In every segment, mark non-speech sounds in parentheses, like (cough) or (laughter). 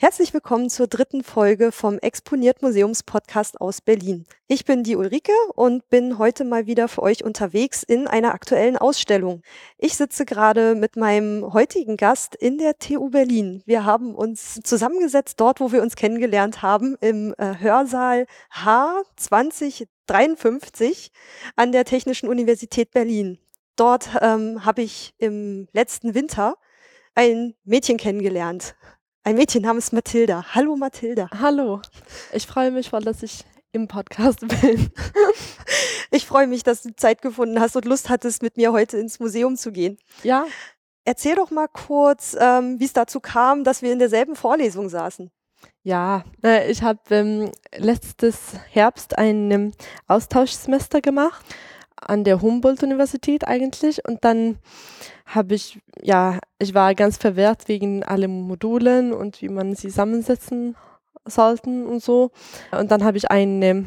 Herzlich willkommen zur dritten Folge vom Exponiert Museums Podcast aus Berlin. Ich bin die Ulrike und bin heute mal wieder für euch unterwegs in einer aktuellen Ausstellung. Ich sitze gerade mit meinem heutigen Gast in der TU Berlin. Wir haben uns zusammengesetzt dort, wo wir uns kennengelernt haben, im äh, Hörsaal H 2053 an der Technischen Universität Berlin. Dort ähm, habe ich im letzten Winter ein Mädchen kennengelernt. Ein Mädchen namens Mathilda. Hallo Mathilda. Hallo. Ich freue mich voll, dass ich im Podcast bin. (laughs) ich freue mich, dass du Zeit gefunden hast und Lust hattest, mit mir heute ins Museum zu gehen. Ja. Erzähl doch mal kurz, ähm, wie es dazu kam, dass wir in derselben Vorlesung saßen. Ja, äh, ich habe ähm, letztes Herbst ein ähm, Austauschsemester gemacht an der Humboldt-Universität eigentlich und dann habe ich, ja, ich war ganz verwehrt wegen allen Modulen und wie man sie zusammensetzen sollten und so. Und dann habe ich eine,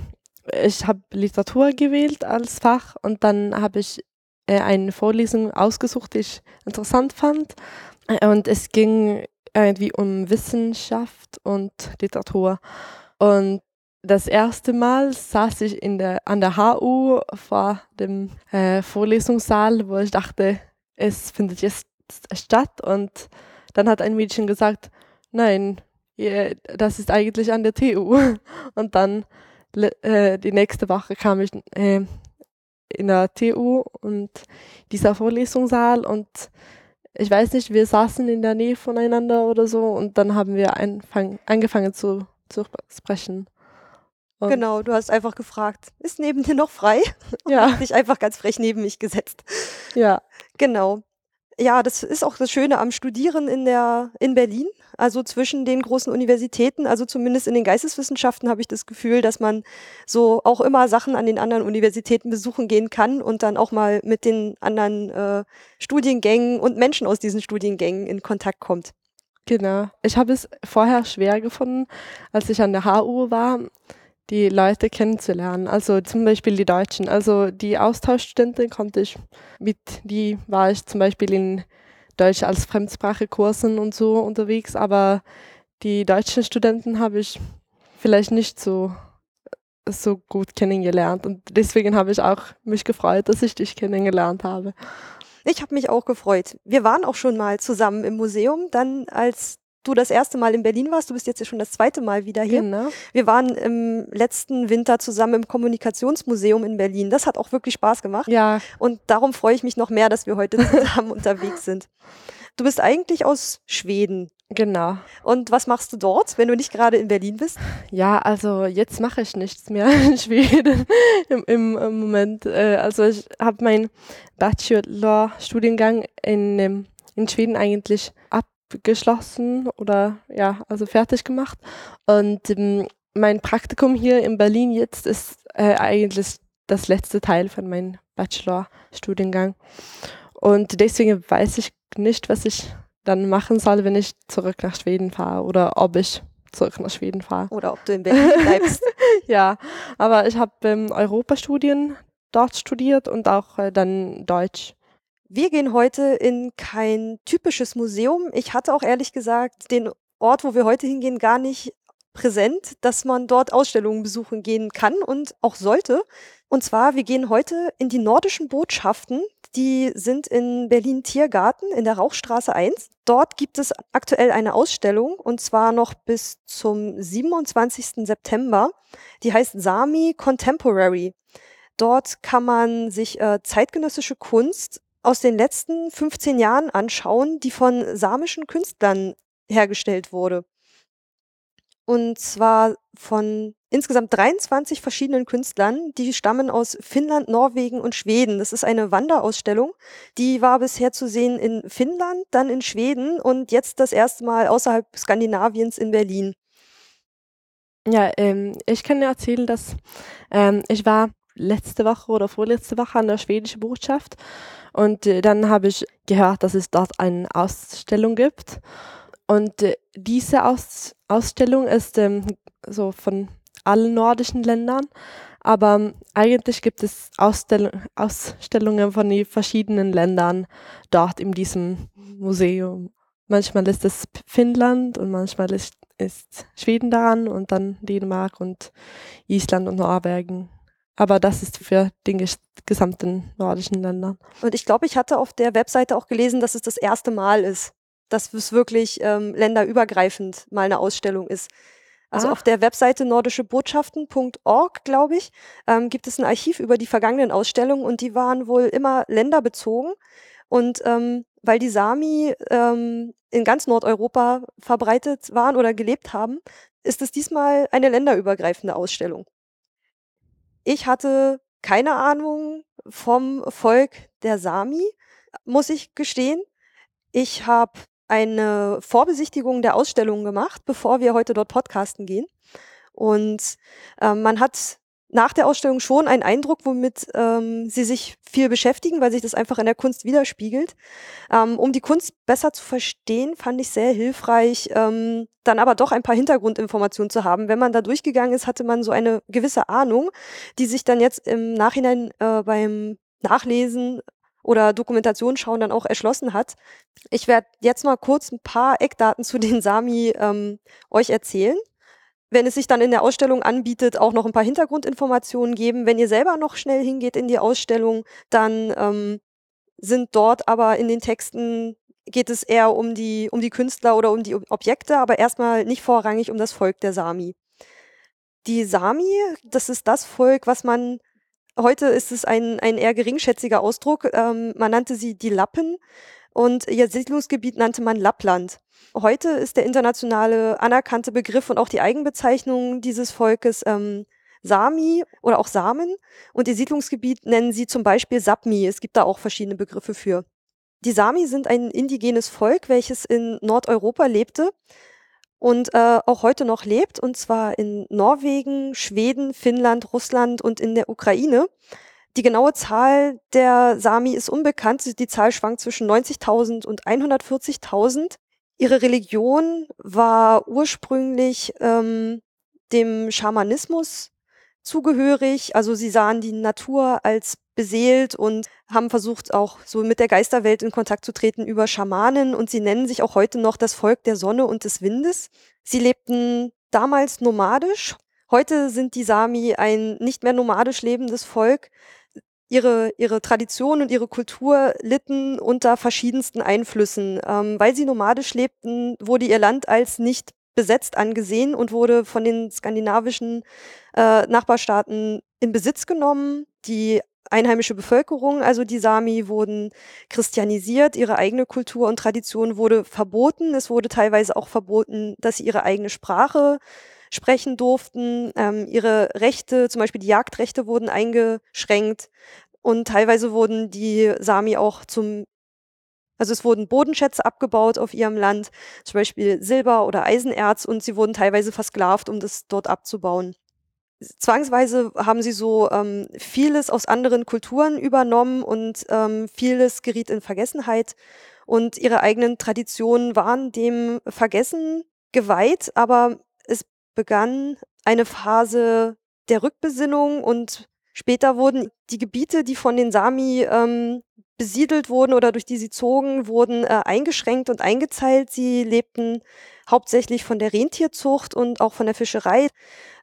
ich habe Literatur gewählt als Fach und dann habe ich äh, eine Vorlesung ausgesucht, die ich interessant fand. Und es ging irgendwie um Wissenschaft und Literatur. Und das erste Mal saß ich in der, an der HU vor dem äh, Vorlesungssaal, wo ich dachte, es findet jetzt statt. Und dann hat ein Mädchen gesagt, nein, das ist eigentlich an der TU. (laughs) Und dann äh, die nächste Woche kam ich äh, in der TU und dieser Vorlesungssaal und ich weiß nicht, wir saßen in der Nähe voneinander oder so und dann haben wir anfang, angefangen zu, zu sprechen. Und genau, du hast einfach gefragt, ist neben dir noch frei? Ja. Und dich einfach ganz frech neben mich gesetzt. Ja. Genau. Ja, das ist auch das Schöne am Studieren in der, in Berlin. Also zwischen den großen Universitäten, also zumindest in den Geisteswissenschaften habe ich das Gefühl, dass man so auch immer Sachen an den anderen Universitäten besuchen gehen kann und dann auch mal mit den anderen äh, Studiengängen und Menschen aus diesen Studiengängen in Kontakt kommt. Genau. Ich habe es vorher schwer gefunden, als ich an der HU war die Leute kennenzulernen. Also zum Beispiel die Deutschen. Also die Austauschstudenten konnte ich mit, die war ich zum Beispiel in Deutsch als Fremdsprachekursen und so unterwegs, aber die deutschen Studenten habe ich vielleicht nicht so so gut kennengelernt und deswegen habe ich auch mich gefreut, dass ich dich kennengelernt habe. Ich habe mich auch gefreut. Wir waren auch schon mal zusammen im Museum, dann als du das erste Mal in Berlin warst. Du bist jetzt ja schon das zweite Mal wieder hier. Genau. Wir waren im letzten Winter zusammen im Kommunikationsmuseum in Berlin. Das hat auch wirklich Spaß gemacht. Ja. Und darum freue ich mich noch mehr, dass wir heute zusammen (laughs) unterwegs sind. Du bist eigentlich aus Schweden. Genau. Und was machst du dort, wenn du nicht gerade in Berlin bist? Ja, also jetzt mache ich nichts mehr (laughs) in Schweden im, im, im Moment. Äh, also ich habe meinen Bachelor-Studiengang in, in Schweden eigentlich ab geschlossen oder ja, also fertig gemacht. Und ähm, mein Praktikum hier in Berlin jetzt ist äh, eigentlich das letzte Teil von meinem Bachelor-Studiengang. Und deswegen weiß ich nicht, was ich dann machen soll, wenn ich zurück nach Schweden fahre oder ob ich zurück nach Schweden fahre. Oder ob du in Berlin bleibst. (laughs) ja, aber ich habe ähm, Europastudien dort studiert und auch äh, dann Deutsch wir gehen heute in kein typisches Museum. Ich hatte auch ehrlich gesagt den Ort, wo wir heute hingehen, gar nicht präsent, dass man dort Ausstellungen besuchen gehen kann und auch sollte. Und zwar, wir gehen heute in die nordischen Botschaften. Die sind in Berlin Tiergarten in der Rauchstraße 1. Dort gibt es aktuell eine Ausstellung und zwar noch bis zum 27. September. Die heißt Sami Contemporary. Dort kann man sich äh, zeitgenössische Kunst aus den letzten 15 Jahren anschauen, die von samischen Künstlern hergestellt wurde. Und zwar von insgesamt 23 verschiedenen Künstlern, die stammen aus Finnland, Norwegen und Schweden. Das ist eine Wanderausstellung. Die war bisher zu sehen in Finnland, dann in Schweden und jetzt das erste Mal außerhalb Skandinaviens in Berlin. Ja, ähm, ich kann dir erzählen, dass ähm, ich war letzte Woche oder vorletzte Woche an der schwedischen Botschaft und äh, dann habe ich gehört, dass es dort eine Ausstellung gibt. Und äh, diese Aus Ausstellung ist ähm, so von allen nordischen Ländern, aber ähm, eigentlich gibt es Ausstell Ausstellungen von den verschiedenen Ländern dort in diesem Museum. Manchmal ist es Finnland und manchmal ist ist Schweden daran und dann Dänemark und Island und Norwegen. Aber das ist für den gesamten nordischen Ländern. Und ich glaube, ich hatte auf der Webseite auch gelesen, dass es das erste Mal ist, dass es wirklich ähm, länderübergreifend mal eine Ausstellung ist. Also ah. auf der Webseite nordischebotschaften.org, glaube ich, ähm, gibt es ein Archiv über die vergangenen Ausstellungen und die waren wohl immer länderbezogen. Und ähm, weil die Sami ähm, in ganz Nordeuropa verbreitet waren oder gelebt haben, ist es diesmal eine länderübergreifende Ausstellung. Ich hatte keine Ahnung vom Volk der Sami, muss ich gestehen. Ich habe eine Vorbesichtigung der Ausstellung gemacht, bevor wir heute dort podcasten gehen. Und äh, man hat nach der Ausstellung schon einen Eindruck, womit ähm, sie sich viel beschäftigen, weil sich das einfach in der Kunst widerspiegelt. Ähm, um die Kunst besser zu verstehen, fand ich sehr hilfreich, ähm, dann aber doch ein paar Hintergrundinformationen zu haben. Wenn man da durchgegangen ist, hatte man so eine gewisse Ahnung, die sich dann jetzt im Nachhinein äh, beim Nachlesen oder Dokumentation schauen dann auch erschlossen hat. Ich werde jetzt mal kurz ein paar Eckdaten zu den Sami ähm, euch erzählen. Wenn es sich dann in der Ausstellung anbietet, auch noch ein paar Hintergrundinformationen geben. Wenn ihr selber noch schnell hingeht in die Ausstellung, dann ähm, sind dort aber in den Texten geht es eher um die, um die Künstler oder um die Objekte, aber erstmal nicht vorrangig um das Volk der Sami. Die Sami, das ist das Volk, was man Heute ist es ein, ein eher geringschätziger Ausdruck. Ähm, man nannte sie die Lappen und ihr Siedlungsgebiet nannte man Lappland. Heute ist der internationale anerkannte Begriff und auch die Eigenbezeichnung dieses Volkes ähm, Sami oder auch Samen und ihr Siedlungsgebiet nennen sie zum Beispiel Sapmi. Es gibt da auch verschiedene Begriffe für. Die Sami sind ein indigenes Volk, welches in Nordeuropa lebte und äh, auch heute noch lebt, und zwar in Norwegen, Schweden, Finnland, Russland und in der Ukraine. Die genaue Zahl der Sami ist unbekannt. Die Zahl schwankt zwischen 90.000 und 140.000. Ihre Religion war ursprünglich ähm, dem Schamanismus zugehörig. Also sie sahen die Natur als beseelt und haben versucht, auch so mit der Geisterwelt in Kontakt zu treten über Schamanen. Und sie nennen sich auch heute noch das Volk der Sonne und des Windes. Sie lebten damals nomadisch. Heute sind die Sami ein nicht mehr nomadisch lebendes Volk. Ihre, ihre Tradition und ihre Kultur litten unter verschiedensten Einflüssen. Ähm, weil sie nomadisch lebten, wurde ihr Land als nicht besetzt angesehen und wurde von den skandinavischen äh, Nachbarstaaten in Besitz genommen. Die einheimische Bevölkerung, also die Sami, wurden christianisiert, ihre eigene Kultur und Tradition wurde verboten. Es wurde teilweise auch verboten, dass sie ihre eigene Sprache sprechen durften. Ähm, ihre Rechte, zum Beispiel die Jagdrechte, wurden eingeschränkt. Und teilweise wurden die Sami auch zum also es wurden Bodenschätze abgebaut auf ihrem Land, zum Beispiel Silber oder Eisenerz, und sie wurden teilweise versklavt, um das dort abzubauen. Zwangsweise haben sie so ähm, vieles aus anderen Kulturen übernommen und ähm, vieles geriet in Vergessenheit. Und ihre eigenen Traditionen waren dem Vergessen geweiht, aber begann eine Phase der Rückbesinnung und später wurden die Gebiete, die von den Sami ähm, besiedelt wurden oder durch die sie zogen, wurden äh, eingeschränkt und eingezeilt. Sie lebten hauptsächlich von der Rentierzucht und auch von der Fischerei.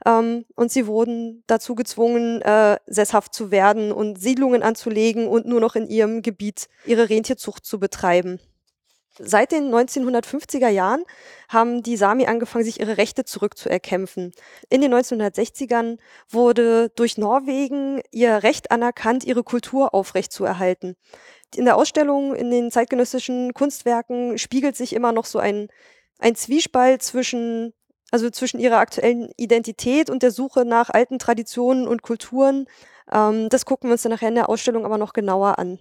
Ähm, und sie wurden dazu gezwungen, äh, sesshaft zu werden und Siedlungen anzulegen und nur noch in ihrem Gebiet ihre Rentierzucht zu betreiben. Seit den 1950er Jahren haben die Sami angefangen, sich ihre Rechte zurückzuerkämpfen. In den 1960ern wurde durch Norwegen ihr Recht anerkannt, ihre Kultur aufrechtzuerhalten. In der Ausstellung in den zeitgenössischen Kunstwerken spiegelt sich immer noch so ein, ein Zwiespalt zwischen, also zwischen ihrer aktuellen Identität und der Suche nach alten Traditionen und Kulturen. Ähm, das gucken wir uns dann nachher in der Ausstellung aber noch genauer an.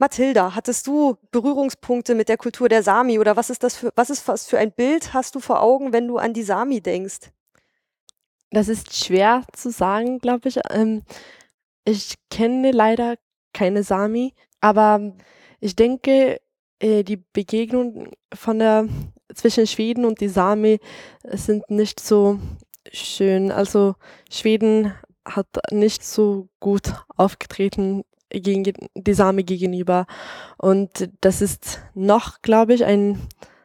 Mathilda, hattest du Berührungspunkte mit der Kultur der Sami oder was ist das für, was ist was für ein Bild hast du vor Augen, wenn du an die Sami denkst? Das ist schwer zu sagen, glaube ich. Ähm, ich kenne leider keine Sami, aber ich denke, äh, die Begegnung von der zwischen Schweden und die Sami sind nicht so schön. Also Schweden hat nicht so gut aufgetreten gegen die Sami gegenüber. Und das ist noch, glaube ich, ein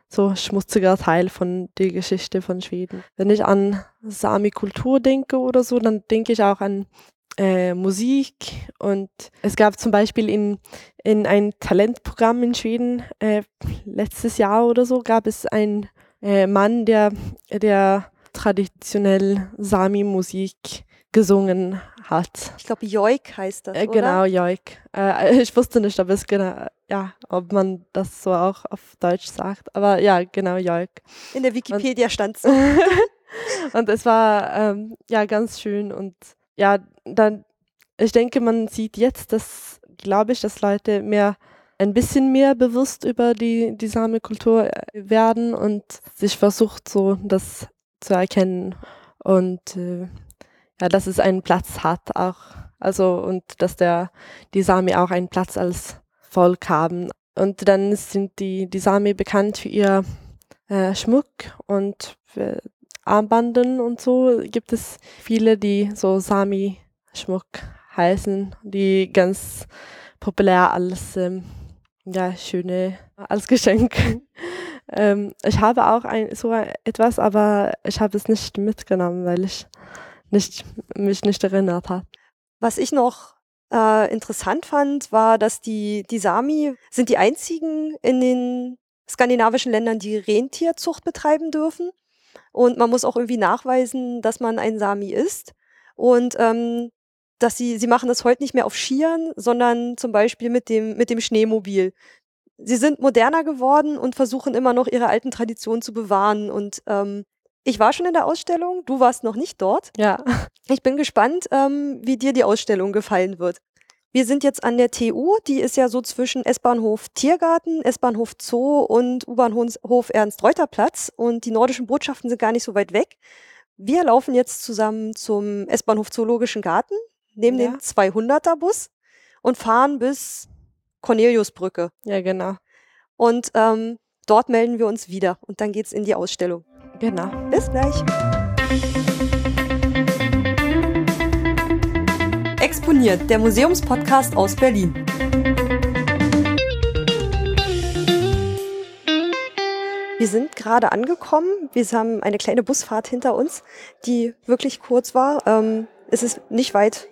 so schmutziger Teil von der Geschichte von Schweden. Wenn ich an Sami-Kultur denke oder so, dann denke ich auch an äh, Musik und es gab zum Beispiel in, in ein Talentprogramm in Schweden äh, letztes Jahr oder so gab es einen äh, Mann, der, der traditionell Sami-Musik gesungen hat. Ich glaube, Joik heißt das. Äh, genau, Joik. Äh, (laughs) ich wusste nicht, ob es genau, ja, ob man das so auch auf Deutsch sagt. Aber ja, genau, Joik. In der Wikipedia stand so. (laughs) und es war ähm, ja ganz schön und ja, dann, ich denke, man sieht jetzt, dass, glaube ich, dass Leute mehr ein bisschen mehr bewusst über die, die Same-Kultur äh, werden und sich versucht, so das zu erkennen. Und äh, ja, dass es einen Platz hat auch. Also und dass der die Sami auch einen Platz als Volk haben. Und dann sind die, die Sami bekannt für ihr äh, Schmuck und Armbanden und so gibt es viele, die so Sami-Schmuck heißen, die ganz populär als ähm, ja, schöne als Geschenk. (laughs) ähm, ich habe auch ein, so etwas, aber ich habe es nicht mitgenommen, weil ich nicht, mich nicht erinnert habe. Was ich noch äh, interessant fand, war, dass die, die Sami sind die einzigen in den skandinavischen Ländern, die Rentierzucht betreiben dürfen. Und man muss auch irgendwie nachweisen, dass man ein Sami ist. Und ähm, dass sie, sie machen das heute nicht mehr auf Skiern, sondern zum Beispiel mit dem, mit dem Schneemobil. Sie sind moderner geworden und versuchen immer noch ihre alten Traditionen zu bewahren. Und ähm, ich war schon in der Ausstellung, du warst noch nicht dort. Ja. Ich bin gespannt, ähm, wie dir die Ausstellung gefallen wird. Wir sind jetzt an der TU, die ist ja so zwischen S-Bahnhof Tiergarten, S-Bahnhof Zoo und U-Bahnhof Ernst-Reuter-Platz und die nordischen Botschaften sind gar nicht so weit weg. Wir laufen jetzt zusammen zum S-Bahnhof Zoologischen Garten, nehmen ja. den 200er-Bus und fahren bis Corneliusbrücke. Ja, genau. Und ähm, dort melden wir uns wieder und dann geht's in die Ausstellung. Genau. Bis gleich. Exponiert, der Museumspodcast aus Berlin. Wir sind gerade angekommen. Wir haben eine kleine Busfahrt hinter uns, die wirklich kurz war. Ähm, es ist nicht weit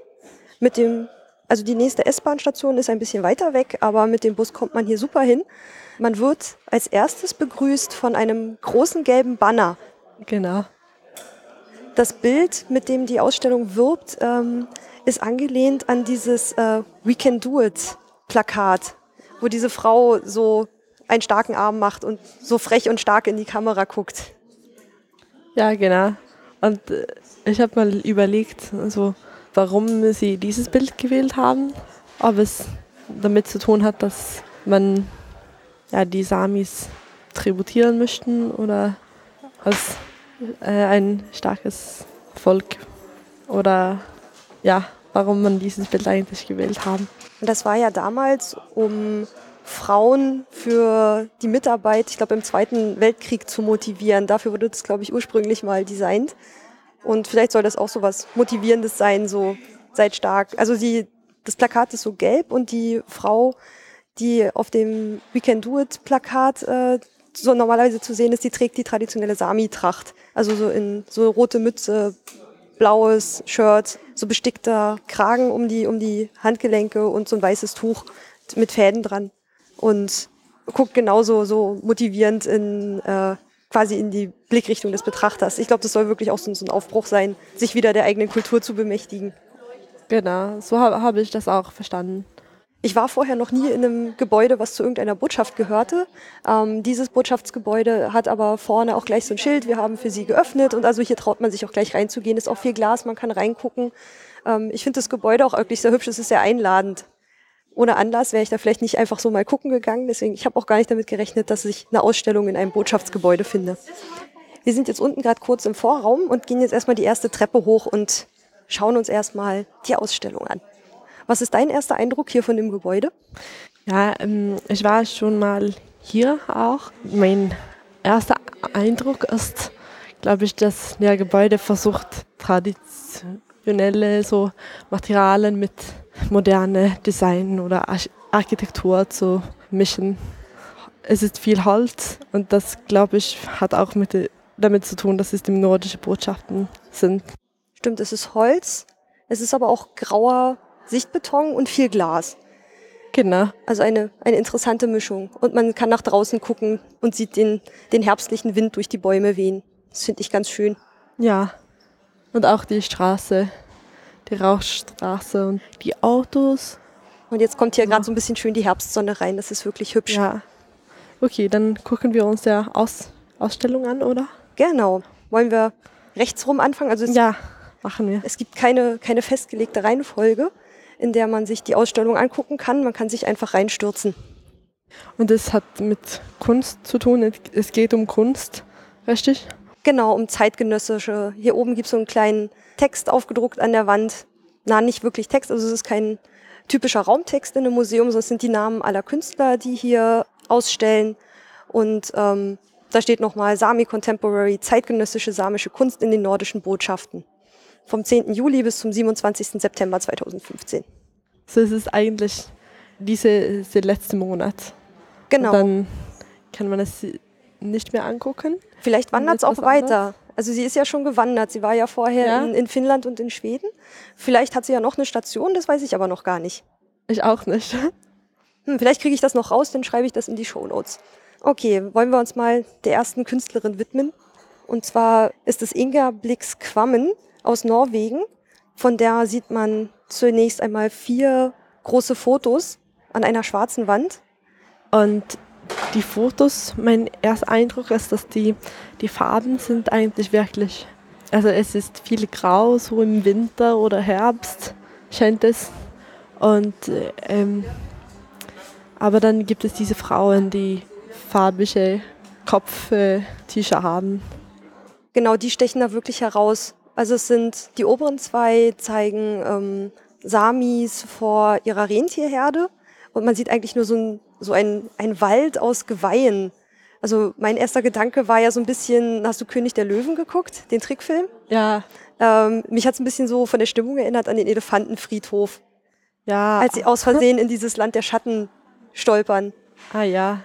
mit dem, also die nächste S-Bahn-Station ist ein bisschen weiter weg, aber mit dem Bus kommt man hier super hin. Man wird als erstes begrüßt von einem großen gelben Banner. Genau. Das Bild, mit dem die Ausstellung wirbt, ähm, ist angelehnt an dieses äh, We Can Do It Plakat, wo diese Frau so einen starken Arm macht und so frech und stark in die Kamera guckt. Ja, genau. Und äh, ich habe mal überlegt, also, warum sie dieses Bild gewählt haben. Ob es damit zu tun hat, dass man ja, die Samis tributieren möchten oder als äh, ein starkes Volk oder ja, warum man dieses Bild eigentlich gewählt haben. Das war ja damals, um Frauen für die Mitarbeit, ich glaube im Zweiten Weltkrieg zu motivieren. Dafür wurde das, glaube ich, ursprünglich mal designt. Und vielleicht soll das auch so was Motivierendes sein, so seid stark. Also die, das Plakat ist so gelb und die Frau, die auf dem We Can Do It Plakat äh, so normalerweise zu sehen ist, die trägt die traditionelle Sami-Tracht. Also so in so rote Mütze, blaues Shirt, so bestickter Kragen um die, um die Handgelenke und so ein weißes Tuch mit Fäden dran. Und guckt genauso so motivierend in äh, quasi in die Blickrichtung des Betrachters. Ich glaube, das soll wirklich auch so, so, ein Aufbruch sein, sich wieder der eigenen Kultur zu bemächtigen. Genau, so habe hab ich das auch verstanden. Ich war vorher noch nie in einem Gebäude, was zu irgendeiner Botschaft gehörte. Ähm, dieses Botschaftsgebäude hat aber vorne auch gleich so ein Schild, wir haben für Sie geöffnet und also hier traut man sich auch gleich reinzugehen. Ist auch viel Glas, man kann reingucken. Ähm, ich finde das Gebäude auch wirklich sehr hübsch, es ist sehr einladend. Ohne Anlass wäre ich da vielleicht nicht einfach so mal gucken gegangen. Deswegen, ich habe auch gar nicht damit gerechnet, dass ich eine Ausstellung in einem Botschaftsgebäude finde. Wir sind jetzt unten gerade kurz im Vorraum und gehen jetzt erstmal die erste Treppe hoch und schauen uns erstmal die Ausstellung an. Was ist dein erster Eindruck hier von dem Gebäude? Ja, ähm, ich war schon mal hier auch. Mein erster Eindruck ist, glaube ich, dass der Gebäude versucht, traditionelle so Materialien mit moderne Design oder Arch Architektur zu mischen. es ist viel Holz und das, glaube ich, hat auch mit, damit zu tun, dass es die nordische Botschaften sind. Stimmt, es ist Holz, es ist aber auch grauer Sichtbeton und viel Glas. Genau. Also eine, eine interessante Mischung. Und man kann nach draußen gucken und sieht den, den herbstlichen Wind durch die Bäume wehen. Das finde ich ganz schön. Ja. Und auch die Straße, die Rauchstraße und die Autos. Und jetzt kommt hier ja. gerade so ein bisschen schön die Herbstsonne rein. Das ist wirklich hübsch. Ja. Okay, dann gucken wir uns der Aus Ausstellung an, oder? Genau. Wollen wir rechts rum anfangen? Also ja, machen wir. Es gibt keine, keine festgelegte Reihenfolge in der man sich die Ausstellung angucken kann. Man kann sich einfach reinstürzen. Und es hat mit Kunst zu tun. Es geht um Kunst, richtig? Genau, um zeitgenössische. Hier oben gibt es so einen kleinen Text aufgedruckt an der Wand. Na, nicht wirklich Text, also es ist kein typischer Raumtext in einem Museum, sondern es sind die Namen aller Künstler, die hier ausstellen. Und ähm, da steht nochmal Sami Contemporary, zeitgenössische samische Kunst in den nordischen Botschaften vom 10. Juli bis zum 27. September 2015. So ist es eigentlich diese, diese letzte Monat. Genau. Und dann kann man es nicht mehr angucken. Vielleicht wandert es auch weiter. Anders. Also sie ist ja schon gewandert. Sie war ja vorher ja. In, in, Finnland und in Schweden. Vielleicht hat sie ja noch eine Station, das weiß ich aber noch gar nicht. Ich auch nicht. (laughs) Hm, vielleicht kriege ich das noch raus, dann schreibe ich das in die Show Notes. Okay, wollen wir uns mal der ersten Künstlerin widmen. Und zwar ist es Inga Blix Quammen aus Norwegen. Von der sieht man zunächst einmal vier große Fotos an einer schwarzen Wand. Und die Fotos, mein erster Eindruck ist, dass die, die Farben sind eigentlich wirklich, also es ist viel grau, so im Winter oder Herbst scheint es. Und ähm, aber dann gibt es diese Frauen, die farbige Kopftücher haben. Genau, die stechen da wirklich heraus. Also es sind die oberen zwei zeigen ähm, Samis vor ihrer Rentierherde und man sieht eigentlich nur so ein, so ein, ein Wald aus Geweihen. Also mein erster Gedanke war ja so ein bisschen, hast du König der Löwen geguckt, den Trickfilm? Ja. Ähm, mich hat es ein bisschen so von der Stimmung erinnert an den Elefantenfriedhof. Ja. Als sie aus Versehen in dieses Land der Schatten stolpern. Ah ja.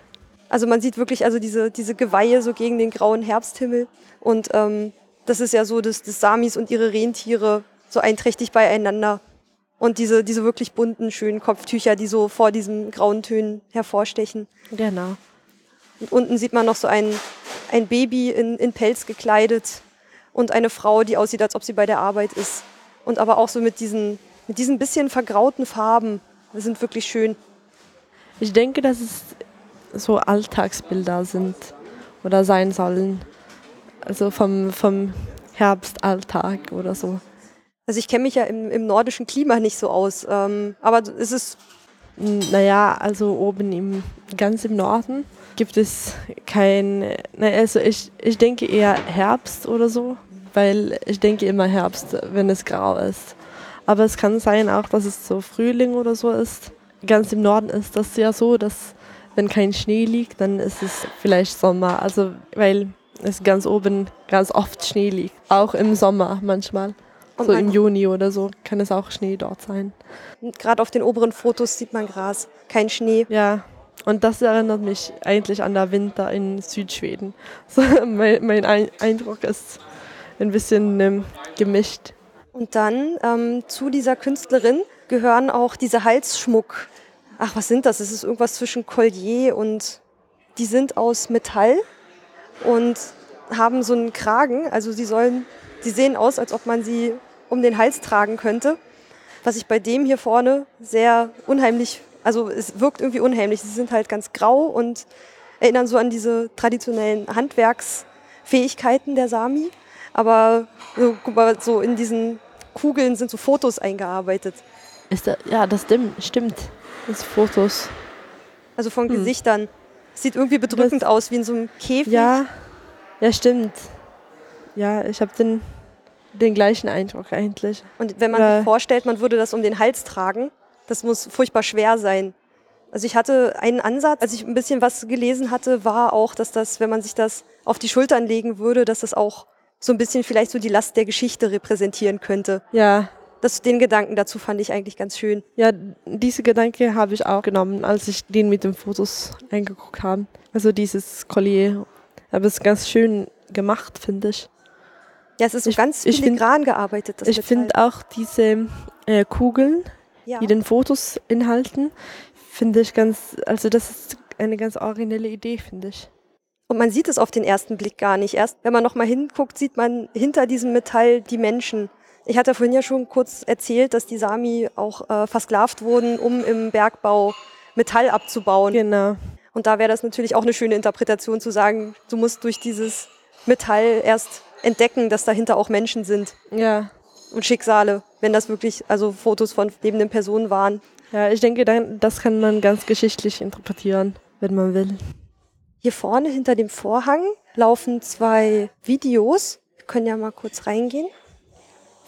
Also man sieht wirklich also diese, diese Geweihe so gegen den grauen Herbsthimmel. Und ähm, das ist ja so, dass, dass Samis und ihre Rentiere so einträchtig beieinander und diese, diese wirklich bunten, schönen Kopftücher, die so vor diesen grauen Tönen hervorstechen. Genau. Und unten sieht man noch so ein, ein Baby in, in Pelz gekleidet und eine Frau, die aussieht, als ob sie bei der Arbeit ist. Und aber auch so mit diesen, mit diesen bisschen vergrauten Farben. Das sind wirklich schön. Ich denke, dass es so Alltagsbilder sind oder sein sollen. Also vom, vom Herbstalltag oder so. Also ich kenne mich ja im, im, nordischen Klima nicht so aus, ähm, aber ist es... Naja, also oben im, ganz im Norden gibt es kein, also ich, ich denke eher Herbst oder so, weil ich denke immer Herbst, wenn es grau ist. Aber es kann sein auch, dass es so Frühling oder so ist. Ganz im Norden ist das ja so, dass wenn kein Schnee liegt, dann ist es vielleicht Sommer. Also weil es ganz oben ganz oft Schnee liegt. Auch im Sommer manchmal. Und so im Juni oder so kann es auch Schnee dort sein. Gerade auf den oberen Fotos sieht man Gras, kein Schnee. Ja, und das erinnert mich eigentlich an der Winter in Südschweden. (laughs) So, mein, mein Eindruck ist ein bisschen ähm, gemischt. Und dann ähm, zu dieser Künstlerin gehören auch diese Halsschmuck. Ach, was sind das? Es ist irgendwas zwischen Collier und die sind aus Metall und haben so einen Kragen. Also sie sollen, sie sehen aus, als ob man sie um den Hals tragen könnte. Was ich bei dem hier vorne sehr unheimlich, also es wirkt irgendwie unheimlich. Sie sind halt ganz grau und erinnern so an diese traditionellen Handwerksfähigkeiten der Sami. Aber so, guck mal, so in diesen Kugeln sind so Fotos eingearbeitet. Da, ja, das stimmt, stimmt. Das Fotos. Also von hm. Gesichtern. Sieht irgendwie bedrückend das, aus, wie in so einem Käfig. Ja, ja stimmt. Ja, ich habe den, den gleichen Eindruck eigentlich. Und wenn man ja. sich vorstellt, man würde das um den Hals tragen, das muss furchtbar schwer sein. Also ich hatte einen Ansatz, als ich ein bisschen was gelesen hatte, war auch, dass das, wenn man sich das auf die Schultern legen würde, dass das auch so ein bisschen vielleicht so die Last der Geschichte repräsentieren könnte. Ja. Das, den Gedanken dazu fand ich eigentlich ganz schön. Ja, diese Gedanke habe ich auch genommen, als ich den mit den Fotos eingeguckt habe. Also dieses Collier. Aber es ist ganz schön gemacht, finde ich. Ja, es ist so Ich- ganz ich find- filigran gearbeitet. Das ich finde auch diese äh, Kugeln, ja. die den Fotos inhalten, finde ich ganz, also das ist eine ganz originelle Idee, finde ich. Und man sieht es auf den ersten Blick gar nicht. Erst wenn man nochmal hinguckt, sieht man hinter diesem Metall die Menschen. Ich hatte vorhin ja schon kurz erzählt, dass die Sami auch äh, versklavt wurden, um im Bergbau Metall abzubauen. Genau. Und da wäre das natürlich auch eine schöne Interpretation zu sagen, du musst durch dieses Metall erst entdecken, dass dahinter auch Menschen sind Ja. und Schicksale, wenn das wirklich also Fotos von lebenden Personen waren. Ja, ich denke, das kann man ganz geschichtlich interpretieren, wenn man will. Hier vorne hinter dem Vorhang laufen zwei Videos. Wir können ja mal kurz reingehen.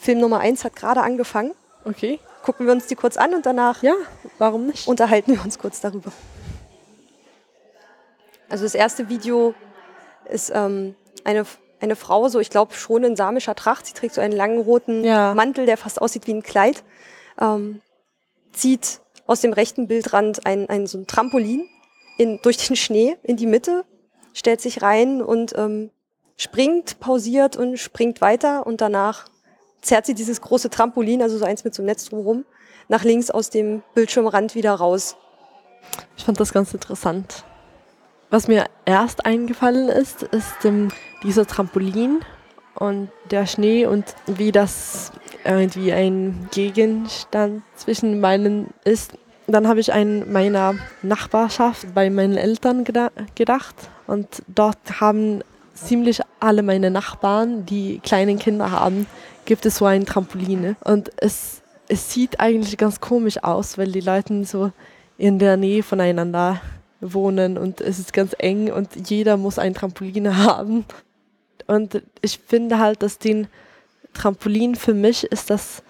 Film Nummer eins hat gerade angefangen. Okay. Gucken wir uns die kurz an und danach Ja, warum nicht? unterhalten wir uns kurz darüber. Also das erste Video ist ähm, eine, eine Frau, so ich glaube schon in samischer Tracht. Sie trägt so einen langen roten Ja. Mantel, der fast aussieht wie ein Kleid. Ähm, zieht aus dem rechten Bildrand ein, ein so ein Trampolin in, durch den Schnee in die Mitte, stellt sich rein und ähm, springt, pausiert und springt weiter und danach zerrt sie dieses große Trampolin, also so eins mit so einem Netz drumherum, nach links aus dem Bildschirmrand wieder raus. Ich fand das ganz interessant. Was mir erst eingefallen ist, ist ähm, dieser Trampolin und der Schnee und wie das irgendwie ein Gegenstand zwischen meinen ist. Dann habe ich an meiner Nachbarschaft bei meinen Eltern geda gedacht und dort haben ziemlich alle meine Nachbarn, die kleinen Kinder haben, gibt es so ein Trampolin. Und es, es sieht eigentlich ganz komisch aus, weil die Leute so in der Nähe voneinander wohnen und es ist ganz eng und jeder muss ein Trampolin (laughs) haben. Und ich finde halt, dass den Trampolin für mich ist das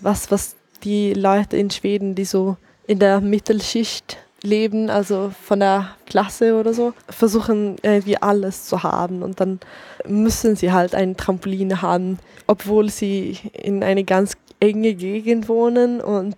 was, was die Leute in Schweden, die so in der Mittelschicht leben, also von der Klasse oder so, versuchen irgendwie alles zu haben und dann müssen sie halt ein Trampolin haben, obwohl sie in eine ganz enge Gegend wohnen und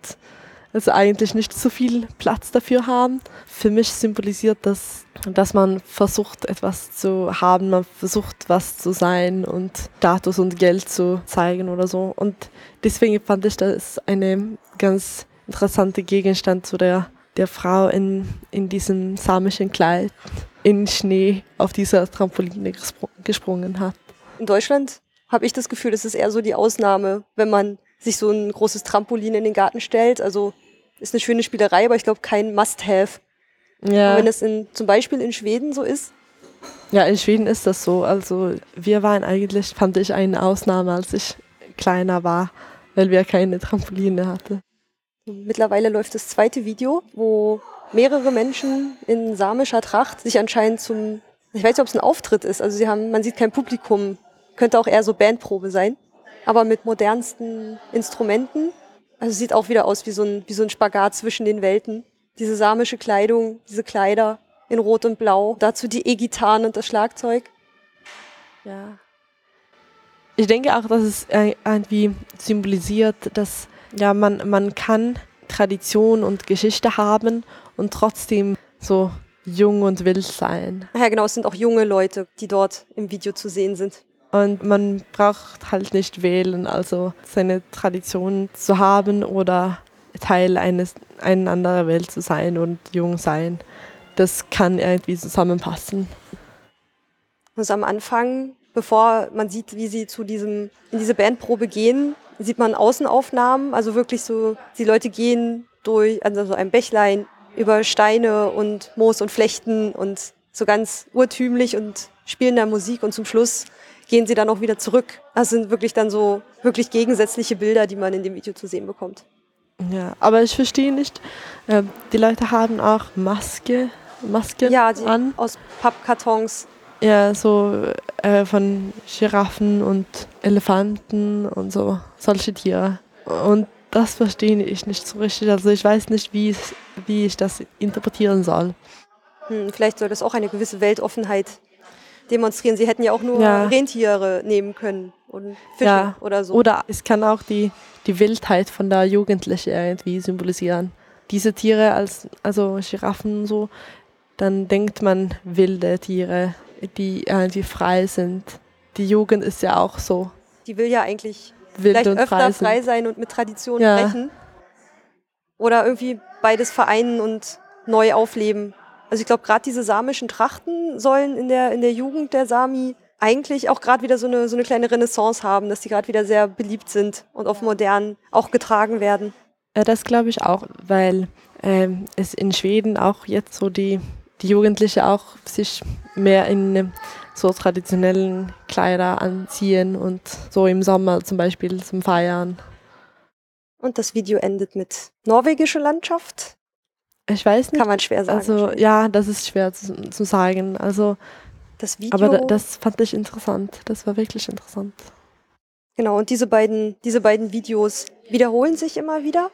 also eigentlich nicht so viel Platz dafür haben. Für mich symbolisiert das, dass man versucht, etwas zu haben, man versucht, was zu sein und Status und Geld zu zeigen oder so. Und deswegen fand ich das eine ganz interessante Gegenstand zu der, der Frau in, in diesem samischen Kleid in Schnee auf dieser Trampoline gespr gesprungen hat. In Deutschland habe ich das Gefühl, das ist eher so die Ausnahme, wenn man sich so ein großes Trampolin in den Garten stellt. Also ist eine schöne Spielerei, aber ich glaube kein Must-Have. Ja. Wenn es in, zum Beispiel in Schweden so ist, Ja, in Schweden ist das so. Also wir waren eigentlich, fand ich, eine Ausnahme, als ich kleiner war, weil wir keine Trampoline hatten. Mittlerweile läuft das zweite Video, wo mehrere Menschen in samischer Tracht sich anscheinend zum, ich weiß nicht, ob es ein Auftritt ist, also sie haben, man sieht kein Publikum, könnte auch eher so Bandprobe sein, aber mit modernsten Instrumenten. Also sieht auch wieder aus wie so ein, wie so ein Spagat zwischen den Welten. Diese samische Kleidung, diese Kleider in Rot und Blau, dazu die E-Gitarren und das Schlagzeug. Ja. Ich denke auch, dass es äh, irgendwie symbolisiert, dass ja, man, man kann Tradition und Geschichte haben und trotzdem so jung und wild sein. Ach Ja, genau, es sind auch junge Leute, die dort im Video zu sehen sind. Und man braucht halt nicht wählen, also seine Tradition zu haben oder Teil eines einer anderen Welt zu sein und jung sein. Das kann irgendwie zusammenpassen. Also am Anfang, bevor man sieht, wie sie zu diesem, in diese Bandprobe gehen, sieht man Außenaufnahmen, also wirklich so, die Leute gehen durch, also so ein Bächlein über Steine und Moos und Flechten und so ganz urtümlich und spielen da Musik und zum Schluss gehen sie dann auch wieder zurück. Das sind wirklich dann so wirklich gegensätzliche Bilder, die man in dem Video zu sehen bekommt. Ja, aber ich verstehe nicht, äh, die Leute haben auch Maske, Masken Ja, die an. aus Pappkartons. Ja, so äh, von Giraffen und Elefanten und so, solche Tiere. Und das verstehe ich nicht so richtig. Also ich weiß nicht, wie, es- wie ich das interpretieren soll. Hm, vielleicht soll das auch eine gewisse Weltoffenheit demonstrieren. Sie hätten ja auch nur Ja. Rentiere nehmen können und Fische Ja, oder so. Oder es kann auch die, die Wildheit von der Jugendlichen irgendwie symbolisieren. Diese Tiere, als, also Giraffen und so, dann denkt man wilde Tiere, die irgendwie frei sind. Die Jugend ist ja auch so Die will ja eigentlich wild vielleicht öfter frei. frei sein und mit Tradition Ja. brechen. Oder irgendwie beides vereinen und neu aufleben. Also ich glaube, gerade diese samischen Trachten sollen in der, in der Jugend der Sami eigentlich auch gerade wieder so eine, so eine kleine Renaissance haben, dass die gerade wieder sehr beliebt sind und auf modern auch getragen werden. Ja, das glaube ich auch, weil ähm, es in Schweden auch jetzt so die, die Jugendlichen auch sich mehr in ähm, so traditionellen Kleider anziehen und so im Sommer zum Beispiel zum Feiern. Und das Video endet mit norwegische Landschaft. Ich weiß nicht. Kann man schwer sagen. Also ja, das ist schwer zu, zu sagen. Also, das Video, aber da, das fand ich interessant. Das war wirklich interessant. genau, und diese beiden, diese beiden Videos wiederholen sich immer wieder.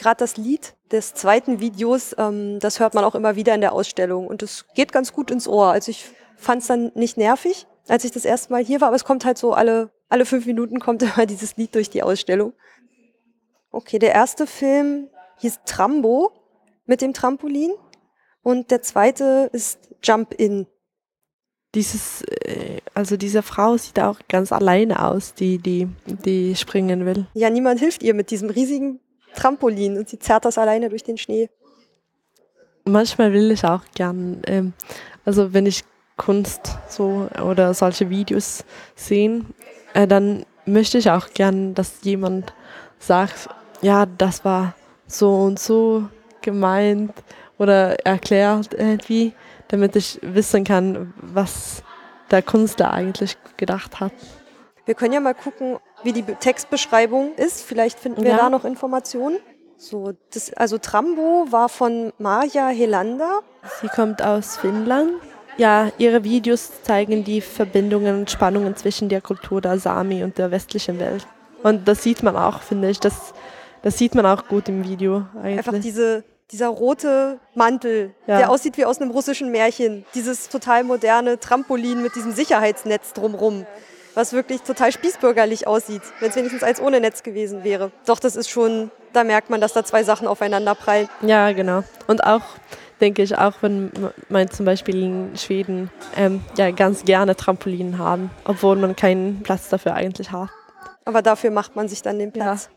Gerade das Lied des zweiten Videos, ähm, das hört man auch immer wieder in der Ausstellung. Und es geht ganz gut ins Ohr. Also ich fand es dann nicht nervig, als ich das erste Mal hier war, aber es kommt halt so alle, alle fünf Minuten kommt (laughs) immer dieses Lied durch die Ausstellung. Okay, der erste Film hieß Trambo mit dem Trampolin und der zweite ist Jump In. Dieses, äh, also diese Frau sieht auch ganz alleine aus, die, die, die springen will. Ja, niemand hilft ihr mit diesem riesigen Trampolin und sie zerrt das alleine durch den Schnee. Manchmal will ich auch gern, ähm, also wenn ich Kunst so oder solche Videos sehen, äh, dann möchte ich auch gern, dass jemand sagt, ja, das war so und so gemeint oder erklärt irgendwie, damit ich wissen kann, was der Künstler eigentlich gedacht hat. Wir können ja mal gucken, wie die Be- Textbeschreibung ist. Vielleicht finden wir Ja. da noch Informationen. So, das, also Trambo war von Marja Helander. Sie kommt aus Finnland. Ja, ihre Videos zeigen die Verbindungen und Spannungen zwischen der Kultur der Sami und der westlichen Welt. Und das sieht man auch, finde ich. Das, das sieht man auch gut im Video Einfach eigentlich. diese, dieser rote Mantel, Ja. der aussieht wie aus einem russischen Märchen. Dieses total moderne Trampolin mit diesem Sicherheitsnetz drumrum. Was wirklich total spießbürgerlich aussieht, wenn es wenigstens eins ohne Netz gewesen wäre. Doch, das ist schon, da merkt man, dass da zwei Sachen aufeinander prallen. Ja, genau. Und auch, denke ich, auch wenn man zum Beispiel in Schweden ähm, ja, ganz gerne Trampolinen haben, obwohl man keinen Platz dafür eigentlich hat. Aber dafür macht man sich dann den Platz.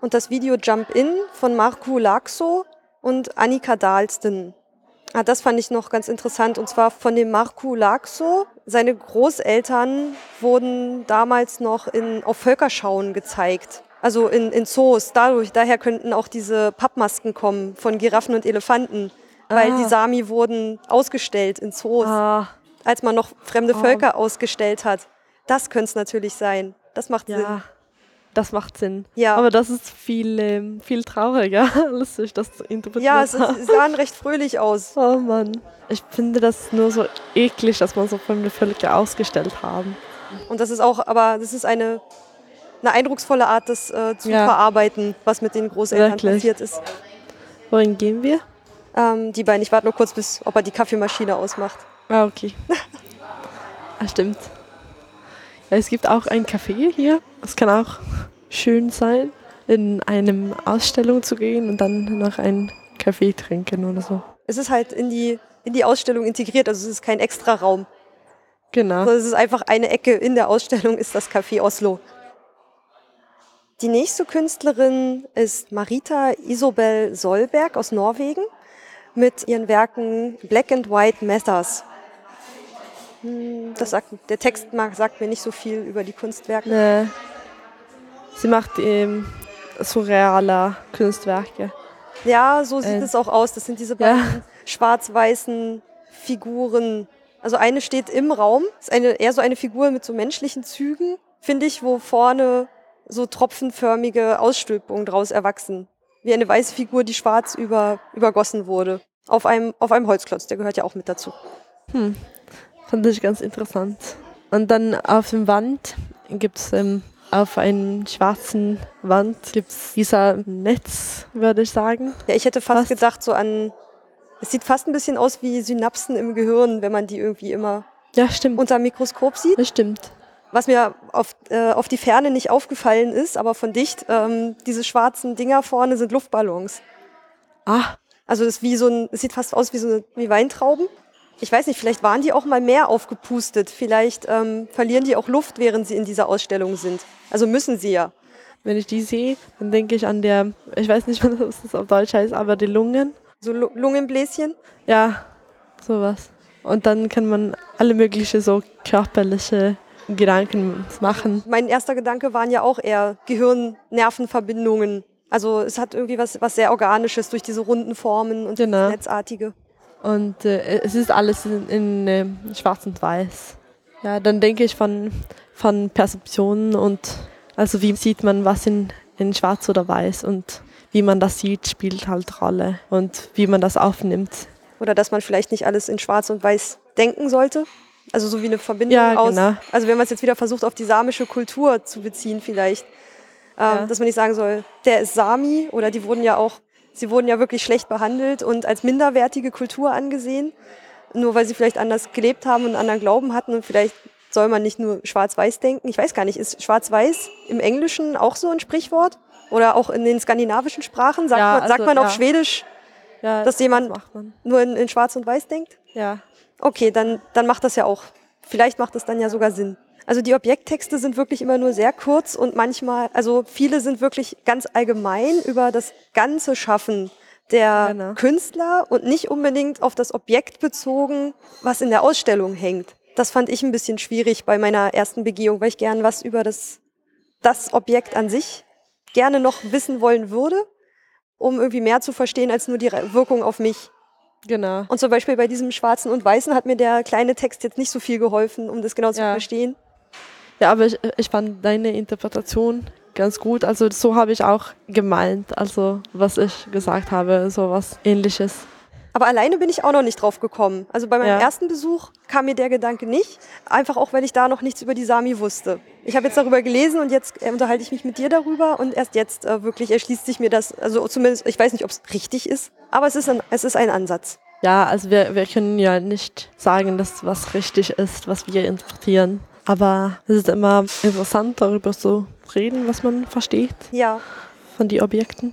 Und das Video Jump In von Marco Laxo und Annika Dahlsten. Ah, das fand ich noch ganz interessant. Und zwar von dem Marco Laxo. Seine Großeltern wurden damals noch in, auf Völkerschauen gezeigt. Also in, in Zoos. Dadurch, daher könnten auch diese Pappmasken kommen von Giraffen und Elefanten. Weil Ah. die Sami wurden ausgestellt in Zoos Ah, als man noch fremde Oh. Völker ausgestellt hat. Das könnte es natürlich sein. Das macht Sinn. Das macht Sinn. Ja, Aber das ist viel, ähm, viel trauriger, (laughs) als ich das interpretiert ja es, ist, es sahen recht fröhlich aus. (laughs) Oh Mann. Ich finde das nur so eklig, dass man so fremde Völker ausgestellt haben. Und das ist auch, aber das ist eine, eine eindrucksvolle Art, das äh, zu Ja. verarbeiten, was mit den Großeltern Wirklich. passiert ist. Wohin gehen wir? Ähm, die beiden, ich warte nur kurz, bis ob er die Kaffeemaschine ausmacht. Ah, okay. (laughs) ah, stimmt. Ja, es gibt auch ein Café hier. Es kann auch schön sein, in eine Ausstellung zu gehen und dann noch einen Kaffee trinken oder so. Es ist halt in die, in die Ausstellung integriert, also es ist kein extra Raum. Genau. Also es ist einfach eine Ecke in der Ausstellung, ist das Café Oslo. Die nächste Künstlerin ist Marita Isobel Solberg aus Norwegen mit ihren Werken Black and White Matters. Das sagt, der Text sagt mir nicht so viel über die Kunstwerke. Nee. Sie macht ähm, surreale Kunstwerke. Ja, so sieht Äh, es auch aus. Das sind diese ja. beiden schwarz-weißen Figuren. Also eine steht im Raum, ist eine, eher so eine Figur mit so menschlichen Zügen, finde ich, wo vorne so tropfenförmige Ausstülpungen draus erwachsen. Wie eine weiße Figur, die schwarz über, übergossen wurde. Auf einem, auf einem Holzklotz, der gehört ja auch mit dazu. Hm. Fand ich ganz interessant. Und dann auf dem Wand gibt es ähm, auf einem schwarzen Wand gibt's dieser Netz, würde ich sagen. Ja, ich hätte fast Fast. gedacht, so an. Es sieht fast ein bisschen aus wie Synapsen im Gehirn, wenn man die irgendwie immer Ja, stimmt. unter Mikroskop sieht. Das stimmt. Was mir auf, äh, auf die Ferne nicht aufgefallen ist, aber von dicht, ähm, diese schwarzen Dinger vorne sind Luftballons. Ah, Also das ist wie so ein, es sieht fast aus wie so eine, wie Weintrauben. Ich weiß nicht, vielleicht waren die auch mal mehr aufgepustet. Vielleicht ähm, verlieren die auch Luft, während sie in dieser Ausstellung sind. Also müssen sie ja. wenn ich die sehe, dann denke ich an der, ich weiß nicht, (laughs) was das auf Deutsch heißt, aber die Lungen. So Lu- Lungenbläschen. Ja, sowas. Und dann kann man alle möglichen so körperliche Gedanken machen. Mein erster Gedanke waren ja auch eher Gehirn-Nervenverbindungen. Also es hat irgendwie was, was sehr Organisches durch diese runden Formen und Genau. Netzartige. Und äh, es ist alles in, in äh, schwarz und weiß. Ja, dann denke ich von, von Perzeptionen und also wie sieht man was in, in schwarz oder weiß und wie man das sieht, spielt halt Rolle und wie man das aufnimmt. Oder dass man vielleicht nicht alles in Schwarz und Weiß denken sollte. Also so wie eine Verbindung Ja, aus. genau. Also wenn man es jetzt wieder versucht, auf die samische Kultur zu beziehen, vielleicht. Ähm, Ja. Dass man nicht sagen soll, der ist Sami oder die wurden ja auch, sie wurden ja wirklich schlecht behandelt und als minderwertige Kultur angesehen. Nur weil sie vielleicht anders gelebt haben und einen anderen Glauben hatten und vielleicht soll man nicht nur schwarz-weiß denken. Ich weiß gar nicht, ist schwarz-weiß im Englischen auch so ein Sprichwort? Oder auch in den skandinavischen Sprachen? Sagt, Ja, man, sagt also, man auf ja. Schwedisch Ja, Dass jemand- macht man. nur in, in schwarz und weiß denkt? Ja. Okay, dann, dann macht das ja auch. Vielleicht macht das dann ja sogar Sinn. Also die Objekttexte sind wirklich immer nur sehr kurz und manchmal, also viele sind wirklich ganz allgemein über das ganze Schaffen der Genau. Künstler und nicht unbedingt auf das Objekt bezogen, was in der Ausstellung hängt. Das fand ich ein bisschen schwierig bei meiner ersten Begehung, weil ich gern was über das, das Objekt an sich gerne noch wissen wollen würde, um irgendwie mehr zu verstehen als nur die Wirkung auf mich. Genau. Und zum Beispiel bei diesem Schwarzen und Weißen hat mir der kleine Text jetzt nicht so viel geholfen, um das genau zu Ja. verstehen. Ja, aber ich, ich fand deine Interpretation ganz gut. Also so habe ich auch gemeint, also was ich gesagt habe, so was ähnliches. Aber alleine bin ich auch noch nicht drauf gekommen. Also bei meinem Ja. ersten Besuch kam mir der Gedanke nicht, einfach auch, weil ich da noch nichts über die Sami wusste. Ich habe jetzt darüber gelesen und jetzt äh, unterhalte ich mich mit dir darüber und erst jetzt äh, wirklich erschließt sich mir das, also zumindest, ich weiß nicht, ob es richtig ist, aber es ist ein, es ist ein Ansatz. Ja, also wir, wir können ja nicht sagen, dass was richtig ist, was wir interpretieren. Aber es ist immer interessant, darüber zu reden, was man versteht Ja, von den Objekten.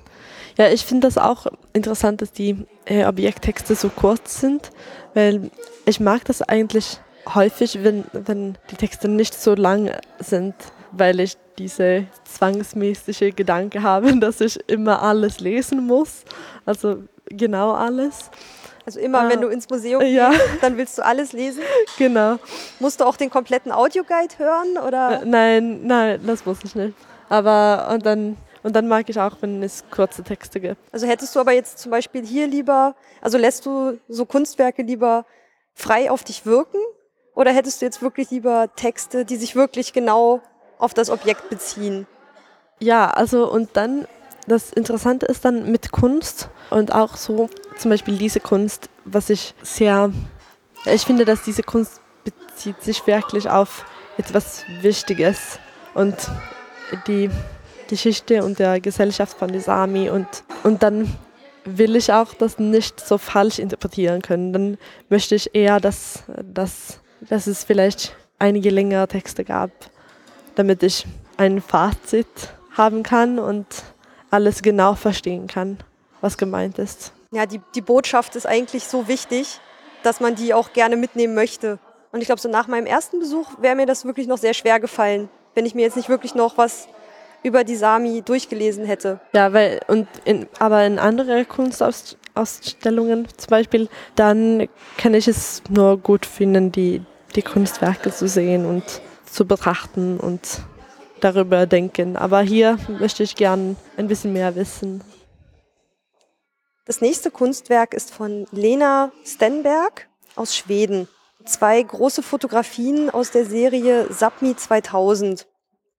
Ja, ich finde das auch interessant, dass die äh, Objekttexte so kurz sind, weil ich mag das eigentlich häufig, wenn, wenn die Texte nicht so lang sind, weil ich diese zwangsmäßige Gedanke (laughs) habe, dass ich immer alles lesen muss. Also genau alles. Also immer Ah. wenn du ins Museum Ja. gehst, dann willst du alles lesen. (laughs) Genau. Musst du auch den kompletten Audioguide hören oder? Äh, nein, nein, das muss ich nicht. Aber und dann und dann mag ich auch, wenn es kurze Texte gibt. Also hättest du aber jetzt zum Beispiel hier lieber, also lässt du so Kunstwerke lieber frei auf dich wirken? Oder hättest du jetzt wirklich lieber Texte, die sich wirklich genau auf das Objekt beziehen? Ja, also und dann das Interessante ist dann mit Kunst und auch so zum Beispiel diese Kunst, was ich sehr, ich finde, dass diese Kunst bezieht sich wirklich auf etwas Wichtiges und die Geschichte und der Gesellschaft von den Sami und, und dann will ich auch das nicht so falsch interpretieren können. Dann möchte ich eher, dass, dass, dass es vielleicht einige längere Texte gab, damit ich ein Fazit haben kann und alles genau verstehen kann, was gemeint ist. Ja, die, die Botschaft ist eigentlich so wichtig, dass man die auch gerne mitnehmen möchte. Und ich glaube, so nach meinem ersten Besuch wäre mir das wirklich noch sehr schwer gefallen, wenn ich mir jetzt nicht wirklich noch was über die Sami durchgelesen hätte. Ja, weil, und in, aber in andere Kunstausstellungen zum Beispiel, dann kann ich es nur gut finden, die, die Kunstwerke zu sehen und zu betrachten und darüber denken. Aber hier möchte ich gern ein bisschen mehr wissen. Das nächste Kunstwerk ist von Lena Stenberg aus Schweden. Zwei große Fotografien aus der Serie Sapmi 2000.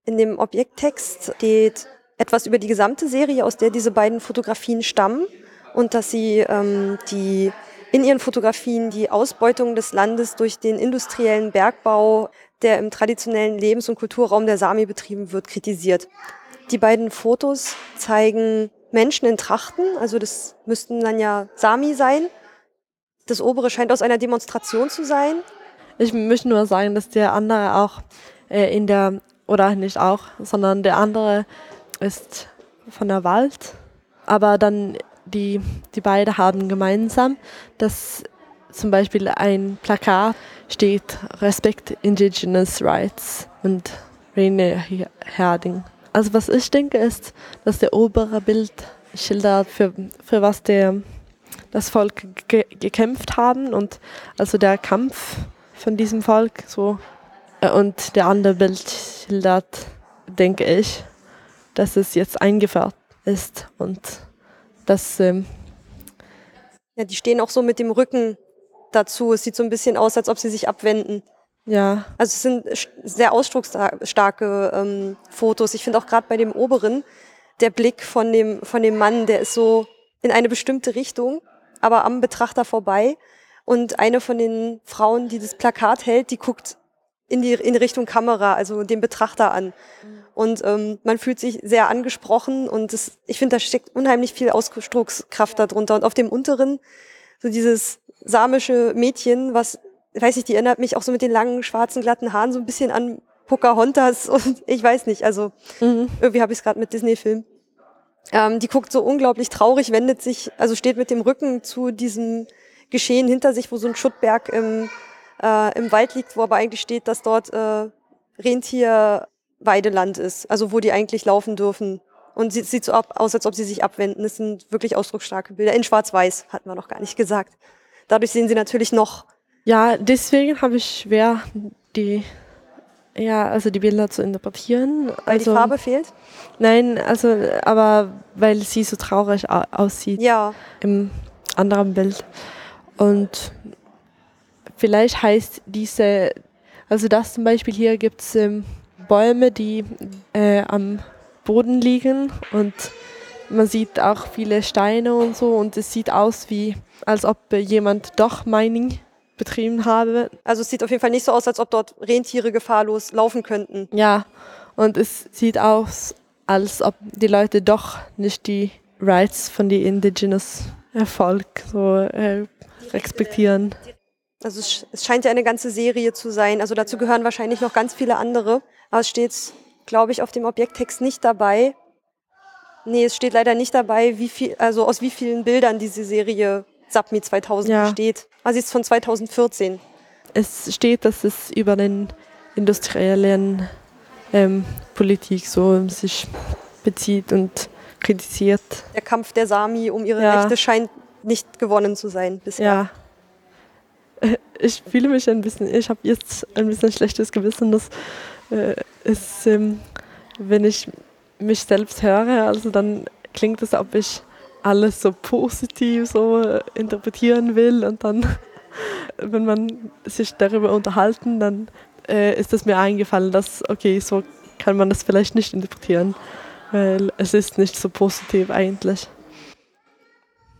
In dem Objekttext steht etwas über die gesamte Serie, aus der diese beiden Fotografien stammen und dass sie ähm, die in ihren Fotografien die Ausbeutung des Landes durch den industriellen Bergbau, der im traditionellen Lebens- und Kulturraum der Sami betrieben wird, kritisiert. Die beiden Fotos zeigen Menschen in Trachten, also das müssten dann ja Sami sein. Das obere scheint aus einer Demonstration zu sein. Ich möchte nur sagen, dass der andere auch äh, in der, oder nicht auch, sondern der andere ist von der Wald. Aber dann die, die beiden haben gemeinsam, dass zum Beispiel ein Plakat steht Respect Indigenous Rights und Rene Herding. Also was ich denke ist, dass der obere Bild schildert, für, für was der, das Volk ge gekämpft haben und also der Kampf von diesem Volk so äh, und der andere Bild schildert, denke ich, dass es jetzt eingeführt ist und das ähm ja, die stehen auch so mit dem Rücken dazu. Es sieht so ein bisschen aus, als ob sie sich abwenden. Ja. Also es sind sehr ausdrucksstarke ähm, Fotos. Ich finde auch gerade bei dem oberen, der Blick von dem, von dem Mann, der ist so in eine bestimmte Richtung, aber am Betrachter vorbei. Und eine von den Frauen, die das Plakat hält, die guckt in die in Richtung Kamera, also den Betrachter an. Und ähm, man fühlt sich sehr angesprochen und das, ich finde, da steckt unheimlich viel Ausdruckskraft darunter. Und auf dem unteren, so dieses samische Mädchen, was, weiß ich, die erinnert mich auch so mit den langen, schwarzen, glatten Haaren so ein bisschen an Pocahontas (laughs) und ich weiß nicht, also mhm. irgendwie habe ich es gerade mit Disney-Film. Ähm, die guckt so unglaublich traurig, wendet sich, also steht mit dem Rücken zu diesem Geschehen hinter sich, wo so ein Schuttberg im, äh, im Wald liegt, wo aber eigentlich steht, dass dort äh, Rentierweideland ist, also wo die eigentlich laufen dürfen. Und sie sieht so ab, aus, als ob sie sich abwenden. Das sind wirklich ausdrucksstarke Bilder. In Schwarz-Weiß, hatten wir noch gar nicht gesagt. Dadurch sehen sie natürlich noch. Ja, deswegen habe ich schwer, die, ja, also die Bilder zu interpretieren. Weil also, die Farbe fehlt? Nein, also, aber weil sie so traurig aussieht. Ja. Im anderen Bild. Und vielleicht heißt diese, also das zum Beispiel hier gibt es ähm, Bäume, die äh, am Boden liegen und man sieht auch viele Steine und so und es sieht aus wie, als ob jemand doch Mining betrieben habe. Also es sieht auf jeden Fall nicht so aus, als ob dort Rentiere gefahrlos laufen könnten. Ja, und es sieht aus, als ob die Leute doch nicht die Rights von die Indigenous Erfolg so äh, respektieren. Also es, es scheint ja eine ganze Serie zu sein. Also dazu gehören wahrscheinlich noch ganz viele andere. Aber es steht, glaube ich, auf dem Objekttext nicht dabei, Nee, es steht leider nicht dabei, wie viel, also aus wie vielen Bildern diese Serie Sapmi 2000 ja. besteht. Also sie ist von 2014. Es steht, dass es über den industriellen ähm, Politik so sich bezieht und kritisiert. Der Kampf der Sami um ihre ja. Rechte scheint nicht gewonnen zu sein bisher. Ja. (laughs) Ich fühle mich ein bisschen, ich habe jetzt ein bisschen schlechtes Gewissen, dass äh, es, ähm, wenn ich mich selbst höre, also dann klingt es, ob ich alles so positiv so äh, interpretieren will und dann, (laughs) wenn man sich darüber unterhalten, dann äh, ist es mir eingefallen, dass, okay, so kann man das vielleicht nicht interpretieren, weil es ist nicht so positiv eigentlich.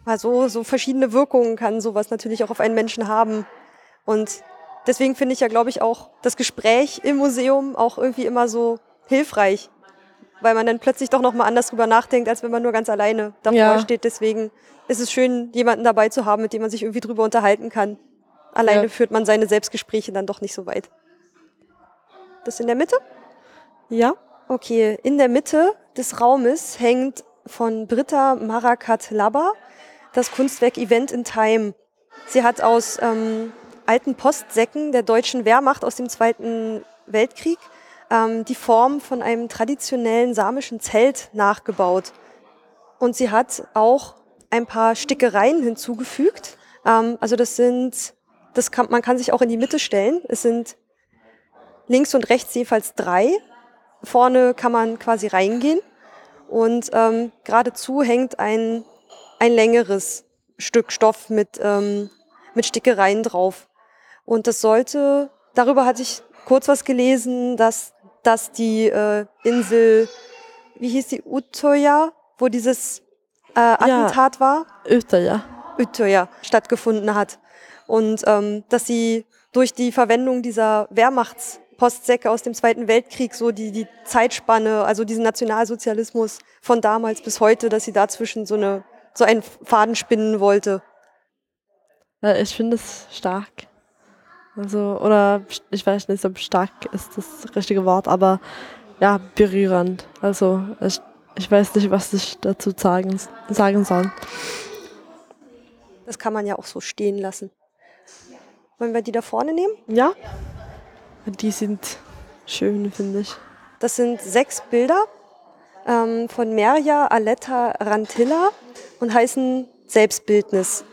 Also so verschiedene Wirkungen kann sowas natürlich auch auf einen Menschen haben und deswegen finde ich ja, glaube ich, auch das Gespräch im Museum auch irgendwie immer so hilfreich, weil man dann plötzlich doch nochmal anders drüber nachdenkt, als wenn man nur ganz alleine davor ja. steht. Deswegen ist es schön, jemanden dabei zu haben, mit dem man sich irgendwie drüber unterhalten kann. Alleine ja. führt man seine Selbstgespräche dann doch nicht so weit. Das in der Mitte? Ja. Okay, in der Mitte des Raumes hängt von Britta Marakat Labba das Kunstwerk Event in Time. Sie hat aus ähm, alten Postsäcken der deutschen Wehrmacht aus dem Zweiten Weltkrieg ähm, die Form von einem traditionellen samischen Zelt nachgebaut. Und sie hat auch ein paar Stickereien hinzugefügt. Ähm, also das sind, das kann, man kann sich auch in die Mitte stellen. Es sind links und rechts jeweils drei. Vorne kann man quasi reingehen. Und ähm, geradezu hängt ein, ein längeres Stück Stoff mit, ähm, mit Stickereien drauf. Und das sollte, darüber hatte ich kurz was gelesen, dass dass die äh, Insel, wie hieß die, Utoya, wo dieses äh, Attentat ja. war? Utoya. Utoya stattgefunden hat. Und ähm, dass sie durch die Verwendung dieser Wehrmachtspostsäcke aus dem Zweiten Weltkrieg so die, die Zeitspanne, also diesen Nationalsozialismus von damals bis heute, dass sie dazwischen so, eine, so einen Faden spinnen wollte. Ich finde es stark. Also, oder ich weiß nicht, ob stark ist das richtige Wort, aber ja, berührend. Also, ich, ich weiß nicht, was ich dazu sagen, sagen soll. Das kann man ja auch so stehen lassen. Wollen wir die da vorne nehmen? Ja. Die sind schön, finde ich. Das sind sechs Bilder ähm, von Merja Aletta Rantilla und heißen Selbstbildnis.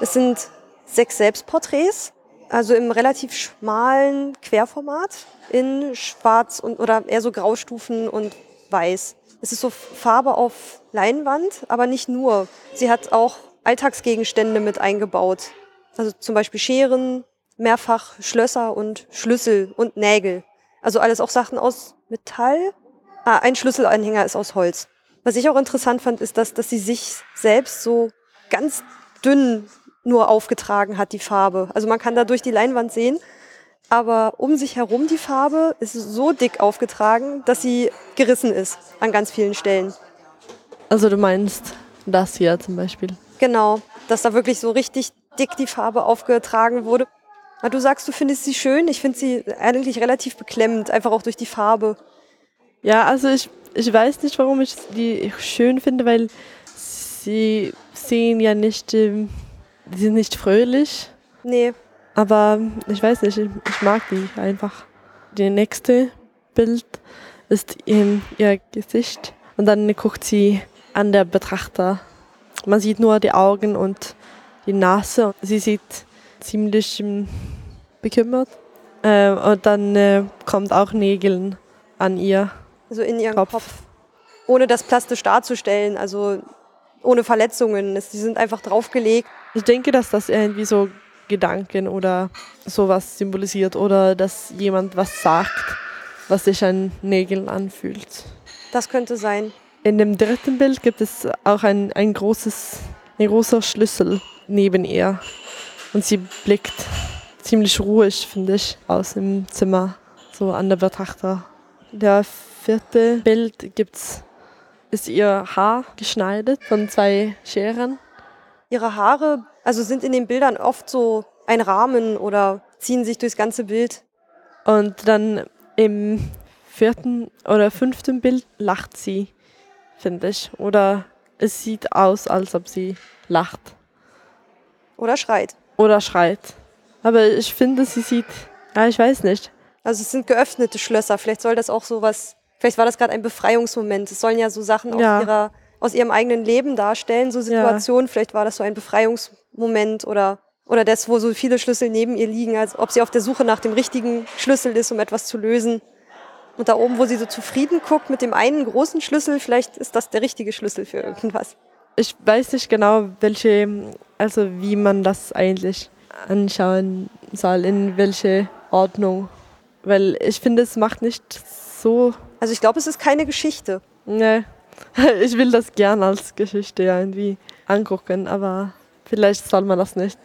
Es sind sechs Selbstporträts, also im relativ schmalen Querformat in schwarz und oder eher so Graustufen und weiß. Es ist so Farbe auf Leinwand, aber nicht nur. Sie hat auch Alltagsgegenstände mit eingebaut. Also zum Beispiel Scheren, mehrfach Schlösser und Schlüssel und Nägel. Also alles auch Sachen aus Metall. Ah, ein Schlüsselanhänger ist aus Holz. Was ich auch interessant fand, ist, dass, dass sie sich selbst so ganz dünn nur aufgetragen hat, die Farbe. Also man kann da durch die Leinwand sehen, aber um sich herum die Farbe ist so dick aufgetragen, dass sie gerissen ist an ganz vielen Stellen. Also du meinst das hier zum Beispiel? Genau, dass da wirklich so richtig dick die Farbe aufgetragen wurde. Du sagst, du findest sie schön. Ich finde sie eigentlich relativ beklemmend, einfach auch durch die Farbe. Ja, also ich, ich weiß nicht, warum ich die schön finde, weil sie sehen ja nicht, ähm, die sind nicht fröhlich. Nee. Aber ich weiß nicht, ich, ich mag die einfach. Die nächste Bild ist ähm, ihr Gesicht und dann guckt sie an der Betrachter. Man sieht nur die Augen und die Nase. Sie sieht ziemlich bekümmert. Äh, und dann äh, kommt auch Nägeln an ihr. Also in ihren Kopf. Kopf. Ohne das plastisch darzustellen, also ohne Verletzungen. Sie sind einfach draufgelegt. Ich denke, dass das irgendwie so Gedanken oder sowas symbolisiert oder dass jemand was sagt, was sich an Nägeln anfühlt. Das könnte sein. In dem dritten Bild gibt es auch ein, ein, großes, ein großer Schlüssel neben ihr. Und sie blickt ziemlich ruhig, finde ich, aus dem Zimmer, so an der Betrachter. Der vierte Bild gibt's, ist ihr Haar geschneidet von zwei Scheren. Ihre Haare, also sind in den Bildern oft so ein Rahmen oder ziehen sich durchs ganze Bild. Und dann im vierten oder fünften Bild lacht sie, finde ich. Oder es sieht aus, als ob sie lacht. Oder schreit. Oder schreit. Aber ich finde, sie sieht, ja, ich weiß nicht. Also es sind geöffnete Schlösser. Vielleicht soll das auch so was, vielleicht war das gerade ein Befreiungsmoment. Es sollen ja so Sachen ja. Aus, ihrer, aus ihrem eigenen Leben darstellen, so Situationen. Ja. Vielleicht war das so ein Befreiungsmoment oder, oder das, wo so viele Schlüssel neben ihr liegen, als ob sie auf der Suche nach dem richtigen Schlüssel ist, um etwas zu lösen. Und da oben, wo sie so zufrieden guckt mit dem einen großen Schlüssel, vielleicht ist das der richtige Schlüssel für irgendwas. Ich weiß nicht genau, welche, also wie man das eigentlich anschauen soll, in welche Ordnung. Weil ich finde, es macht nicht so. Also ich glaube, es ist keine Geschichte. Nee. (laughs) Ich will das gern als Geschichte irgendwie angucken, aber vielleicht soll man das nicht.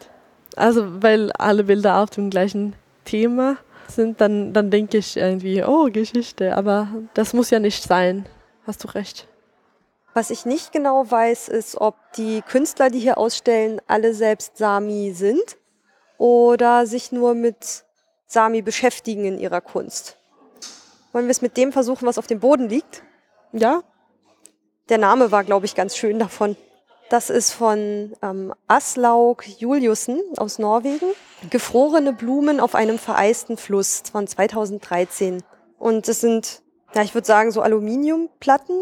Also weil alle Bilder auf dem gleichen Thema sind, dann, dann denke ich irgendwie, oh, Geschichte, aber das muss ja nicht sein. Hast du recht. Was ich nicht genau weiß, ist, ob die Künstler, die hier ausstellen, alle selbst Sami sind oder sich nur mit Sami beschäftigen in ihrer Kunst. Wollen wir es mit dem versuchen, was auf dem Boden liegt? Ja. Der Name war, glaube ich, ganz schön davon. Das ist von ähm, Aslaug Juliussen aus Norwegen. Gefrorene Blumen auf einem vereisten Fluss von 2013. Und es sind, ja, ich würde sagen, so Aluminiumplatten,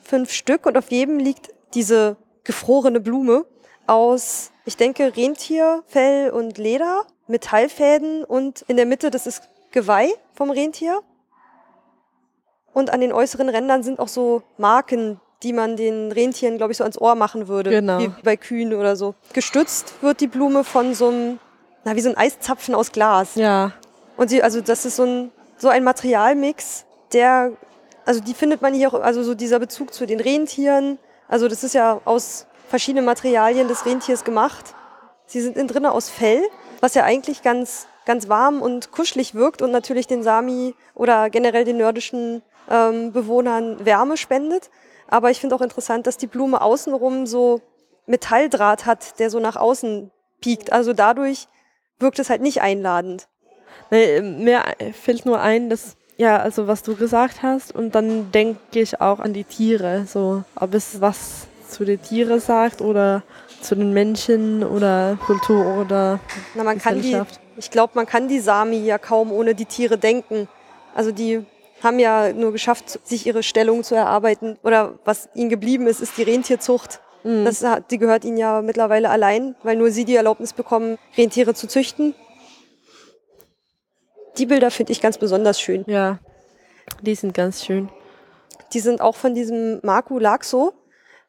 fünf Stück. Und auf jedem liegt diese gefrorene Blume aus ich denke, Rentierfell und Leder, Metallfäden und in der Mitte, das ist Geweih vom Rentier. Und an den äußeren Rändern sind auch so Marken, die man den Rentieren, glaube ich, so ans Ohr machen würde. Genau. Wie bei Kühen oder so. Gestützt wird die Blume von so einem, na, wie so ein Eiszapfen aus Glas. Ja. Und sie, also das ist so ein, so ein Materialmix, der, also die findet man hier auch, also so dieser Bezug zu den Rentieren. Also das ist ja aus verschiedene Materialien des Rentiers gemacht. Sie sind innen drinnen aus Fell, was ja eigentlich ganz, ganz warm und kuschelig wirkt und natürlich den Sami oder generell den nordischen ähm, Bewohnern Wärme spendet. Aber ich finde auch interessant, dass die Blume außenrum so Metalldraht hat, der so nach außen piekt. Also dadurch wirkt es halt nicht einladend. Nee, mir fällt nur ein, dass, ja, also was du gesagt hast, und dann denke ich auch an die Tiere, so, ob es was zu den Tieren sagt oder zu den Menschen oder Kultur oder Na, man kann die, Gesellschaft. ich glaube, man kann die Sami ja kaum ohne die Tiere denken. Also die haben ja nur geschafft, sich ihre Stellung zu erarbeiten. Oder was ihnen geblieben ist, ist die Rentierzucht. Mhm. Das hat, die gehört ihnen ja mittlerweile allein, weil nur sie die Erlaubnis bekommen, Rentiere zu züchten. Die Bilder finde ich ganz besonders schön. Ja, die sind ganz schön. Die sind auch von diesem Marco Laxo,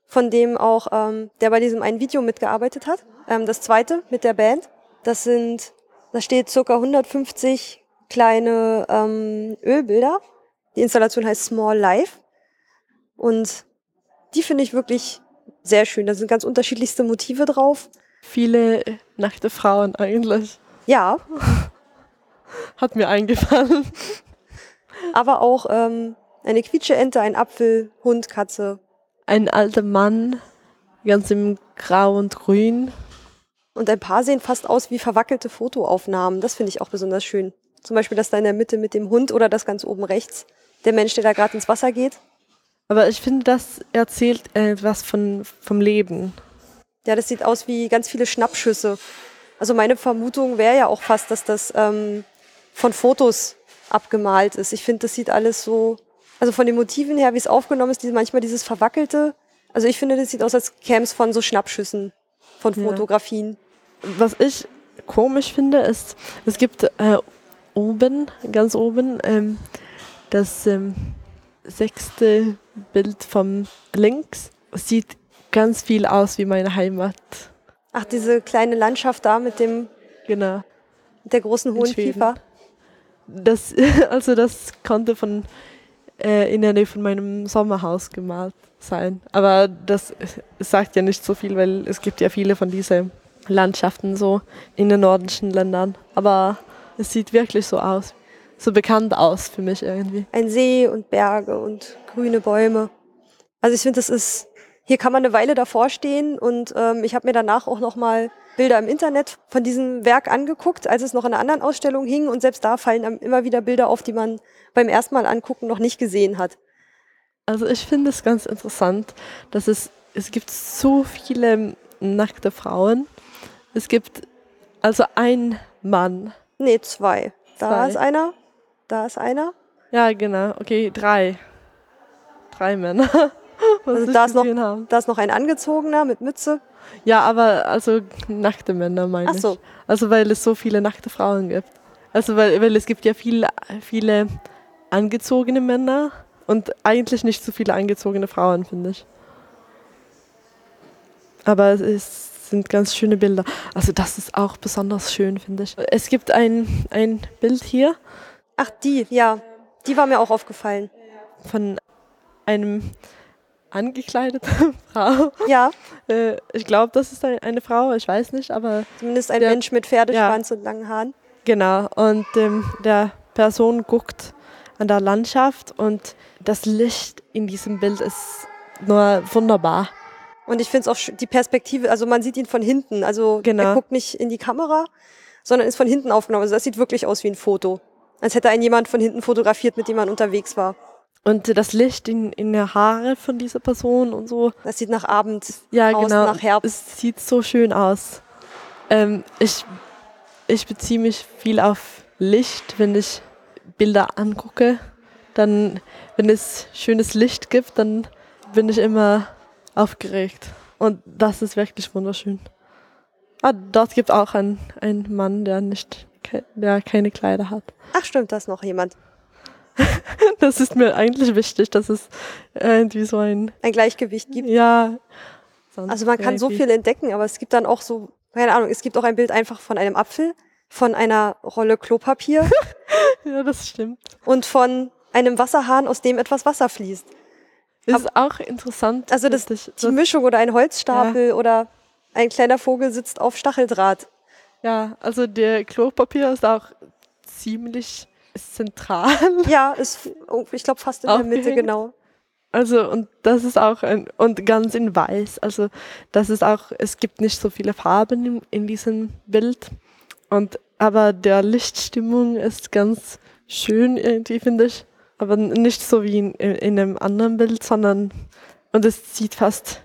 von dem auch, ähm, der bei diesem einen Video mitgearbeitet hat. Ähm, das zweite mit der Band. Das sind, da steht circa 150 kleine ähm, Ölbilder. Die Installation heißt Small Life. Und die finde ich wirklich sehr schön. Da sind ganz unterschiedlichste Motive drauf. Viele nackte Frauen eigentlich. Ja, (laughs) Hat mir eingefallen. aber auch ähm, eine Quietscheente, ein Apfel, Hund, Katze. Ein alter Mann, ganz im Grau und Grün. Und ein paar sehen fast aus wie verwackelte Fotoaufnahmen. Das finde ich auch besonders schön. Zum Beispiel das da in der Mitte mit dem Hund oder das ganz oben rechts. Der Mensch, der da gerade ins Wasser geht. Aber ich finde, das erzählt etwas von, vom Leben. Ja, das sieht aus wie ganz viele Schnappschüsse. Also meine Vermutung wäre ja auch fast, dass das ähm, von Fotos abgemalt ist. Ich finde, das sieht alles so, also von den Motiven her, wie es aufgenommen ist, die, manchmal dieses verwackelte. Also ich finde, das sieht aus, als käme es von so Schnappschüssen, von Ja. Fotografien. Was ich komisch finde, ist, es gibt äh, oben, ganz oben, ähm, das ähm, sechste Bild vom links. Sieht ganz viel aus wie meine Heimat. Ach, diese kleine Landschaft da mit dem, Genau. mit der großen hohen. Kiefer. Das, (laughs) also das konnte von äh, in der Nähe von meinem Sommerhaus gemalt sein. Aber das sagt ja nicht so viel, weil es gibt ja viele von diesen Landschaften so in den nordischen Ländern. Aber es sieht wirklich so aus. So bekannt aus für mich irgendwie. ein See und Berge und grüne Bäume. Also ich finde, das ist, hier kann man eine Weile davor stehen und ähm, ich habe mir danach auch nochmal Bilder im Internet von diesem Werk angeguckt, als es noch in einer anderen Ausstellung hing und selbst da fallen immer wieder Bilder auf, die man beim ersten Mal angucken noch nicht gesehen hat. Also ich finde es ganz interessant, dass es, es gibt so viele nackte Frauen. Es gibt also ein Mann. Nee, zwei. Da Zwei. ist einer, da ist einer. Ja, genau. Okay, drei. Drei Männer. (laughs) Also da ist noch-. Da ist noch ein angezogener mit Mütze. Ja, aber also nackte Männer meine Ach so. ich. Also weil es so viele nackte Frauen gibt. Also weil, weil es gibt ja viele, viele angezogene Männer und eigentlich nicht so viele angezogene Frauen, finde ich. Aber es sind ganz schöne Bilder. Also das ist auch besonders schön, finde ich. Es gibt ein, ein Bild hier Ach, die, ja. Die war mir auch aufgefallen. von einem angekleideten (laughs) Frau. Ja, Äh, ich glaube, das ist ein, eine Frau, ich weiß nicht, aber zumindest ein Der- Mensch mit Pferdeschwanz und langen Haaren. genau. Und ähm, der Person guckt an der Landschaft und das Licht in diesem Bild ist nur wunderbar. Und ich finde es auch die Perspektive, also man sieht ihn von hinten. Also Genau. er guckt nicht in die Kamera, sondern ist von hinten aufgenommen. Also das sieht wirklich aus wie ein Foto. Als hätte ein jemand von hinten fotografiert, mit dem man unterwegs war. Und das Licht in, in der Haare von dieser Person und so. Das sieht nach Abend Ja, aus, genau. nach Herbst. Es sieht so schön aus. Ähm, ich, ich beziehe mich viel auf Licht, wenn ich Bilder angucke. Dann, wenn es schönes Licht gibt, dann bin ich immer aufgeregt. Und das ist wirklich wunderschön. Ah, dort gibt auch einen, einen Mann, der nicht, ke- der keine Kleider hat. Ach stimmt, da ist noch jemand. (laughs) Das ist mir eigentlich wichtig, dass es irgendwie so ein, Ein Gleichgewicht gibt. ja. Also man kann so viel entdecken, aber es gibt dann auch so, keine Ahnung, es gibt auch ein Bild einfach von einem Apfel, von einer Rolle Klopapier (laughs) Ja, das stimmt. und von einem Wasserhahn, aus dem etwas Wasser fließt. Ist auch interessant. Also das, ich- die Mischung oder ein Holzstapel oder ein kleiner Vogel sitzt auf Stacheldraht. Ja, also der Klopapier ist auch ziemlich zentral. Ja, ist, irgendwie, ich glaube, fast in der Mitte, genau. Also und das ist auch ein und ganz in weiß. Also das ist auch, es gibt nicht so viele Farben in, in diesem Bild und aber der Lichtstimmung ist ganz schön irgendwie, finde ich. Aber nicht so wie in, in einem anderen Bild, sondern und es sieht fast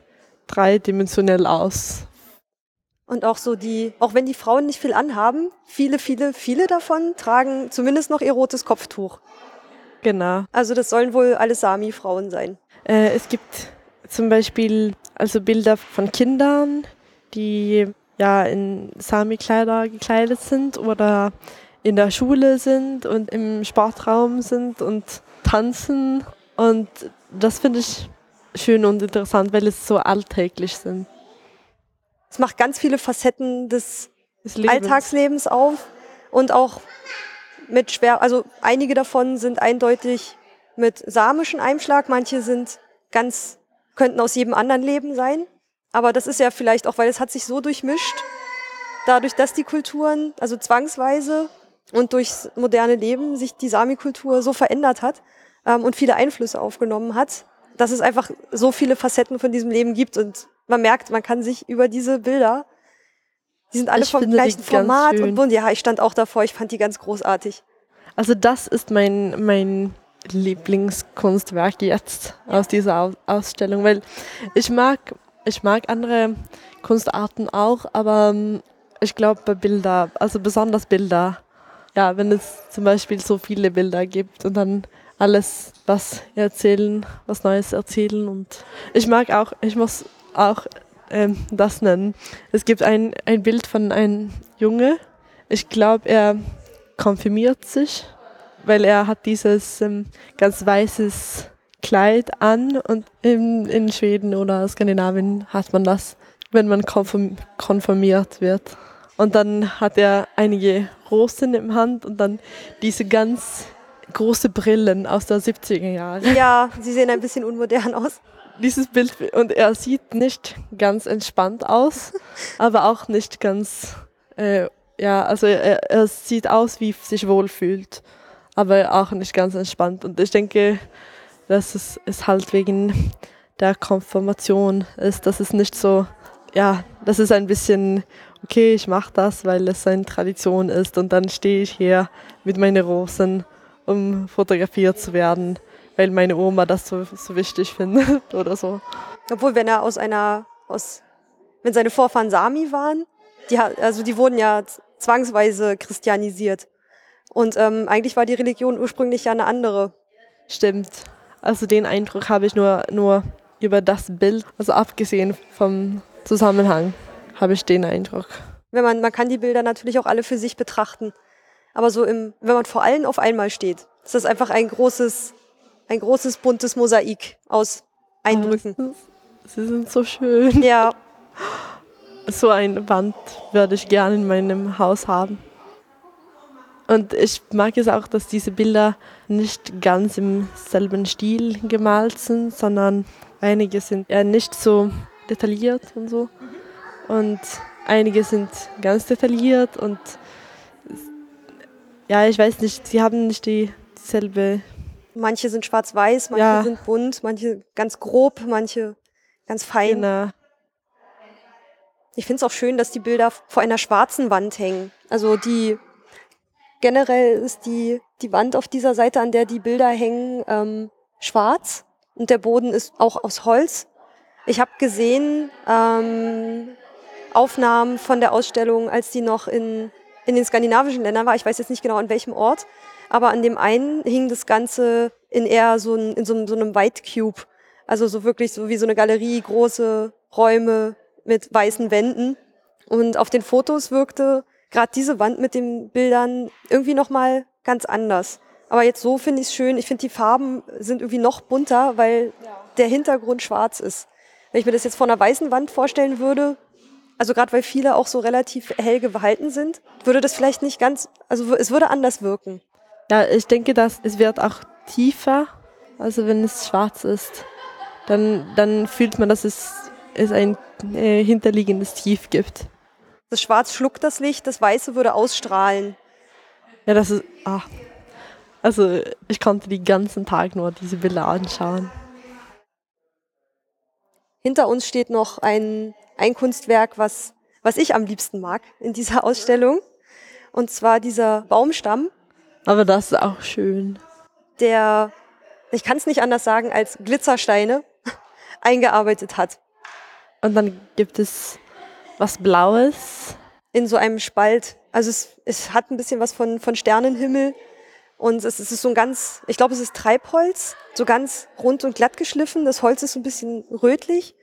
dreidimensionell aus. Und auch so die, auch wenn die Frauen nicht viel anhaben, viele, viele, viele davon tragen zumindest noch ihr rotes Kopftuch. Genau. Also das sollen wohl alles Sami-Frauen sein. Äh, es gibt zum Beispiel also Bilder von Kindern, die ja in Sami-Kleider gekleidet sind oder in der Schule sind und im Sportraum sind und tanzen. Und das finde ich schön und interessant, weil es so alltäglich sind. Es macht ganz viele Facetten des, des Alltagslebens auf und auch mit schwer, also einige davon sind eindeutig mit samischem Einschlag, manche sind ganz, könnten aus jedem anderen Leben sein. Aber das ist ja vielleicht auch, weil es hat sich so durchmischt, dadurch, dass die Kulturen, also zwangsweise und durchs moderne Leben sich die Sami-Kultur so verändert hat ähm, und viele Einflüsse aufgenommen hat, dass es einfach so viele Facetten von diesem Leben gibt und man merkt, man kann sich über diese Bilder, die sind alle ich vom gleichen Format und bunt. Ja, ich stand auch davor, ich fand die ganz großartig. Also das ist mein, mein Lieblingskunstwerk jetzt aus dieser Ausstellung, weil ich mag, ich mag andere Kunstarten auch, aber ähm, ich glaube bei Bilder, also besonders Bilder, ja, wenn es zum Beispiel so viele Bilder gibt und dann alles was erzählen, was Neues erzählen und ich mag auch, ich muss auch ähm, das nennen. Es gibt ein, ein Bild von einem Junge, ich glaube, er konfirmiert sich, weil er hat dieses ähm, ganz weißes Kleid an und in, in Schweden oder Skandinavien hat man das, wenn man konfirm konfirmiert wird. Und dann hat er einige Rosen im Hand und dann diese ganz große Brillen aus der 70er Jahre. Ja, sie sehen ein bisschen unmodern aus. Dieses Bild und er sieht nicht ganz entspannt aus, aber auch nicht ganz, äh, ja, also er, er sieht aus, wie sich wohlfühlt, aber auch nicht ganz entspannt. Und ich denke, dass es ist halt wegen der Konfirmation ist, dass es nicht so, ja, das ist ein bisschen okay, ich mache das, weil es eine Tradition ist und dann stehe ich hier mit meinen Rosen um fotografiert zu werden, weil meine Oma das so, so wichtig findet oder so. Obwohl, wenn er aus einer, aus, wenn seine Vorfahren Sami waren, die, also die wurden ja zwangsweise christianisiert. Und ähm, eigentlich war die Religion ursprünglich ja eine andere. Stimmt. Also den Eindruck habe ich nur, nur über das Bild, also abgesehen vom Zusammenhang, habe ich den Eindruck. Wenn man, man kann die Bilder natürlich auch alle für sich betrachten. Aber so im, wenn man vor allen auf einmal steht, ist das einfach ein großes, ein großes buntes Mosaik aus Eindrücken. Oh, sie sind so schön. Ja. So eine Wand würde ich gerne in meinem Haus haben. Und ich mag es auch, dass diese Bilder nicht ganz im selben Stil gemalt sind, sondern einige sind eher nicht so detailliert und so. Und einige sind ganz detailliert und ja, ich weiß nicht, sie haben nicht die, dieselbe. Manche sind schwarz-weiß, manche ja. sind bunt, manche ganz grob, manche ganz fein. Genau. Ich finde es auch schön, dass die Bilder vor einer schwarzen Wand hängen. Also die generell ist die, die Wand auf dieser Seite, an der die Bilder hängen, ähm, schwarz und der Boden ist auch aus Holz. Ich habe gesehen ähm, Aufnahmen von der Ausstellung, als die noch in in den skandinavischen Ländern war. Ich weiß jetzt nicht genau an welchem Ort, aber an dem einen hing das Ganze in eher so, ein, in so, so einem White Cube. Also so wirklich so wie so eine Galerie, große Räume mit weißen Wänden. Und auf den Fotos wirkte gerade diese Wand mit den Bildern irgendwie nochmal ganz anders. Aber jetzt so finde ich es schön. Ich finde, die Farben sind irgendwie noch bunter, weil der Hintergrund schwarz ist. Wenn ich mir das jetzt vor einer weißen Wand vorstellen würde, also gerade weil viele auch so relativ hell gehalten sind, würde das vielleicht nicht ganz, also es würde anders wirken. Ja, ich denke, dass es wird auch tiefer, also wenn es schwarz ist, dann, dann fühlt man, dass es, es ein äh, hinterliegendes Tief gibt. Das Schwarz schluckt das Licht, das Weiße würde ausstrahlen. Ja, das ist, ah. also ich konnte den ganzen Tag nur diese Bilder anschauen. Hinter uns steht noch ein ein Kunstwerk, was, was ich am liebsten mag in dieser Ausstellung. Und zwar dieser Baumstamm, Aber das ist auch schön. der, ich kann es nicht anders sagen, als Glitzersteine (laughs) eingearbeitet hat. Und dann gibt es was Blaues. in so einem Spalt. Also es, es hat ein bisschen was von, von Sternenhimmel und es, es ist so ein ganz, ich glaube, es ist Treibholz, so ganz rund und glatt geschliffen. Das Holz ist so ein bisschen rötlich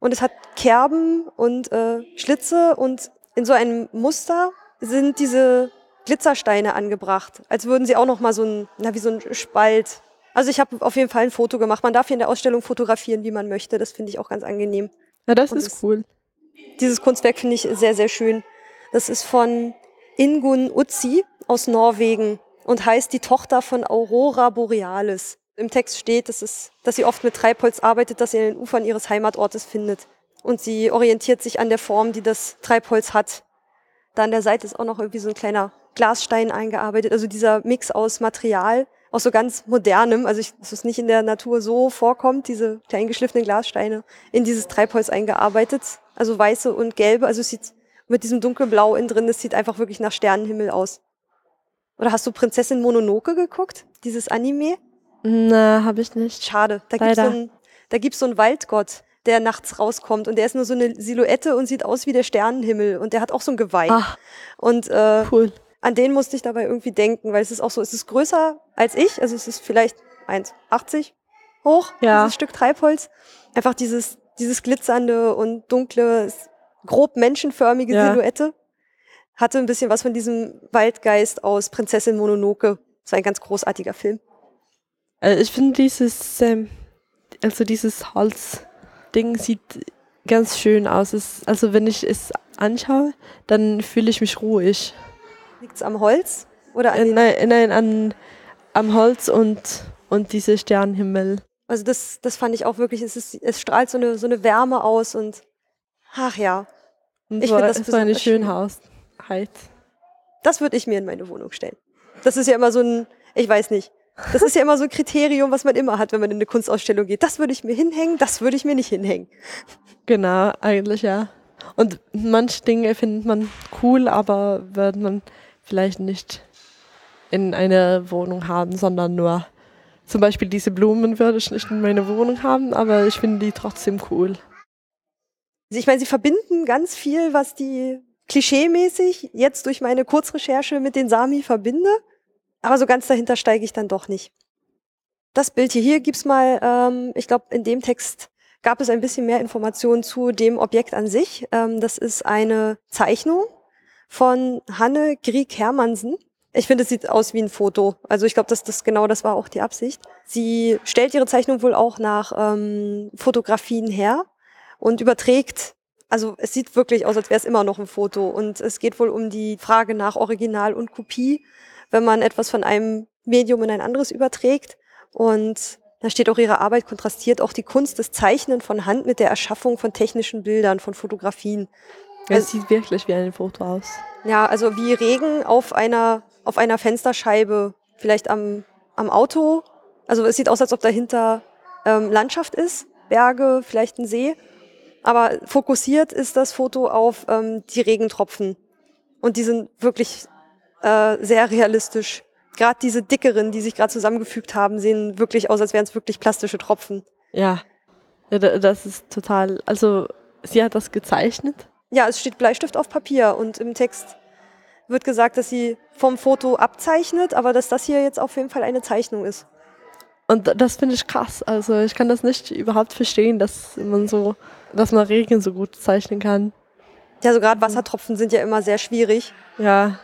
und es hat Kerben und äh, Schlitze und in so einem Muster sind diese Glitzersteine angebracht, als würden sie auch noch mal so ein, na wie so ein Spalt. Also ich habe auf jeden Fall ein Foto gemacht. Man darf hier in der Ausstellung fotografieren, wie man möchte. Das finde ich auch ganz angenehm. Ja, das Und ist cool. Dieses Kunstwerk finde ich sehr, sehr schön. Das ist von Ingun Utsi aus Norwegen und heißt die Tochter von Aurora Borealis. Im Text steht, dass, es, dass sie oft mit Treibholz arbeitet, das sie in den Ufern ihres Heimatortes findet. Und sie orientiert sich an der Form, die das Treibholz hat. Da an der Seite ist auch noch irgendwie so ein kleiner Glasstein eingearbeitet. Also dieser Mix aus Material, aus so ganz modernem, also ich, dass es nicht in der Natur so vorkommt, diese kleinen geschliffenen Glassteine in dieses Treibholz eingearbeitet. Also weiße und gelbe. Also es sieht mit diesem dunkelblau innen drin, das sieht einfach wirklich nach Sternenhimmel aus. Oder hast du Prinzessin Mononoke geguckt? Dieses Anime? Na, habe ich nicht. Schade. Da gibt's so Leider. einen, da gibt's so einen Waldgott, der nachts rauskommt und der ist nur so eine Silhouette und sieht aus wie der Sternenhimmel und der hat auch so ein Geweih. Ach, Und äh, cool. An den musste ich dabei irgendwie denken, weil es ist auch so, es ist größer als ich, also es ist vielleicht 1,80 hoch, Ja. dieses Stück Treibholz. Einfach dieses, dieses glitzernde und dunkle, grob menschenförmige Ja. Silhouette. Hatte ein bisschen was von diesem Waldgeist aus Prinzessin Mononoke. Das war ein ganz großartiger Film. Äh, ich finde dieses, ähm, also dieses Holzding sieht ganz schön aus. Es, also wenn ich es anschaue, dann fühle ich mich ruhig. Liegt's am Holz? Oder an Äh, nein, nein, an, am Holz und, und diese Sternenhimmel. also das, das fand ich auch wirklich, es, ist, es strahlt so eine, so eine Wärme aus und ach ja, Und Ich so, find das so eine. Schönheit. das würde ich mir in meine Wohnung stellen. Das ist ja immer so ein, ich weiß nicht, das ist ja immer so ein Kriterium, was man immer hat, wenn man in eine Kunstausstellung geht. Das würde ich mir hinhängen, das würde ich mir nicht hinhängen. Genau, eigentlich ja. Und manche Dinge findet man cool, aber wird man vielleicht nicht in einer Wohnung haben, sondern nur zum Beispiel diese Blumen würde ich nicht in meiner Wohnung haben, aber ich finde die trotzdem cool. Also ich meine, sie verbinden ganz viel, was die klischeemäßig jetzt durch meine Kurzrecherche mit den Sami verbinde. Aber so ganz dahinter steige ich dann doch nicht. Das Bild hier, hier gibt's mal, ähm, ich glaube, in dem Text gab es ein bisschen mehr Informationen zu dem Objekt an sich. Ähm, das ist eine Zeichnung von Hanne Grieg-Hermansen. Ich finde, es sieht aus wie ein Foto. Also ich glaube, dass das genau das war auch die Absicht. Sie stellt ihre Zeichnung wohl auch nach ähm, Fotografien her und überträgt. Also es sieht wirklich aus, als wäre es immer noch ein Foto. Und es geht wohl um die Frage nach Original und Kopie, wenn man etwas von einem Medium in ein anderes überträgt. Und da steht auch ihre Arbeit kontrastiert auch die Kunst des Zeichnen von Hand mit der Erschaffung von technischen Bildern, von Fotografien. Es sieht wirklich wie ein Foto aus. Ja, also wie Regen auf einer, auf einer Fensterscheibe, vielleicht am, am Auto. Also es sieht aus, als ob dahinter ähm, Landschaft ist, Berge, vielleicht ein See. Aber fokussiert ist das Foto auf ähm, die Regentropfen. Und die sind wirklich äh, sehr realistisch. Gerade diese dickeren, die sich gerade zusammengefügt haben, sehen wirklich aus, als wären es wirklich plastische Tropfen. Ja. ja, da- das ist total, also sie hat das gezeichnet. Ja, es steht Bleistift auf Papier und im Text wird gesagt, dass sie vom Foto abzeichnet, aber dass das hier jetzt auf jeden Fall eine Zeichnung ist. Und das finde ich krass. Also ich kann das nicht überhaupt verstehen, dass man so, dass man Regen so gut zeichnen kann. Ja, so gerade Wassertropfen sind ja immer sehr schwierig. Ja,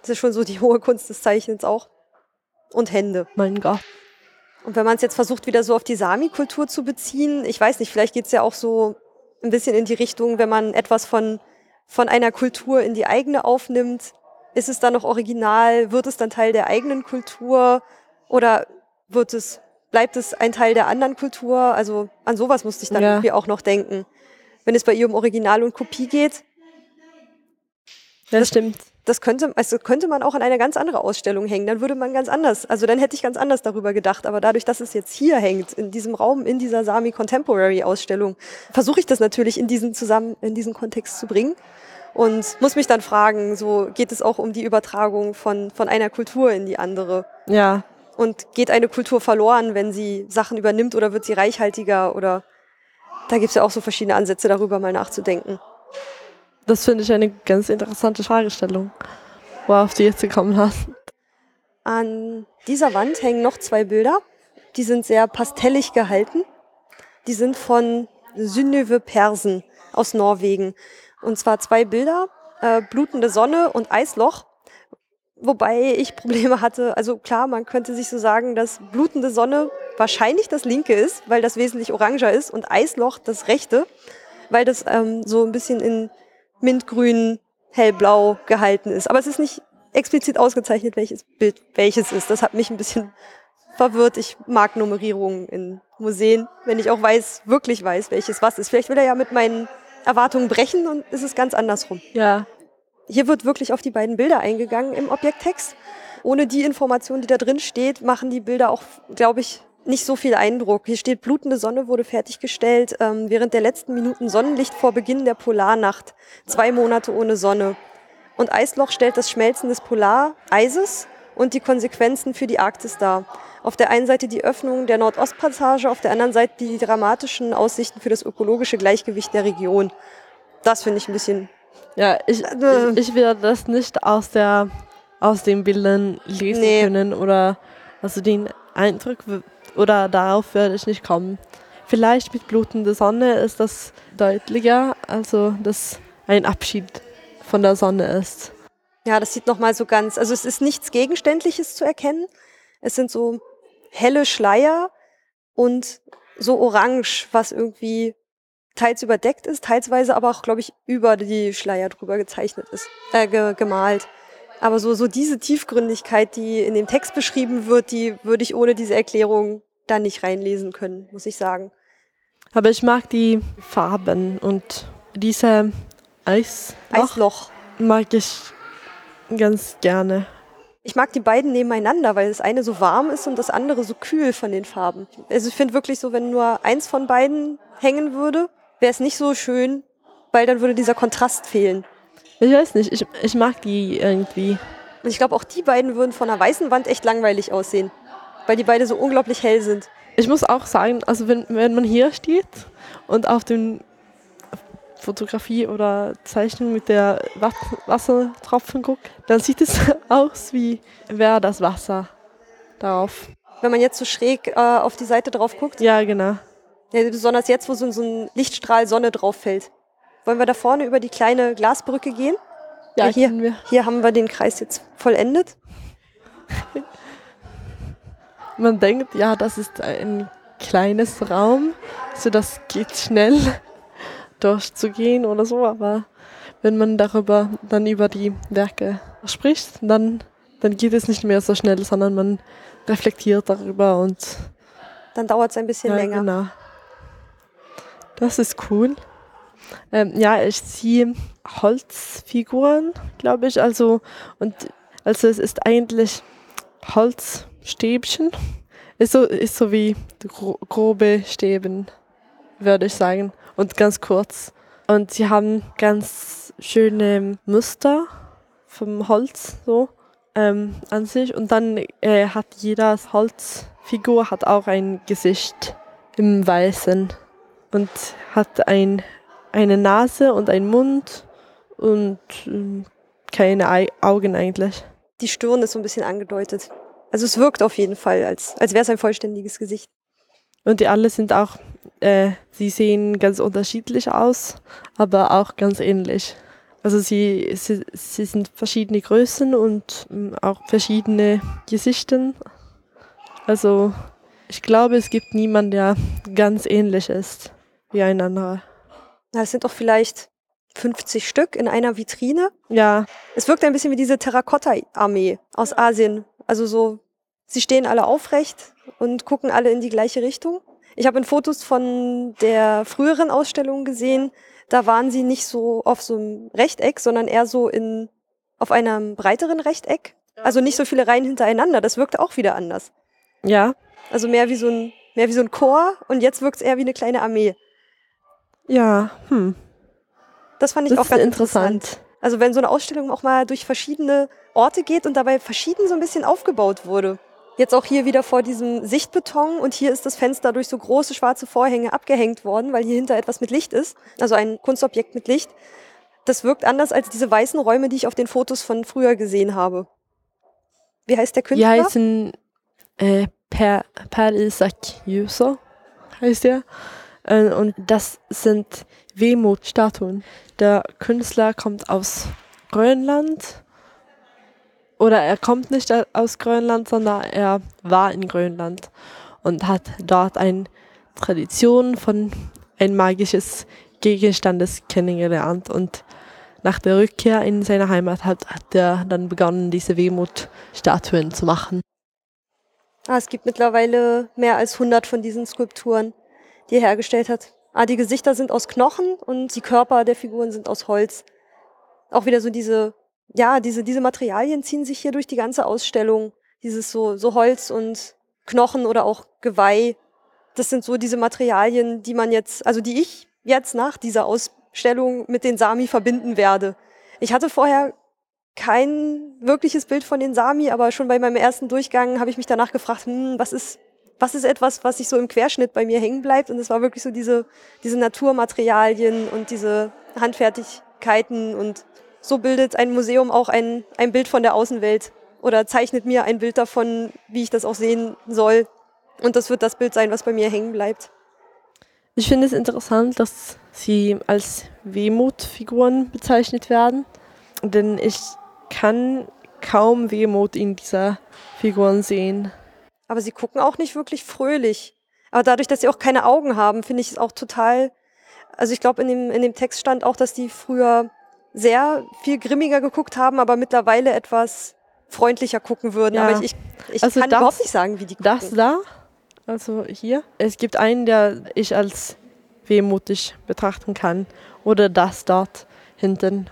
Das ist schon so die (laughs) hohe Kunst des Zeichnens auch. Und Hände. mein Gott. Und wenn man es jetzt versucht, wieder so auf die Sami-Kultur zu beziehen, ich weiß nicht, vielleicht geht es ja auch so ein bisschen in die Richtung, wenn man etwas von, von einer Kultur in die eigene aufnimmt, ist es dann noch original? Wird es dann Teil der eigenen Kultur? Oder wird es, bleibt es ein Teil der anderen Kultur? Also an sowas musste ich dann Ja. irgendwie auch noch denken. Wenn es bei ihr um Original und Kopie geht, Das stimmt. das könnte, also könnte man auch an eine ganz andere Ausstellung hängen. Dann würde man ganz anders, also dann hätte ich ganz anders darüber gedacht. Aber dadurch, dass es jetzt hier hängt, in diesem Raum, in dieser Sami Contemporary Ausstellung, versuche ich das natürlich in diesen zusammen, in diesen Kontext zu bringen. und muss mich dann fragen, so geht es auch um die Übertragung von, von einer Kultur in die andere. Ja. Und geht eine Kultur verloren, wenn sie Sachen übernimmt oder wird sie reichhaltiger oder da gibt es ja auch so verschiedene Ansätze darüber mal nachzudenken. Das finde ich eine ganz interessante Fragestellung, worauf du jetzt gekommen hast. An dieser Wand hängen noch zwei Bilder. Die sind sehr pastellig gehalten. Die sind von Synnöve Persen aus Norwegen. Und zwar zwei Bilder, äh, blutende Sonne und Eisloch. Wobei ich Probleme hatte. Also klar, man könnte sich so sagen, dass blutende Sonne wahrscheinlich das linke ist, weil das wesentlich oranger ist und Eisloch das rechte, weil das ähm, so ein bisschen in mintgrün, hellblau gehalten ist. Aber es ist nicht explizit ausgezeichnet, welches Bild welches ist. Das hat mich ein bisschen verwirrt. Ich mag Nummerierungen in Museen, wenn ich auch weiß, wirklich weiß, welches was ist. Vielleicht will er ja mit meinen Erwartungen brechen und ist es ganz andersrum. Ja. Hier wird wirklich auf die beiden Bilder eingegangen im Objekttext. Ohne die Information, die da drin steht, machen die Bilder auch, glaube ich, nicht so viel Eindruck. Hier steht, blutende Sonne wurde fertiggestellt ähm, während der letzten Minuten Sonnenlicht vor Beginn der Polarnacht. Zwei Monate ohne Sonne. Und Eisloch stellt das Schmelzen des Polareises und die Konsequenzen für die Arktis dar. Auf der einen Seite die Öffnung der Nordostpassage, auf der anderen Seite die dramatischen Aussichten für das ökologische Gleichgewicht der Region. Das finde ich ein bisschen. Ja, ich, äh, ich, ich werde das nicht aus, der, aus den Bildern lesen nee. können oder also den Eindruck oder darauf werde ich nicht kommen. Vielleicht mit blutender Sonne ist das deutlicher, also dass ein Abschied von der Sonne ist. Ja, das sieht nochmal so ganz, also es ist nichts Gegenständliches zu erkennen. Es sind so helle Schleier und so orange, was irgendwie teils überdeckt ist, teilsweise aber auch, glaube ich, über die Schleier drüber gezeichnet ist, äh, ge gemalt. Aber so, so diese Tiefgründigkeit, die in dem Text beschrieben wird, die würde ich ohne diese Erklärung da nicht reinlesen können, muss ich sagen. Aber ich mag die Farben und diese Eisloch, Eisloch. mag ich ganz gerne. Ich mag die beiden nebeneinander, weil das eine so warm ist und das andere so kühl von den Farben. Also ich finde wirklich so, wenn nur eins von beiden hängen würde, wäre es nicht so schön, weil dann würde dieser Kontrast fehlen. Ich weiß nicht, ich, ich mag die irgendwie. Und ich glaube, auch die beiden würden von einer weißen Wand echt langweilig aussehen, weil die beide so unglaublich hell sind. Ich muss auch sagen, also wenn, wenn man hier steht und auf den Fotografie oder Zeichnung mit der Wassertropfen guckt, dann sieht es (laughs) aus, wie wäre das Wasser darauf. Wenn man jetzt so schräg äh, auf die Seite drauf guckt? Ja, genau. Ja, besonders jetzt, wo so, so ein Lichtstrahl Sonne drauf fällt. Wollen wir da vorne über die kleine Glasbrücke gehen? Ja, ja hier, hier haben wir den Kreis jetzt vollendet. (laughs) Man denkt, ja, das ist ein kleines Raum, so das geht schnell (laughs) durchzugehen oder so, aber wenn man darüber dann über die Werke spricht, dann, dann geht es nicht mehr so schnell, sondern man reflektiert darüber und dann dauert es ein bisschen ja, länger. Genau. Das ist cool. Ähm, ja, ich ziehe Holzfiguren, glaube ich. Also, und also es ist eigentlich Holzstäbchen. Ist so, ist so wie gro grobe Stäben, würde ich sagen. Und ganz kurz. Und sie haben ganz schöne Muster vom Holz so ähm, an sich. Und dann äh, hat jeder Holzfigur hat auch ein Gesicht im Weißen und hat ein eine Nase und einen Mund und äh, keine Augen eigentlich. Die Stirn ist so ein bisschen angedeutet. Also es wirkt auf jeden Fall, als, als wäre es ein vollständiges Gesicht. Und die alle sind auch, äh, sie sehen ganz unterschiedlich aus, aber auch ganz ähnlich. Also sie, sie, sie sind verschiedene Größen und ähm, auch verschiedene Gesichter. Also ich glaube, es gibt niemanden, der ganz ähnlich ist wie ein anderer. Das sind doch vielleicht 50 Stück in einer Vitrine. Ja. Es wirkt ein bisschen wie diese Terrakotta-Armee aus Asien. Also so, sie stehen alle aufrecht und gucken alle in die gleiche Richtung. Ich habe in Fotos von der früheren Ausstellung gesehen, da waren sie nicht so auf so einem Rechteck, sondern eher so in, auf einem breiteren Rechteck. Also nicht so viele Reihen hintereinander. Das wirkte auch wieder anders. Ja. Also mehr wie so ein, mehr wie so ein Chor und jetzt wirkt es eher wie eine kleine Armee. Ja, hm. Das fand ich Das auch ist ganz interessant. interessant. Also wenn so eine Ausstellung auch mal durch verschiedene Orte geht und dabei verschieden so ein bisschen aufgebaut wurde. Jetzt auch hier wieder vor diesem Sichtbeton und hier ist das Fenster durch so große schwarze Vorhänge abgehängt worden, weil hier hinter etwas mit Licht ist. Also ein Kunstobjekt mit Licht. Das wirkt anders als diese weißen Räume, die ich auf den Fotos von früher gesehen habe. Wie heißt der Die Künstler? heißen äh, per, Isak Juso, heißt der. Äh, und das sind Wehmut-Statuen. Der Künstler kommt aus Grönland. Oder er kommt nicht aus Grönland, sondern er war in Grönland und hat dort eine Tradition von ein magisches Gegenstandes kennengelernt. Und nach der Rückkehr in seine Heimat hat, hat er dann begonnen, diese Wehmut-Statuen zu machen. Ah, es gibt mittlerweile mehr als 100 von diesen Skulpturen, die er hergestellt hat. Ah, die Gesichter sind aus Knochen und die Körper der Figuren sind aus Holz. Auch wieder so diese, ja, diese, diese Materialien ziehen sich hier durch die ganze Ausstellung. Dieses so, so Holz und Knochen oder auch Geweih. Das sind so diese Materialien, die man jetzt, also die ich jetzt nach dieser Ausstellung mit den Sami verbinden werde. Ich hatte vorher kein wirkliches Bild von den Sami, aber schon bei meinem ersten Durchgang habe ich mich danach gefragt, hm, was ist, was ist etwas, was sich so im Querschnitt bei mir hängen bleibt? Und es war wirklich so diese, diese Naturmaterialien und diese Handfertigkeiten und so bildet ein Museum auch ein, ein Bild von der Außenwelt oder zeichnet mir ein Bild davon, wie ich das auch sehen soll. Und das wird das Bild sein, was bei mir hängen bleibt. Ich finde es interessant, dass sie als Wehmutfiguren bezeichnet werden, denn ich kann kaum Wehmut in dieser Figuren sehen. Aber sie gucken auch nicht wirklich fröhlich. Aber dadurch, dass sie auch keine Augen haben, finde ich es auch total. Also ich glaube, in dem, in dem Text stand auch, dass die früher sehr viel grimmiger geguckt haben, aber mittlerweile etwas freundlicher gucken würden. Ja. Aber ich, ich, ich Also kann das- überhaupt nicht sagen, wie die gucken. Das da, also hier, es gibt einen, der ich als wehmutig betrachten kann, oder das dort hinten.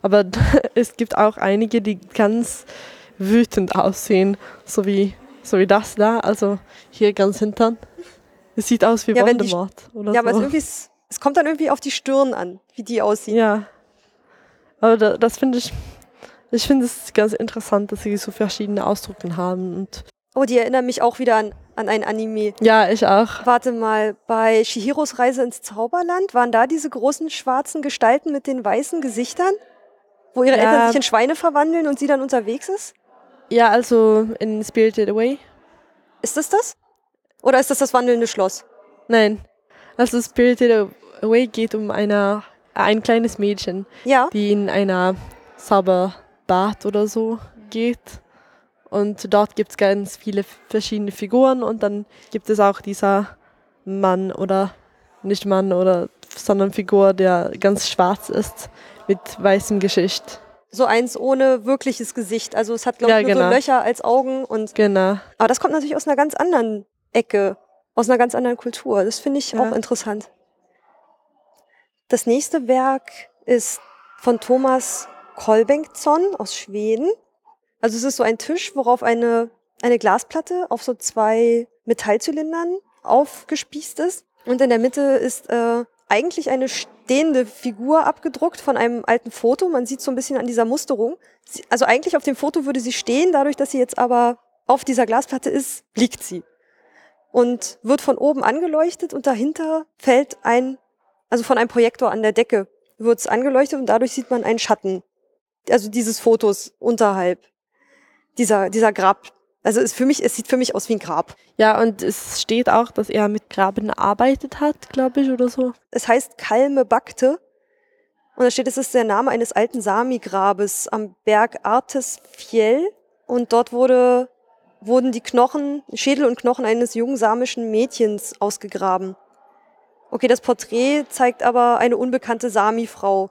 Aber (laughs) es gibt auch einige, die ganz wütend aussehen, so wie, so wie das da, also hier ganz hinten. Es sieht aus wie Ja, wenn die- Voldemort oder ja, aber es, so. irgendwie, ist- es kommt dann irgendwie auf die Stirn an, wie die aussieht. Ja. Aber da, das finde ich, ich finde es ganz interessant, dass sie so verschiedene Ausdrücke haben. Und Oh, die erinnern mich auch wieder an, an ein Anime. ja, ich auch. Warte mal, bei Shihiros Reise ins Zauberland waren da diese großen schwarzen Gestalten mit den weißen Gesichtern, wo ihre Ja. Eltern sich in Schweine verwandeln und sie dann unterwegs ist? Ja, also in Spirited Away. Ist das das? Oder ist das das wandelnde Schloss? Nein. Also Spirited Away geht um eine, ein kleines Mädchen, Ja. die in einer Zauberbad oder so geht. Und dort gibt es ganz viele verschiedene Figuren und dann gibt es auch dieser Mann oder nicht Mann oder sondern Figur, der ganz schwarz ist mit weißem Geschicht. So eins ohne wirkliches Gesicht. Also es hat, glaube Ja, ich, nur genau. so Löcher als Augen. Und, Genau. aber das kommt natürlich aus einer ganz anderen Ecke, aus einer ganz anderen Kultur. Das finde ich Ja. auch interessant. Das nächste Werk ist von Thomas Kolbengtsson aus Schweden. Also es ist so ein Tisch, worauf eine, eine Glasplatte auf so zwei Metallzylindern aufgespießt ist. Und in der Mitte ist äh, eigentlich eine stehende Figur abgedruckt von einem alten Foto. Man sieht so ein bisschen an dieser Musterung. Sie, also eigentlich auf dem Foto würde sie stehen, dadurch, dass sie jetzt aber auf dieser Glasplatte ist, liegt sie. Und wird von oben angeleuchtet und dahinter fällt ein, also von einem Projektor an der Decke wird es angeleuchtet und dadurch sieht man einen Schatten. Also dieses Fotos unterhalb dieser, dieser Grab. Also es für mich, es sieht für mich aus wie ein Grab. Ja, und es steht auch, dass er mit Graben gearbeitet hat, glaube ich, oder so. Es heißt Kalme Bakte. Und da steht, es ist der Name eines alten Sami-Grabes am Berg Artes Fjell. Und dort wurde, wurden die Knochen, Schädel und Knochen eines jungen samischen Mädchens ausgegraben. Okay, das Porträt zeigt aber eine unbekannte Sami-Frau.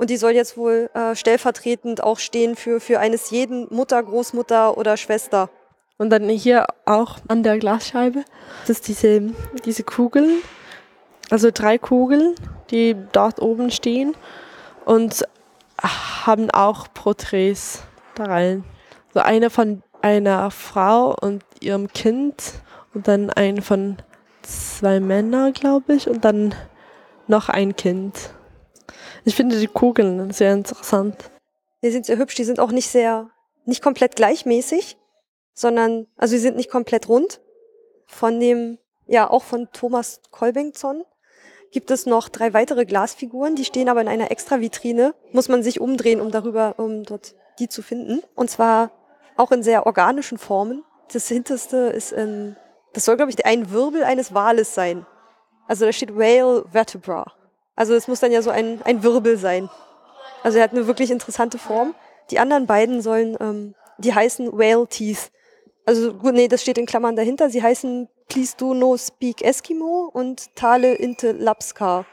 Und die soll jetzt wohl äh, stellvertretend auch stehen für, für eines jeden Mutter, Großmutter oder Schwester. Und dann hier auch an der Glasscheibe, das ist diese, diese Kugeln, also drei Kugeln, die dort oben stehen und haben auch Porträts da rein. So eine von einer Frau und ihrem Kind und dann ein von zwei Männern, glaube ich, und dann noch ein Kind. Ich finde die Kugeln sehr interessant. Die sind sehr hübsch, die sind auch nicht sehr, nicht komplett gleichmäßig, sondern, also sie sind nicht komplett rund. Von dem, ja, auch von Thomas Kolbengzon gibt es noch drei weitere Glasfiguren, die stehen aber in einer extra Vitrine. Muss man sich umdrehen, um darüber, um dort die zu finden. Und zwar auch in sehr organischen Formen. Das hinterste ist in, das soll, glaube ich, ein Wirbel eines Wales sein. Also da steht Whale Vertebra. Also es muss dann ja so ein, ein Wirbel sein. Also er hat eine wirklich interessante Form. Die anderen beiden sollen, ähm, die heißen Whale Teeth. Also gut, nee, das steht in Klammern dahinter. Sie heißen Please do no speak Eskimo und Tale inte Lapska.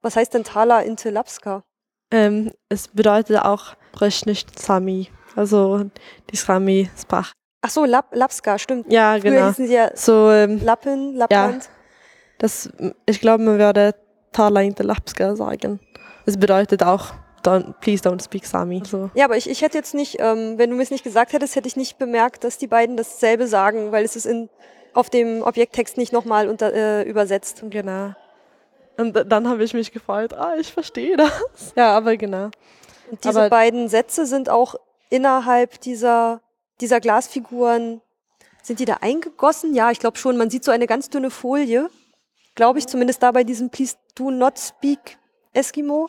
Was heißt denn Tala inte Lapska? Ähm, es bedeutet auch nicht Sami. Also die Sami-Sprache. Ach so, Lap Lapska, stimmt. Ja, Früher genau. hießen sie ja So, ähm, Lappen, Lappland. das, ich glaube, man würde Tala inte Lapska sagen. Es bedeutet auch don't, please don't speak Sami. Also, Ja, aber ich, ich hätte jetzt nicht, ähm, wenn du mir es nicht gesagt hättest, hätte ich nicht bemerkt, dass die beiden dasselbe sagen, weil es ist in, auf dem Objekttext nicht nochmal unter, äh, übersetzt. genau. Und dann habe ich mich gefreut, ah, ich verstehe das. (laughs) Ja, aber genau. Und diese Aber- beiden Sätze sind auch innerhalb dieser, dieser Glasfiguren, sind die da eingegossen? Ja, ich glaube schon. Man sieht so eine ganz dünne Folie, glaube ich, zumindest da bei diesem Please do not speak Eskimo.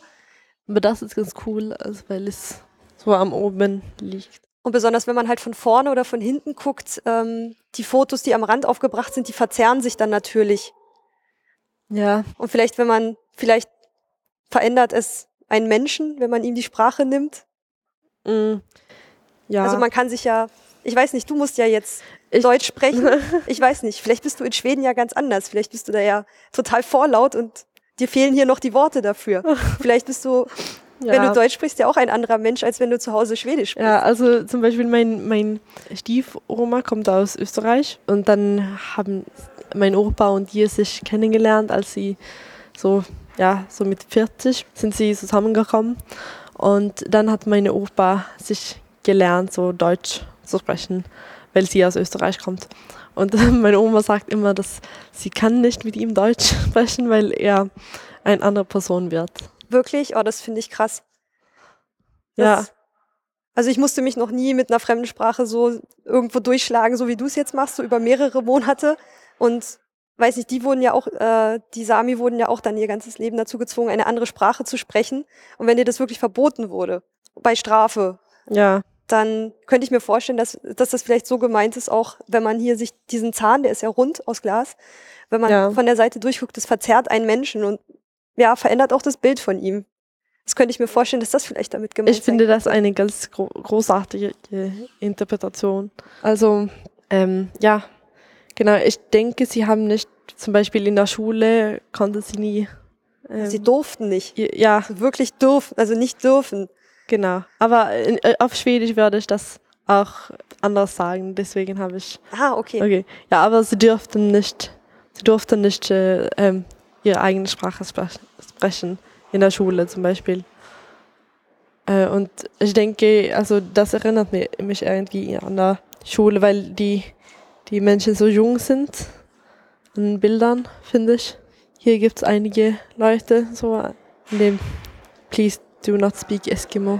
Aber das ist ganz cool, also weil es so am oben liegt. Und besonders wenn man halt von vorne oder von hinten guckt, ähm, die Fotos, die am Rand aufgebracht sind, die verzerren sich dann natürlich. Ja, Und vielleicht, wenn man, vielleicht verändert es einen Menschen, wenn man ihm die Sprache nimmt. mm, ja. Also man kann sich ja, ich weiß nicht, du musst ja jetzt Ich- Deutsch sprechen. (laughs) Ich weiß nicht, vielleicht bist du in Schweden ja ganz anders. Vielleicht bist du da ja total vorlaut und dir fehlen hier noch die Worte dafür. (laughs) Vielleicht bist du, wenn ja. du Deutsch sprichst, ja auch ein anderer Mensch, als wenn du zu Hause Schwedisch sprichst. Ja, also zum Beispiel mein, mein Stiefoma kommt aus Österreich und dann haben mein Opa und die sich kennengelernt, als sie so, ja, so mit 40 sind sie zusammengekommen und dann hat meine Opa sich gelernt, so Deutsch zu sprechen, weil sie aus Österreich kommt. Und (laughs) meine Oma sagt immer, dass sie kann nicht mit ihm Deutsch (laughs) sprechen, weil er eine andere Person wird. Wirklich? Oh, das finde ich krass. Ja. Das, also ich musste mich noch nie mit einer fremden Sprache so irgendwo durchschlagen, so wie du es jetzt machst, so über mehrere Monate. Und weiß nicht, die wurden ja auch, äh, die Sami wurden ja auch dann ihr ganzes Leben dazu gezwungen, eine andere Sprache zu sprechen. Und wenn dir das wirklich verboten wurde, bei Strafe, Ja, dann könnte ich mir vorstellen, dass, dass das vielleicht so gemeint ist, auch wenn man hier sich diesen Zahn, der ist ja rund aus Glas, wenn man Ja. von der Seite durchguckt, das verzerrt einen Menschen und ja, verändert auch das Bild von ihm. Das könnte ich mir vorstellen, dass das vielleicht damit gemeint Ich finde das eine ganz gro großartige Interpretation. Also, ähm, ja, genau. Ich denke, sie haben nicht, zum Beispiel in der Schule konnte sie nie. Ähm, Sie durften nicht. ja, Also wirklich dürfen, also nicht dürfen. Genau. Aber in, äh, auf Schwedisch würde ich das auch anders sagen. Deswegen habe ich. Ah, okay. Okay. Ja, aber sie dürften nicht. Sie durften nicht äh, ähm, ihre eigene Sprache sprech sprechen in der Schule zum Beispiel. Äh, und ich denke, also das erinnert mi- mich irgendwie an der Schule, weil die, die Menschen so jung sind an Bildern, finde ich. Hier gibt es einige Leute so in dem Please do not speak Eskimo.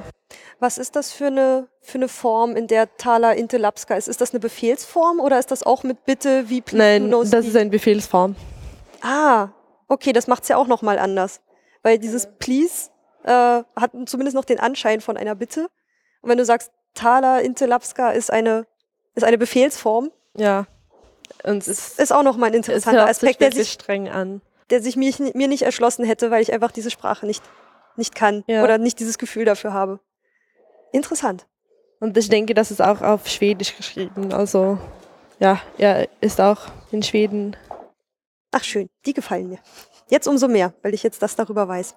Was ist das für eine, für eine Form, in der Tala Intelapska ist? Ist das eine Befehlsform oder ist das auch mit Bitte wie please Nein, no das ist eine Befehlsform. Ah, okay, das macht's ja auch nochmal anders. Weil dieses Please äh, hat zumindest noch den Anschein von einer Bitte. Und wenn du sagst, Tala Intelapska ist eine, ist eine Befehlsform, Ja. Und es ist, ist auch nochmal ein es interessanter hört sich Aspekt, der sich, streng an. der sich mir, mir nicht erschlossen hätte, weil ich einfach diese Sprache nicht, nicht kann Ja. oder nicht dieses Gefühl dafür habe. Interessant. Und ich denke, das ist auch auf Schwedisch geschrieben. Also, ja, er ist auch in Schweden. Ach schön, die gefallen mir. Jetzt umso mehr, weil ich jetzt das darüber weiß.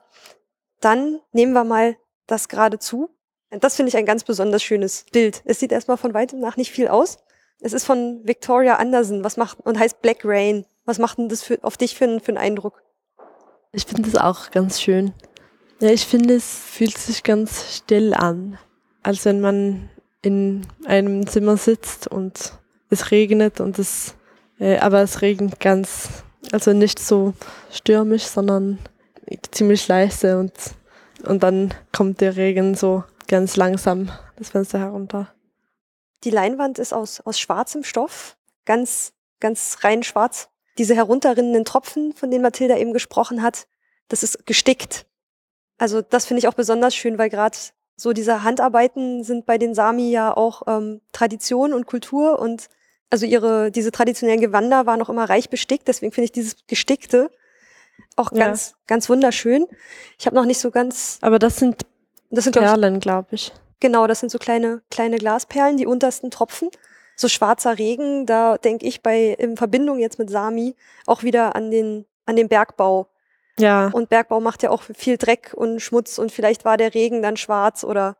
Dann nehmen wir mal das geradezu. Das finde ich ein ganz besonders schönes Bild. Es sieht erstmal von weitem nach nicht viel aus. Es ist von Victoria Anderson was macht, und heißt Black Rain. Was macht denn das für, auf dich für, einen- für einen Eindruck? Ich finde es auch ganz schön. Ja, ich finde, es fühlt sich ganz still an. Als wenn man in einem Zimmer sitzt und es regnet und es, äh, aber es regnet ganz, also nicht so stürmisch, sondern ziemlich leise und und dann kommt der Regen so ganz langsam das Fenster herunter. Die Leinwand ist aus, aus schwarzem Stoff, ganz, ganz rein schwarz. Diese herunterrinnenden Tropfen, von denen Mathilda eben gesprochen hat, das ist gestickt. Also das finde ich auch besonders schön, weil gerade so diese Handarbeiten sind bei den Sami ja auch ähm, Tradition und Kultur und also ihre, diese traditionellen Gewänder waren auch immer reich bestickt, deswegen finde ich dieses Gestickte auch Ja. ganz, ganz wunderschön. Ich habe noch nicht so ganz, Aber das sind das sind Perlen, glaube ich. genau, das sind so kleine, kleine Glasperlen, die untersten Tropfen. So schwarzer Regen, da denke ich bei, in Verbindung jetzt mit Sami auch wieder an den, an den Bergbau. Ja, Und Bergbau macht ja auch viel Dreck und Schmutz und vielleicht war der Regen dann schwarz oder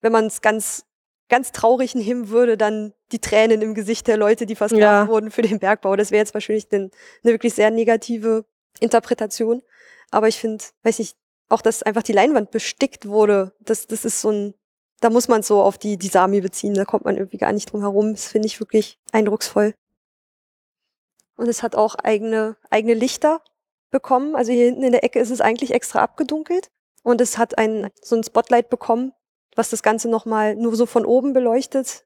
wenn man es ganz, ganz traurig nehmen würde, dann die Tränen im Gesicht der Leute, die versklavt Ja. wurden für den Bergbau. Das wäre jetzt wahrscheinlich eine wirklich sehr negative Interpretation. Aber ich finde, weiß ich, auch dass einfach die Leinwand bestickt wurde, das, das ist so ein, da muss man so auf die, die Sami beziehen, da kommt man irgendwie gar nicht drum herum. Das finde ich wirklich eindrucksvoll. Und es hat auch eigene, eigene Lichter bekommen. Also hier hinten in der Ecke ist es eigentlich extra abgedunkelt. Und es hat ein, so ein Spotlight bekommen, was das Ganze nochmal nur so von oben beleuchtet,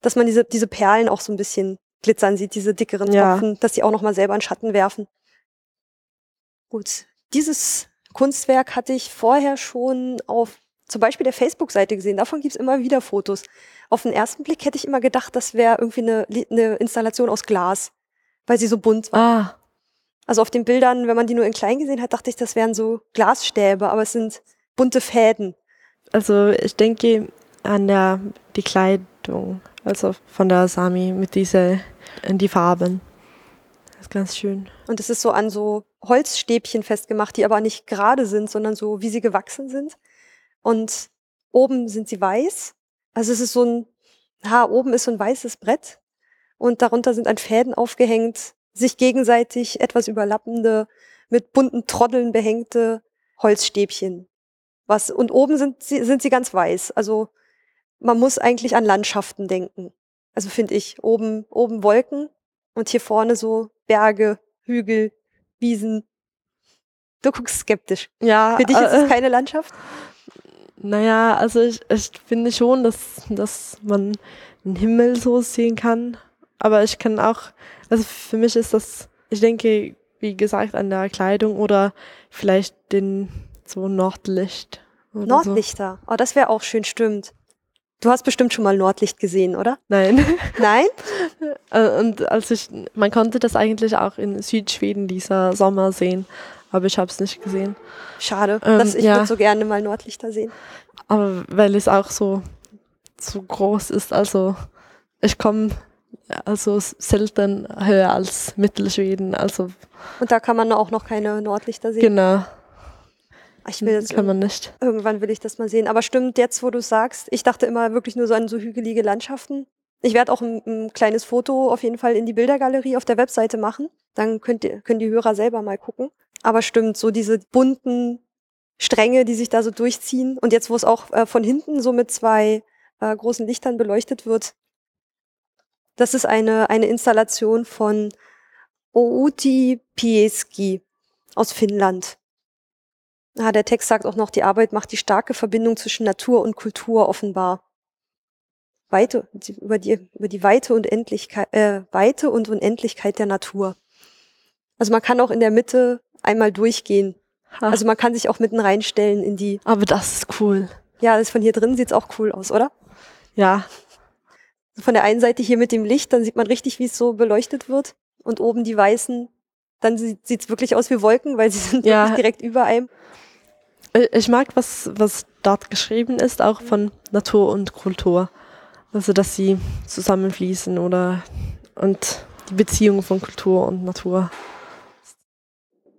dass man diese, diese Perlen auch so ein bisschen glitzern sieht, diese dickeren Ja. Tropfen, dass die auch nochmal selber einen Schatten werfen. Gut, dieses Kunstwerk hatte ich vorher schon auf zum Beispiel der Facebook-Seite gesehen. Davon gibt's immer wieder Fotos. Auf den ersten Blick hätte ich immer gedacht, das wäre irgendwie eine, eine Installation aus Glas, weil sie so bunt war. ah, Also auf den Bildern, wenn man die nur in klein gesehen hat, dachte ich, das wären so Glasstäbe, aber es sind bunte Fäden. also ich denke an der, die Kleidung, also von der Sami mit dieser, in die Farben. Das ist ganz schön. Und es ist so an so Holzstäbchen festgemacht, die aber nicht gerade sind, sondern so, wie sie gewachsen sind. Und oben sind sie weiß. Also es ist so ein, ha, oben ist so ein weißes Brett und darunter sind an Fäden aufgehängt, sich gegenseitig etwas überlappende, mit bunten Troddeln behängte Holzstäbchen. Was, und oben sind sie, sind sie ganz weiß. Also man muss eigentlich an Landschaften denken. Also finde ich, oben, oben Wolken und hier vorne so Berge, Hügel, Wiesen. Du guckst skeptisch. Ja, Für dich ist äh, es keine Landschaft? Naja, also ich, ich finde schon, dass, dass man den Himmel so sehen kann. Aber ich kann auch, also für mich ist das, ich denke, wie gesagt, an der Kleidung oder vielleicht den so Nordlicht. Nordlichter. Oh, das wäre auch schön, stimmt. Du hast bestimmt schon mal Nordlicht gesehen, oder? So. Nein. (laughs) (laughs) Nein? Äh, Und als ich, man konnte das eigentlich auch in Südschweden dieser Sommer sehen, aber ich habe es nicht gesehen. Schade. Ähm, dass ich ja. würde so gerne mal Nordlichter sehen. Aber weil es auch so, so groß ist, also ich komme also selten höher als Mittelschweden, also Und da kann man auch noch keine Nordlichter sehen. genau, Ich will jetzt kann man nicht. Irgendwann will ich das mal sehen. Aber stimmt, jetzt wo du sagst, ich dachte immer wirklich nur so an so hügelige Landschaften. Ich werde auch ein, ein kleines Foto auf jeden Fall in die Bildergalerie auf der Webseite machen. Dann könnt ihr, können die Hörer selber mal gucken. Aber stimmt, so diese bunten Stränge, die sich da so durchziehen. Und jetzt, wo es auch äh, von hinten so mit zwei äh, großen Lichtern beleuchtet wird, das ist eine, eine Installation von Outi Pieski aus Finnland. Ah, der Text sagt auch noch, die Arbeit macht die starke Verbindung zwischen Natur und Kultur offenbar. Weite, über, die, über die Weite und Endlichkeit, äh, Weite und Unendlichkeit der Natur. Also man kann auch in der Mitte einmal durchgehen. Ha, Also man kann sich auch mitten reinstellen in die, aber das ist cool. ja, das von hier drin sieht's auch cool aus, oder? Ja, Von der einen Seite hier mit dem Licht, dann sieht man richtig, wie es so beleuchtet wird. Und oben die weißen, dann sieht sieht's wirklich aus wie Wolken, weil sie (laughs) sind Ja. direkt über einem. ich ich mag, was, was dort geschrieben ist, auch von Natur und Kultur. Also, dass sie zusammenfließen oder und die Beziehung von Kultur und Natur.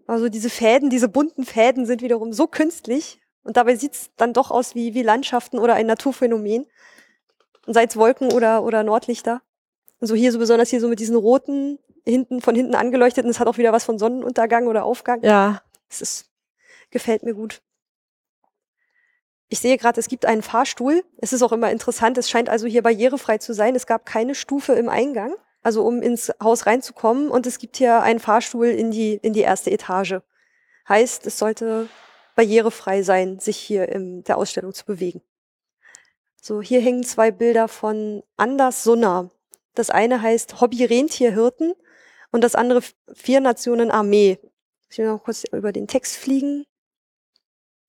Also diese Fäden, diese bunten Fäden sind wiederum so künstlich und dabei sieht's dann doch aus wie, wie Landschaften oder ein Naturphänomen. Und sei es Wolken oder, oder Nordlichter. Und so hier so besonders hier so mit diesen roten, hinten, von hinten angeleuchtet und es hat auch wieder was von Sonnenuntergang oder Aufgang. Ja, Es ist, gefällt mir gut. Ich sehe gerade, es gibt einen Fahrstuhl. Es ist auch immer interessant. Es scheint also hier barrierefrei zu sein. Es gab keine Stufe im Eingang, also um ins Haus reinzukommen. Und es gibt hier einen Fahrstuhl in die, in die erste Etage. Heißt, es sollte barrierefrei sein, sich hier in der Ausstellung zu bewegen. So, hier hängen zwei Bilder von Anders Sunner. Das eine heißt Hobby Rentierhirten und das andere Vier Nationen Armee. Ich will noch kurz über den Text fliegen.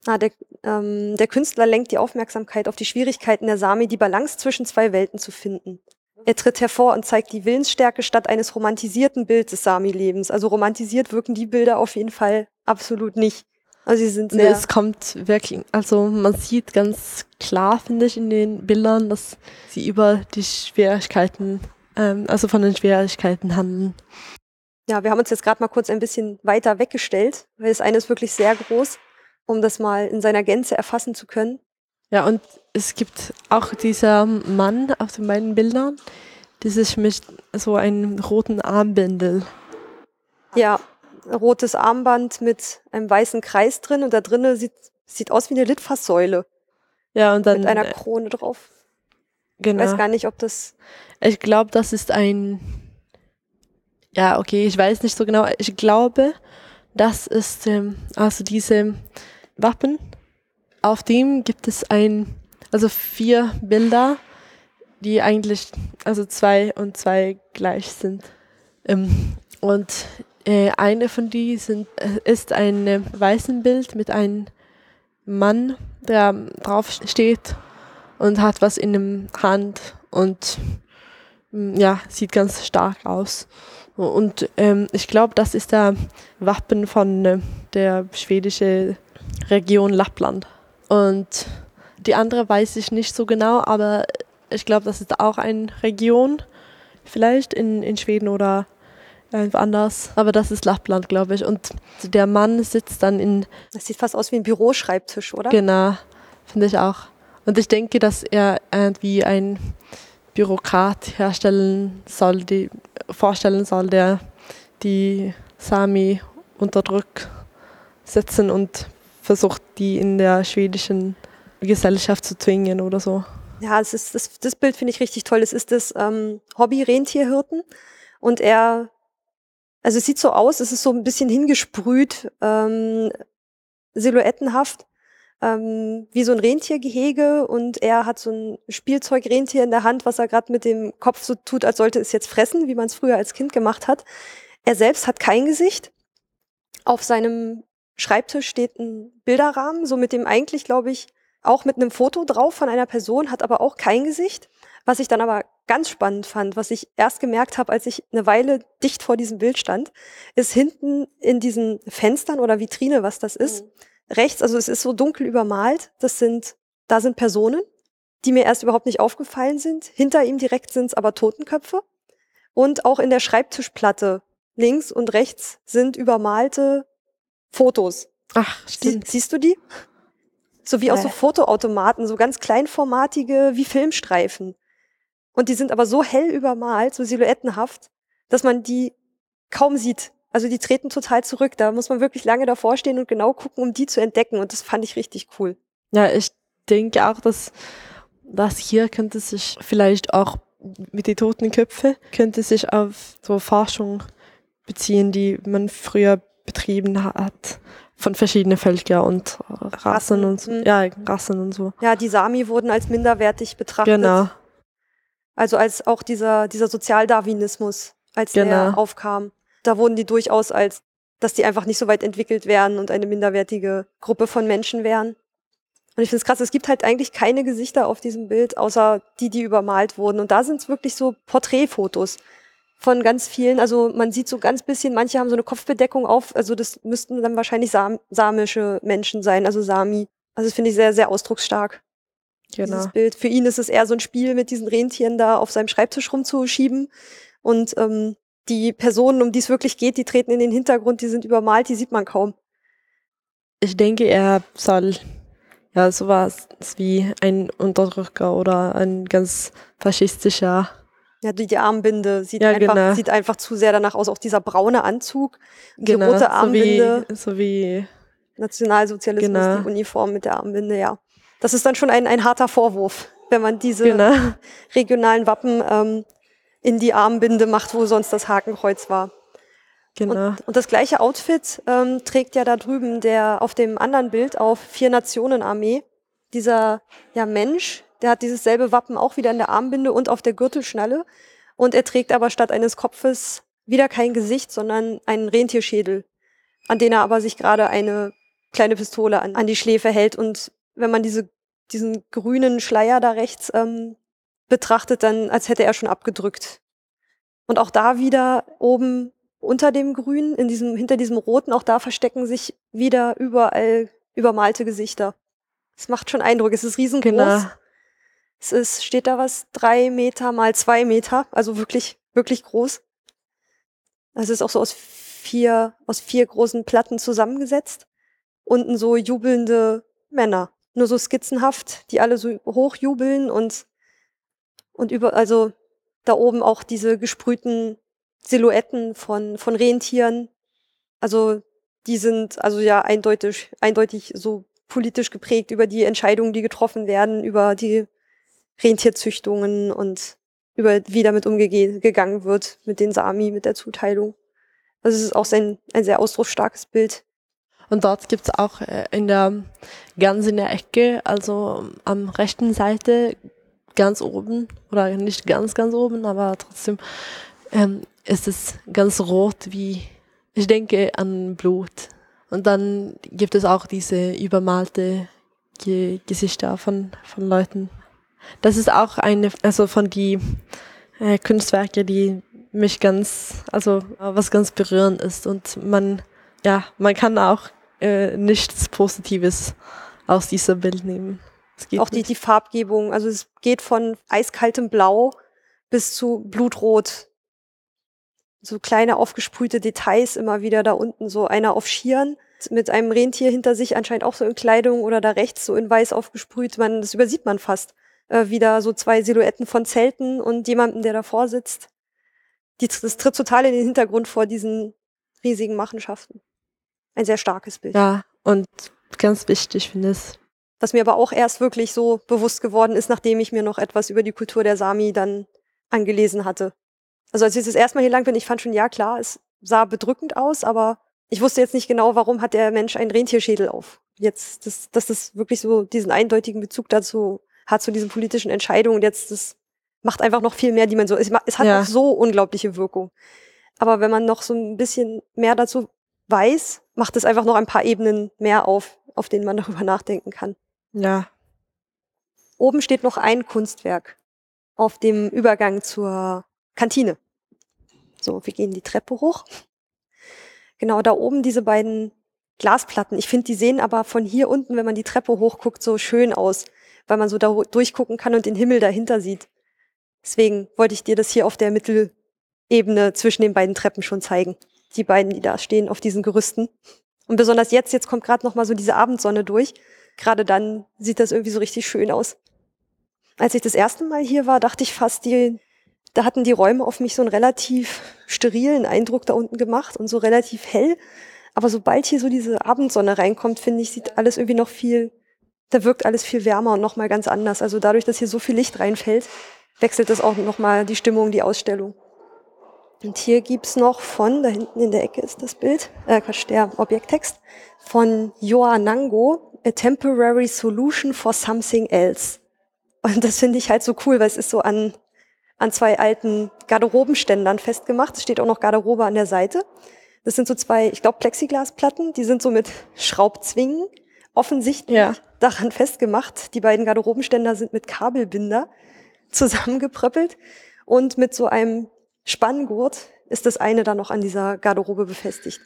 Ah, der, ähm, der Künstler lenkt die Aufmerksamkeit auf die Schwierigkeiten der Sami, die Balance zwischen zwei Welten zu finden. Er tritt hervor und zeigt die Willensstärke statt eines romantisierten Bildes des Sami-Lebens. Also romantisiert wirken die Bilder auf jeden Fall absolut nicht. Also sie sind sehr Nee, es kommt wirklich, also man sieht ganz klar, finde ich, in den Bildern, dass sie über die Schwierigkeiten, ähm, also von den Schwierigkeiten handeln. Ja, wir haben uns jetzt gerade mal kurz ein bisschen weiter weggestellt, weil das eine ist wirklich sehr groß, um das mal in seiner Gänze erfassen zu können. Ja, und es gibt auch dieser Mann auf den beiden Bildern, der sich mit so einem roten Armbindel. Ja, rotes Armband mit einem weißen Kreis drin und da drinnen sieht, sieht aus wie eine Litfaßsäule Ja, und dann. mit einer äh, Krone drauf. Ich genau. weiß gar nicht, ob das. Ich glaube, das ist ein. Ja, okay, ich weiß nicht so genau. Ich glaube, das ist ähm, also diese Wappen. Auf dem gibt es ein, also vier Bilder, die eigentlich, also zwei und zwei gleich sind. Ähm, und äh, eine von die sind, äh, ist ein äh, weißes Bild mit einem Mann, der drauf steht und hat was in der Hand und mm, ja, sieht ganz stark aus. Und ähm, ich glaube, das ist der Wappen von der schwedischen Region Lappland. Und die andere weiß ich nicht so genau, aber ich glaube, das ist auch eine Region, vielleicht in, in Schweden oder irgendwo anders. Aber das ist Lappland, glaube ich. Und der Mann sitzt dann in, Das sieht fast aus wie ein Büroschreibtisch, oder? genau, finde ich auch. Und ich denke, dass er irgendwie ein Bürokrat herstellen soll, die vorstellen soll, der die Sami unter Druck setzen und versucht, die in der schwedischen Gesellschaft zu zwingen oder so. Ja, es ist, das, das Bild finde ich richtig toll. Es ist das ähm, Hobby Rentierhirten und er, also es sieht so aus, es ist so ein bisschen hingesprüht, ähm, silhouettenhaft, ähm, wie so ein Rentiergehege und er hat so ein Spielzeugrentier in der Hand, was er gerade mit dem Kopf so tut, als sollte es jetzt fressen, wie man es früher als Kind gemacht hat. Er selbst hat kein Gesicht. Auf seinem Schreibtisch steht ein Bilderrahmen, so mit dem eigentlich, glaube ich, auch mit einem Foto drauf von einer Person, hat aber auch kein Gesicht. Was ich dann aber ganz spannend fand, was ich erst gemerkt habe, als ich eine Weile dicht vor diesem Bild stand, ist hinten in diesen Fenstern oder Vitrine, was das ist, rechts, also es ist so dunkel übermalt, das sind, da sind Personen, die mir erst überhaupt nicht aufgefallen sind. Hinter ihm direkt sind es aber Totenköpfe. Und auch in der Schreibtischplatte links und rechts sind übermalte Fotos. Ach, Sie, siehst du die? So wie aus so Nee. Fotoautomaten, so ganz kleinformatige wie Filmstreifen. Und die sind aber so hell übermalt, so silhouettenhaft, dass man die kaum sieht. Also die treten total zurück. Da muss man wirklich lange davor stehen und genau gucken, um die zu entdecken. Und das fand ich richtig cool. Ja, ich denke auch, dass das hier könnte sich vielleicht auch mit den toten Köpfe könnte sich auf so Forschung beziehen, die man früher betrieben hat von verschiedenen Völkern und Rassen, Rassen, und so. mhm. Ja, Rassen und so. Ja, die Sami wurden als minderwertig betrachtet. Genau. Also als auch dieser, dieser Sozialdarwinismus, als der Genau. aufkam. Da wurden die durchaus als, dass die einfach nicht so weit entwickelt wären und eine minderwertige Gruppe von Menschen wären. Und ich finde es krass, es gibt halt eigentlich keine Gesichter auf diesem Bild, außer die, die übermalt wurden. Und da sind es wirklich so Porträtfotos von ganz vielen. Also man sieht so ganz bisschen, manche haben so eine Kopfbedeckung auf. Also das müssten dann wahrscheinlich sam samische Menschen sein, also Sami. Also das finde ich sehr, sehr ausdrucksstark Genau. dieses Bild. Für ihn ist es eher so ein Spiel, mit diesen Rentieren da auf seinem Schreibtisch rumzuschieben. Und ähm, die Personen, um die es wirklich geht, die treten in den Hintergrund, die sind übermalt, die sieht man kaum. Ich denke, er soll ja sowas wie ein Unterdrücker oder ein ganz faschistischer. Ja, die, die Armbinde sieht, Ja, einfach, genau. sieht einfach zu sehr danach aus. Auch dieser braune Anzug, die Genau, rote so Armbinde, wie, so wie Nationalsozialismus, Genau. die Uniform mit der Armbinde, ja. Das ist dann schon ein, ein harter Vorwurf, wenn man diese genau. regionalen Wappen ähm, in die Armbinde macht, wo sonst das Hakenkreuz war. Genau. Und, und das gleiche Outfit ähm, trägt ja da drüben der auf dem anderen Bild auf Vier Nationen Armee. Dieser ja, Mensch, der hat dieses selbe Wappen auch wieder in der Armbinde und auf der Gürtelschnalle. Und er trägt aber statt eines Kopfes wieder kein Gesicht, sondern einen Rentierschädel, an den er aber sich gerade eine kleine Pistole an, an die Schläfe hält. Und wenn man diese, diesen grünen Schleier da rechts ähm, betrachtet, dann als hätte er schon abgedrückt. Und auch da wieder oben unter dem Grün, in diesem, hinter diesem Roten, auch da verstecken sich wieder überall übermalte Gesichter. Es macht schon Eindruck. Es ist riesengroß. Genau. Es ist, steht da was, drei Meter mal zwei Meter, also wirklich, wirklich groß. Also es ist auch so aus vier, aus vier großen Platten zusammengesetzt. Unten so jubelnde Männer. Nur so skizzenhaft, die alle so hochjubeln und, und über, also da oben auch diese gesprühten Silhouetten von, von Rentieren. Also die sind also ja eindeutig, eindeutig so politisch geprägt über die Entscheidungen, die getroffen werden, über die Rentierzüchtungen und über wie damit umgegangen wird mit den Sami, mit der Zuteilung. Also es ist auch sein, ein sehr ausdrucksstarkes Bild. Und dort gibt's auch äh, in der ganz in der Ecke, also am rechten Seite, ganz oben, oder nicht ganz, ganz oben, aber trotzdem ähm, ist es ganz rot wie, ich denke an Blut. Und dann gibt es auch diese übermalte Ge Gesichter von, von Leuten. Das ist auch eine, also von die äh, Kunstwerke, die mich ganz, also was ganz berührend ist. Und man, ja, man kann auch äh, nichts Positives aus diesem Bild nehmen. auch die, die Farbgebung, also es geht von eiskaltem Blau bis zu Blutrot so kleine aufgesprühte Details immer wieder da unten, so einer auf Schieren mit einem Rentier hinter sich, anscheinend auch so in Kleidung oder da rechts so in weiß aufgesprüht. Man, das übersieht man fast. Äh, wieder so zwei Silhouetten von Zelten und jemanden, der davor sitzt. Die, das tritt total in den Hintergrund vor diesen riesigen Machenschaften. Ein sehr starkes Bild. Ja, und ganz wichtig finde ich. Was mir aber auch erst wirklich so bewusst geworden ist, nachdem ich mir noch etwas über die Kultur der Sami dann angelesen hatte. Also als ich das erste Mal hier lang bin, ich fand schon, ja klar, es sah bedrückend aus, aber ich wusste jetzt nicht genau, warum hat der Mensch einen Rentierschädel auf. Jetzt, dass, dass das wirklich so diesen eindeutigen Bezug dazu hat, zu diesen politischen Entscheidungen. Und jetzt, das macht einfach noch viel mehr Dimension. Es, es hat ja. auch so unglaubliche Wirkung. Aber wenn man noch so ein bisschen mehr dazu weiß, macht es einfach noch ein paar Ebenen mehr auf, auf denen man (laughs) darüber nachdenken kann. Ja. Oben steht noch ein Kunstwerk auf dem Übergang zur Kantine. So, wir gehen die Treppe hoch. Genau, da oben diese beiden Glasplatten. Ich finde, die sehen aber von hier unten, wenn man die Treppe hochguckt, so schön aus, weil man so da durchgucken kann und den Himmel dahinter sieht. Deswegen wollte ich dir das hier auf der Mittelebene zwischen den beiden Treppen schon zeigen. Die beiden, die da stehen auf diesen Gerüsten. Und besonders jetzt, jetzt kommt gerade noch mal so diese Abendsonne durch. Gerade dann sieht das irgendwie so richtig schön aus. Als ich das erste Mal hier war, dachte ich fast, die, da hatten die Räume auf mich so einen relativ sterilen Eindruck da unten gemacht und so relativ hell. Aber sobald hier so diese Abendsonne reinkommt, finde ich, sieht alles irgendwie noch viel, da wirkt alles viel wärmer und nochmal ganz anders. Also dadurch, dass hier so viel Licht reinfällt, wechselt das auch nochmal die Stimmung, die Ausstellung. Und hier gibt's noch von, da hinten in der Ecke ist das Bild, äh Quatsch, der Objekttext, von Joa Nango, A Temporary Solution for Something Else. Und das finde ich halt so cool, weil es ist so an an zwei alten Garderobenständern festgemacht. Es steht auch noch Garderobe an der Seite. Das sind so zwei, ich glaube, Plexiglasplatten, die sind so mit Schraubzwingen offensichtlich ja. daran festgemacht. Die beiden Garderobenständer sind mit Kabelbinder zusammengepröppelt und mit so einem Spanngurt ist das eine dann noch an dieser Garderobe befestigt.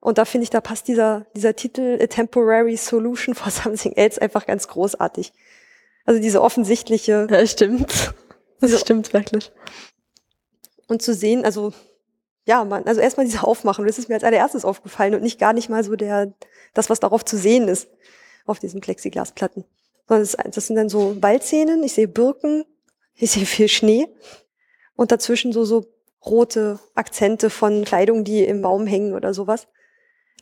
Und da finde ich, da passt dieser, dieser Titel A Temporary Solution for Something Else einfach ganz großartig. Also diese offensichtliche. (laughs) Ja, stimmt. Das so. stimmt wirklich. Und zu sehen, also ja, man, also erstmal diese Aufmachen, das ist mir als allererstes aufgefallen und nicht gar nicht mal so der, das, was darauf zu sehen ist, auf diesen Plexiglasplatten. Sondern das, das sind dann so Waldszenen, ich sehe Birken, ich sehe viel Schnee und dazwischen so, so rote Akzente von Kleidung, die im Baum hängen oder sowas.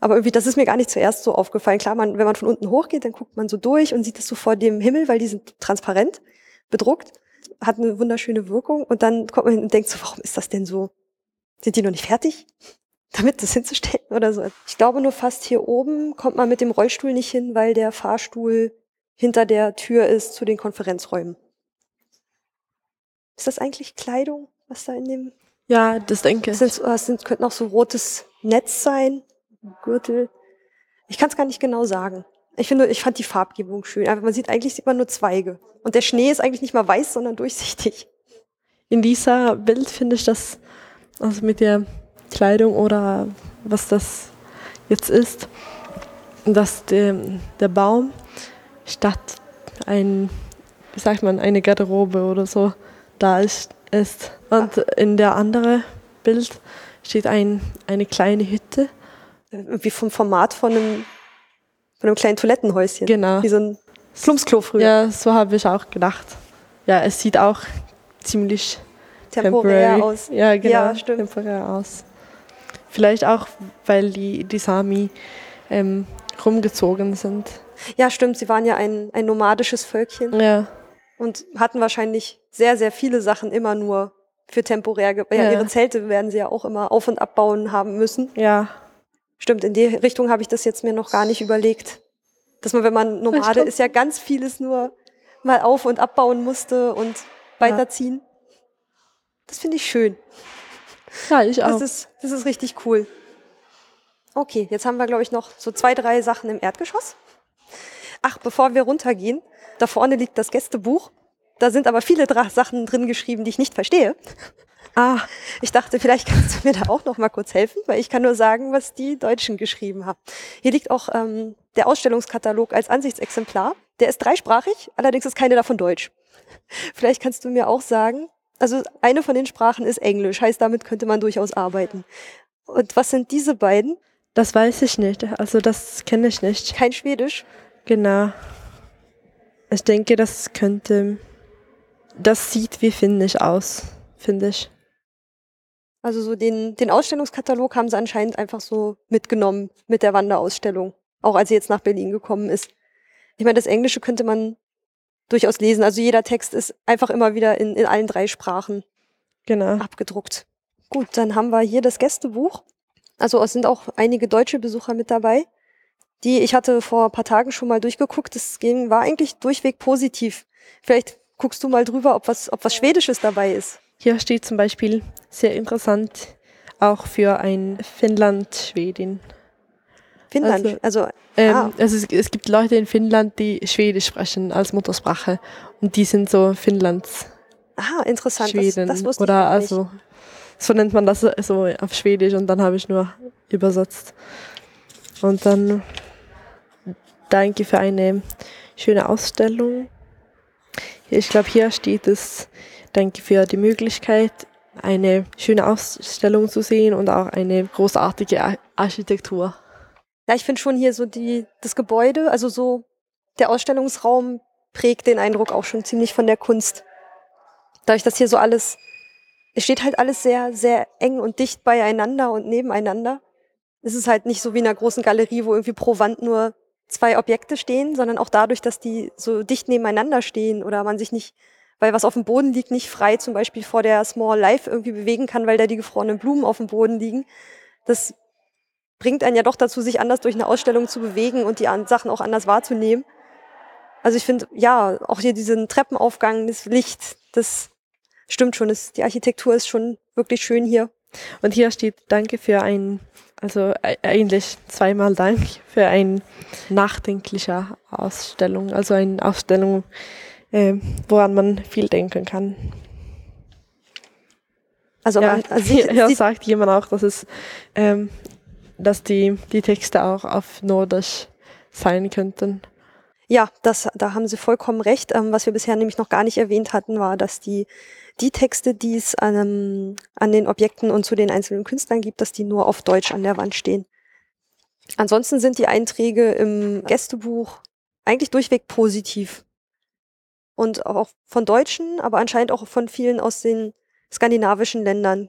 Aber irgendwie, das ist mir gar nicht zuerst so aufgefallen. Klar, man, wenn man von unten hochgeht, dann guckt man so durch und sieht das so vor dem Himmel, weil die sind transparent bedruckt hat eine wunderschöne Wirkung und dann kommt man hin und denkt so, warum ist das denn so? Sind die noch nicht fertig? (laughs) damit das hinzustellen oder so. Ich glaube nur fast hier oben kommt man mit dem Rollstuhl nicht hin, weil der Fahrstuhl hinter der Tür ist zu den Konferenzräumen. Ist das eigentlich Kleidung, was da in dem? Ja, das denke ich. Sind, das sind, könnte noch so rotes Netz sein, Gürtel. Ich kann es gar nicht genau sagen. Ich finde, ich fand die Farbgebung schön. Aber man sieht eigentlich sieht man nur Zweige. Und der Schnee ist eigentlich nicht mal weiß, sondern durchsichtig. In dieser Bild finde ich das, also mit der Kleidung oder was das jetzt ist, dass der, der Baum statt ein, wie sagt man, eine Garderobe oder so da ist. ist. Und in der anderen Bild steht ein, eine kleine Hütte. Wie vom Format von einem, von einem kleinen Toilettenhäuschen. Genau. Wie so ein Plumpsklo früher. Ja, so habe ich auch gedacht. Ja, es sieht auch ziemlich temporär aus. Ja, genau. Ja, stimmt. Temporär aus. Vielleicht auch, weil die, die Sami ähm, rumgezogen sind. Ja, stimmt. Sie waren ja ein, ein nomadisches Völkchen Ja, und hatten wahrscheinlich sehr, sehr viele Sachen immer nur für temporär. ge- Ja, Ja. ihre Zelte werden sie ja auch immer auf- und abbauen haben müssen. ja, Stimmt, in die Richtung habe ich das jetzt mir noch gar nicht überlegt. Dass man, wenn man Nomade ist, ja ganz vieles nur mal auf- und abbauen musste und weiterziehen. Das finde ich schön. ja, ich auch. Das ist, das ist richtig cool. Okay, jetzt haben wir, glaube ich, noch so zwei, drei Sachen im Erdgeschoss. Ach, bevor wir runtergehen, da vorne liegt das Gästebuch. Da sind aber viele Sachen drin geschrieben, die ich nicht verstehe. ah, Ich dachte, vielleicht kannst du mir da auch noch mal kurz helfen, weil ich kann nur sagen, was die Deutschen geschrieben haben. Hier liegt auch ähm, der Ausstellungskatalog als Ansichtsexemplar. Der ist dreisprachig, allerdings ist keine davon Deutsch. Vielleicht kannst du mir auch sagen, also eine von den Sprachen ist Englisch, heißt damit könnte man durchaus arbeiten. Und was sind diese beiden? das weiß ich nicht. Also das kenne ich nicht. Kein Schwedisch. Genau. Ich denke, das könnte. Das sieht wie finnisch aus, finde ich. Also so den, den Ausstellungskatalog haben sie anscheinend einfach so mitgenommen mit der Wanderausstellung. Auch als sie jetzt nach Berlin gekommen ist. Ich meine, das Englische könnte man durchaus lesen. Also jeder Text ist einfach immer wieder in, in allen drei Sprachen Genau. abgedruckt. Gut, dann haben wir hier das Gästebuch. Also es sind auch einige deutsche Besucher mit dabei. Die, ich hatte vor ein paar Tagen schon mal durchgeguckt, das ging, war eigentlich durchweg positiv. Vielleicht guckst du mal drüber, ob was, ob was Schwedisches dabei ist. Hier steht zum Beispiel sehr interessant auch für ein Finnland-Schwedin. Finnland. Also, Ähm, Ah. also es, es gibt Leute in Finnland, die Schwedisch sprechen als Muttersprache und die sind so Finnlands ah, interessant. Schweden das, das wusste oder also so nennt man das so auf Schwedisch und dann habe ich nur übersetzt. Und dann danke für eine schöne Ausstellung. Ich glaube, hier steht es, danke für die Möglichkeit, eine schöne Ausstellung zu sehen und auch eine großartige Ar Architektur. Ja, ich finde schon hier so die, das Gebäude, also so der Ausstellungsraum prägt den Eindruck auch schon ziemlich von der Kunst. Dadurch, dass hier so alles, es steht halt alles sehr, sehr eng und dicht beieinander und nebeneinander. Es ist halt nicht so wie in einer großen Galerie, wo irgendwie pro Wand nur zwei Objekte stehen, sondern auch dadurch, dass die so dicht nebeneinander stehen oder man sich nicht, weil was auf dem Boden liegt, nicht frei zum Beispiel vor der Small Life irgendwie bewegen kann, weil da die gefrorenen Blumen auf dem Boden liegen. Das bringt einen ja doch dazu, sich anders durch eine Ausstellung zu bewegen und die Sachen auch anders wahrzunehmen. Also ich finde, ja, auch hier diesen Treppenaufgang, das Licht, das stimmt schon. Das, die Architektur ist schon wirklich schön hier. Und hier steht Danke für ein, also e- eigentlich zweimal Dank für ein nachdenklicher Ausstellung, also eine Ausstellung, äh, woran man viel denken kann. Also, ja, man, also hier, hier sagt jemand auch, dass es, ähm, dass die, die Texte auch auf Nordisch sein könnten. Ja, das, da haben Sie vollkommen recht. Ähm, was wir bisher nämlich noch gar nicht erwähnt hatten, war, dass die, die Texte, die es an, an den Objekten und zu den einzelnen Künstlern gibt, dass die nur auf Deutsch an der Wand stehen. Ansonsten sind die Einträge im Gästebuch eigentlich durchweg positiv. Und auch von Deutschen, aber anscheinend auch von vielen aus den skandinavischen Ländern.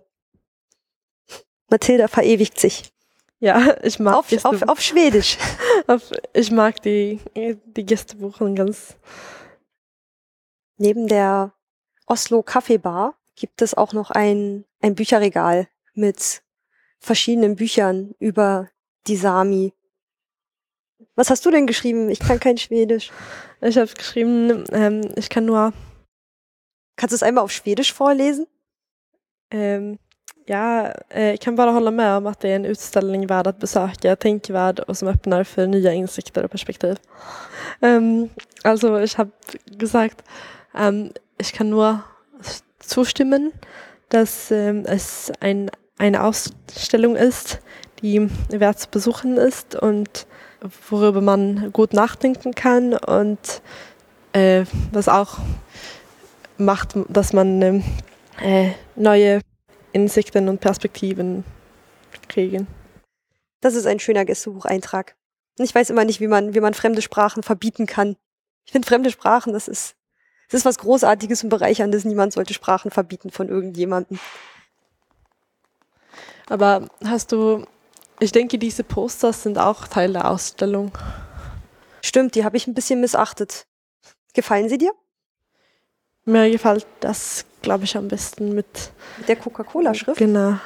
Mathilda verewigt sich. Ja, (laughs) ich mag, Auf, auf, auf Schwedisch. (laughs) auf, ich mag die, die Gästebuchen ganz. Neben der Oslo Kaffeebar gibt es auch noch ein, ein Bücherregal mit verschiedenen Büchern über die Sami. Was hast du denn geschrieben? Ich kann kein Schwedisch. Ich habe geschrieben, ähm, ich kann nur. Kannst du es einmal auf Schwedisch vorlesen? Um, ja, jag kan bara hålla med om att det är en utställning värd att besöka, tänkvärd och som öppnar för nya insikter och perspektiv. Um, also ich habe gesagt, um, ich kann nur zustimmen, dass es ein, eine Ausstellung ist, die wert zu besuchen ist und worüber man gut nachdenken kann und äh, was auch macht, dass man äh, neue Insikten und Perspektiven kriegen. Das ist ein schöner Gästebucheintrag. Ich weiß immer nicht, wie man, wie man fremde Sprachen verbieten kann. Ich finde fremde Sprachen, das ist, das ist was Großartiges und Bereicherndes. Niemand sollte Sprachen verbieten von irgendjemandem. Aber hast du, ich denke, diese Posters sind auch Teil der Ausstellung. Stimmt, die habe ich ein bisschen missachtet. Gefallen sie dir? Mir gefällt das, glaube ich, am besten mit, mit der Coca-Cola-Schrift. Genau.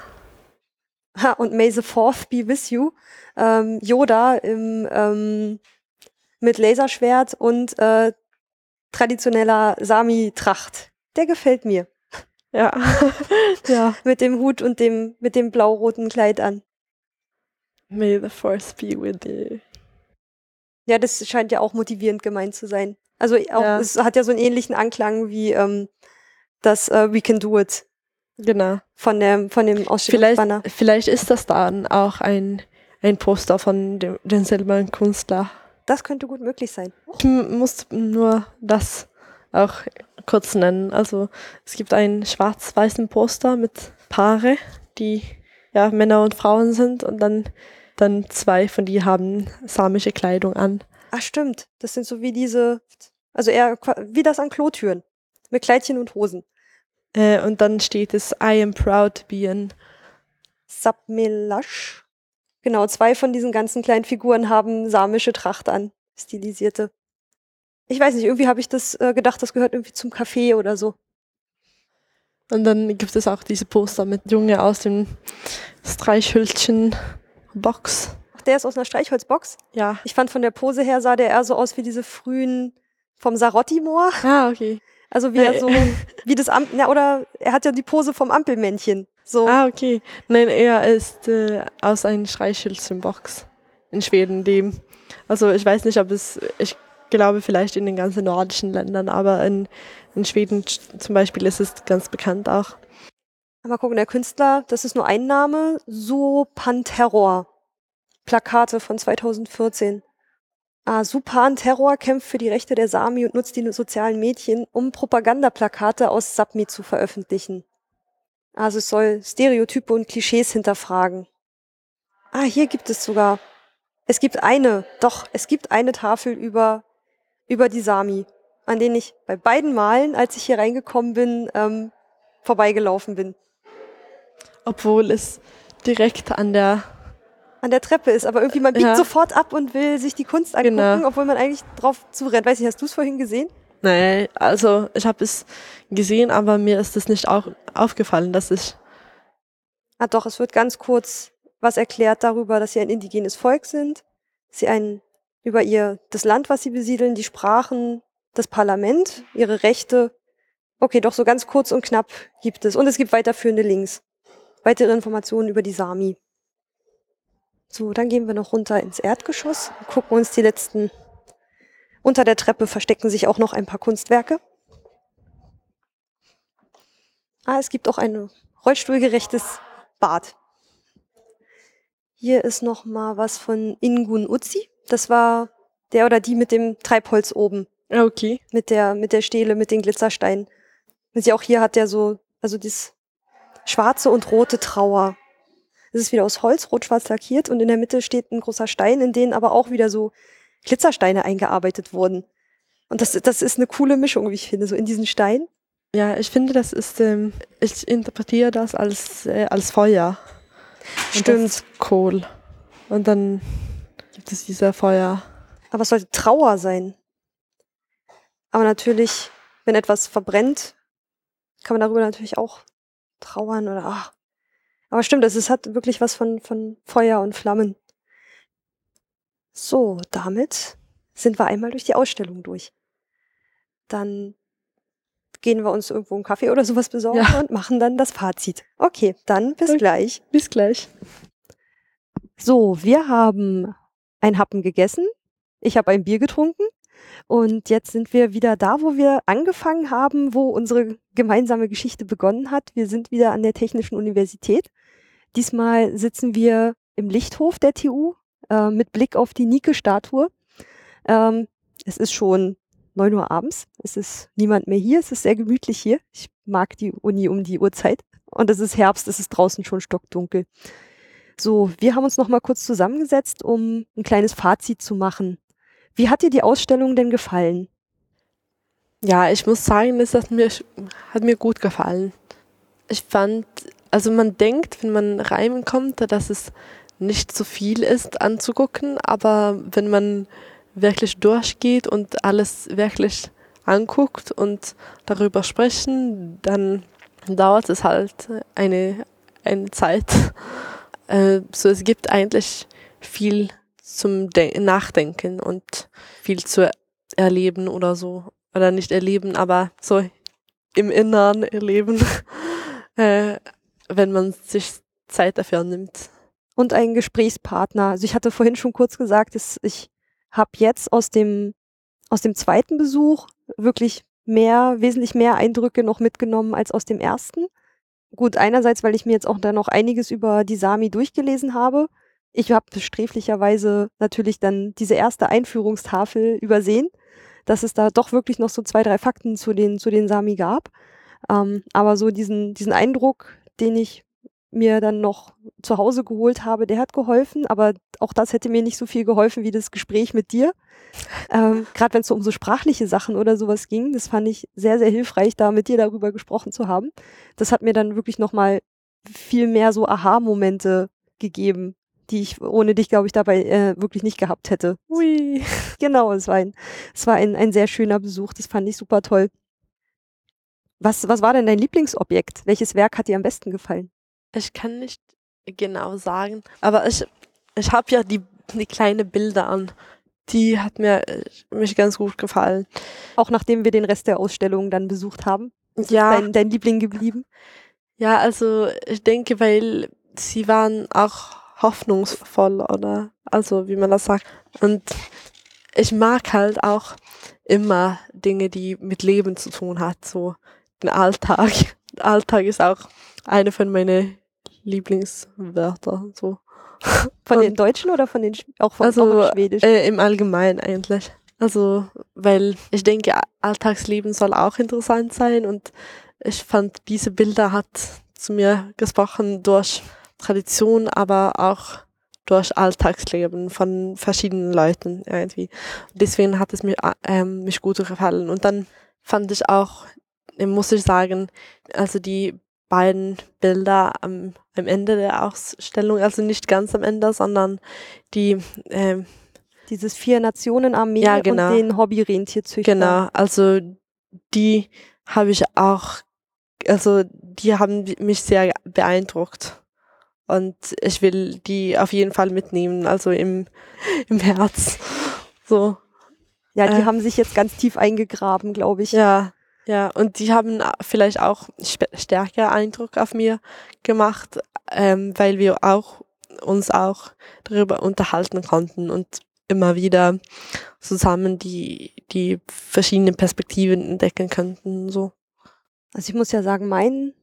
Ha, und May the Fourth be with you. Ähm, Yoda im, ähm, mit Laserschwert und äh, traditioneller Sami-Tracht. Der gefällt mir. Ja. (laughs) ja. Mit dem Hut und dem, mit dem blau-roten Kleid an. May the Force be with you. Ja, das scheint ja auch motivierend gemeint zu sein. Also auch, ja. es hat ja so einen ähnlichen Anklang wie ähm, das uh, We Can Do It. Genau. Von dem, von dem Ausstellungsbanner. Vielleicht, vielleicht ist das dann auch ein, ein Poster von dem, denselben Künstler. Das könnte gut möglich sein. Ich muss nur das auch kurz nennen. Also es gibt einen schwarz-weißen Poster mit Paare, die ja Männer und Frauen sind und dann, dann zwei von die haben samische Kleidung an. Ach stimmt, das sind so wie diese, also eher wie das an Klotüren mit Kleidchen und Hosen. Äh, und dann steht es I am proud to be an Sapmelash. Genau, zwei von diesen ganzen kleinen Figuren haben samische Tracht an, stilisierte. Ich weiß nicht, irgendwie habe ich das äh, gedacht, das gehört irgendwie zum Café oder so. Und dann gibt es auch diese Poster mit Junge aus dem Streichhölzchen-Box. Ach, der ist aus einer Streichholzbox? Ja. Ich fand von der Pose her sah der eher so aus wie diese frühen vom Sarotti-Moor. Ah, okay. Also wie er so, wie das Ampel, ja, oder er hat ja die Pose vom Ampelmännchen. So. Ah, okay. Nein, er ist äh, aus einem Streichhölzchen-Box in Schweden, dem, also ich weiß nicht, ob es, ich glaube vielleicht in den ganzen nordischen Ländern, aber in, in Schweden zum Beispiel ist es ganz bekannt auch. Mal gucken, der Künstler, das ist nur ein Name, Suopanterror. Plakate von 2014. Ah, Supan Terror kämpft für die Rechte der Sami und nutzt die sozialen Medien, um Propagandaplakate aus Sapmi zu veröffentlichen. Also es soll Stereotype und Klischees hinterfragen. Ah, hier gibt es sogar. Es gibt eine, doch, es gibt eine Tafel über, über die Sami, an denen ich bei beiden Malen, als ich hier reingekommen bin, ähm, vorbeigelaufen bin. Obwohl es direkt an der an der Treppe ist, aber irgendwie man biegt ja. sofort ab und will sich die Kunst angucken, genau. obwohl man eigentlich drauf zurennt. Weiß nicht, hast du es vorhin gesehen? Nein, also ich habe es gesehen, aber mir ist es nicht auch aufgefallen, dass ich. Ah doch, es wird ganz kurz was erklärt darüber, dass sie ein indigenes Volk sind, sie ein über ihr das Land, was sie besiedeln, die Sprachen, das Parlament, ihre Rechte. Okay, doch so ganz kurz und knapp gibt es. Und es gibt weiterführende Links. Weitere Informationen über die Sami. So, dann gehen wir noch runter ins Erdgeschoss, gucken uns die letzten. Unter der Treppe verstecken sich auch noch ein paar Kunstwerke. Ah, es gibt auch ein rollstuhlgerechtes Bad. Hier ist noch mal was von Ingun Uzi. Das war der oder die mit dem Treibholz oben. Ah, okay. Mit der, mit der Stele, mit den Glitzersteinen. Und sie auch hier hat der so, also das schwarze und rote Trauer. Es ist wieder aus Holz, rot-schwarz lackiert und in der Mitte steht ein großer Stein, in den aber auch wieder so Glitzersteine eingearbeitet wurden. Und das, das ist eine coole Mischung, wie ich finde, so in diesen Stein. Ja, ich finde, das ist, ähm, ich interpretiere das als, äh, als Feuer. Stimmt. Kohl. Und dann gibt es dieser Feuer. Aber es sollte Trauer sein. Aber natürlich, wenn etwas verbrennt, kann man darüber natürlich auch trauern oder ach, Aber stimmt, es hat wirklich was von, von Feuer und Flammen. So, damit sind wir einmal durch die Ausstellung durch. Dann gehen wir uns irgendwo einen Kaffee oder sowas besorgen ja. und machen dann das Fazit. Okay, dann bis okay. gleich. Bis gleich. So, wir haben ein Happen gegessen. Ich habe ein Bier getrunken. Und jetzt sind wir wieder da, wo wir angefangen haben, wo unsere gemeinsame Geschichte begonnen hat. Wir sind wieder an der Technischen Universität. Diesmal sitzen wir im Lichthof der TU äh, mit Blick auf die Nike-Statue. Ähm, es ist schon 9 Uhr abends. Es ist niemand mehr hier. Es ist sehr gemütlich hier. Ich mag die Uni um die Uhrzeit. Und es ist Herbst. Es ist draußen schon stockdunkel. So, wir haben uns noch mal kurz zusammengesetzt, um ein kleines Fazit zu machen. Wie hat dir die Ausstellung denn gefallen? Ja, ich muss sagen, es hat mir, hat mir gut gefallen. Ich fand, also man denkt, wenn man reinkommt, dass es nicht so viel ist anzugucken, aber wenn man wirklich durchgeht und alles wirklich anguckt und darüber sprechen, dann dauert es halt eine, eine Zeit. Äh, so es gibt eigentlich viel zum Den Nachdenken und viel zu erleben oder so. Oder nicht erleben, aber so im Inneren erleben, (laughs) äh, wenn man sich Zeit dafür nimmt. Und einen Gesprächspartner. Also ich hatte vorhin schon kurz gesagt, dass ich habe jetzt aus dem, aus dem zweiten Besuch wirklich mehr, wesentlich mehr Eindrücke noch mitgenommen als aus dem ersten. Gut, einerseits, weil ich mir jetzt auch da noch einiges über die Sami durchgelesen habe. Ich habe sträflicherweise natürlich dann diese erste Einführungstafel übersehen, dass es da doch wirklich noch so zwei, drei Fakten zu den, zu den Sami gab. Ähm, aber so diesen, diesen Eindruck, den ich mir dann noch zu Hause geholt habe, der hat geholfen, aber auch das hätte mir nicht so viel geholfen wie das Gespräch mit dir. Ähm, Gerade wenn es so um so sprachliche Sachen oder sowas ging, das fand ich sehr, sehr hilfreich, da mit dir darüber gesprochen zu haben. Das hat mir dann wirklich nochmal viel mehr so Aha-Momente gegeben, die ich ohne dich, glaube ich, dabei äh, wirklich nicht gehabt hätte. Ui. Genau, es war, ein, es war ein, ein sehr schöner Besuch, das fand ich super toll. Was, was war denn dein Lieblingsobjekt? Welches Werk hat dir am besten gefallen? Ich kann nicht genau sagen, aber ich, ich habe ja die, die kleine Bilder an. Die hat mir mich ganz gut gefallen. Auch nachdem wir den Rest der Ausstellung dann besucht haben? Ist ja. Dein, dein Liebling geblieben? Ja, also ich denke, weil sie waren auch hoffnungsvoll, oder? Also, wie man das sagt. Und ich mag halt auch immer Dinge, die mit Leben zu tun hat, so den Alltag. Alltag ist auch eine von meinen Lieblingswörter. So. Von den Deutschen oder von den auch von also, Schwedisch? Äh, Im Allgemeinen eigentlich. Also, weil ich denke, Alltagsleben soll auch interessant sein und ich fand, diese Bilder hat zu mir gesprochen durch Tradition, aber auch durch Alltagsleben von verschiedenen Leuten irgendwie. Deswegen hat es mir ähm, mich gut gefallen. Und dann fand ich auch, muss ich sagen, also die beiden Bilder am, am Ende der Ausstellung, also nicht ganz am Ende, sondern die ähm, dieses Vier-Nationen-Armee ja, genau. und den Hobby-Rentierzüchter. Genau, also die habe ich auch, also die haben mich sehr beeindruckt. Und ich will die auf jeden Fall mitnehmen, also im, (laughs) im Herz. So. Ja, die äh, haben sich jetzt ganz tief eingegraben, glaube ich. Ja, ja, und die haben vielleicht auch stärker Eindruck auf mir gemacht, ähm, weil wir auch uns auch darüber unterhalten konnten und immer wieder zusammen die, die verschiedenen Perspektiven entdecken könnten. So. Also ich muss ja sagen, mein,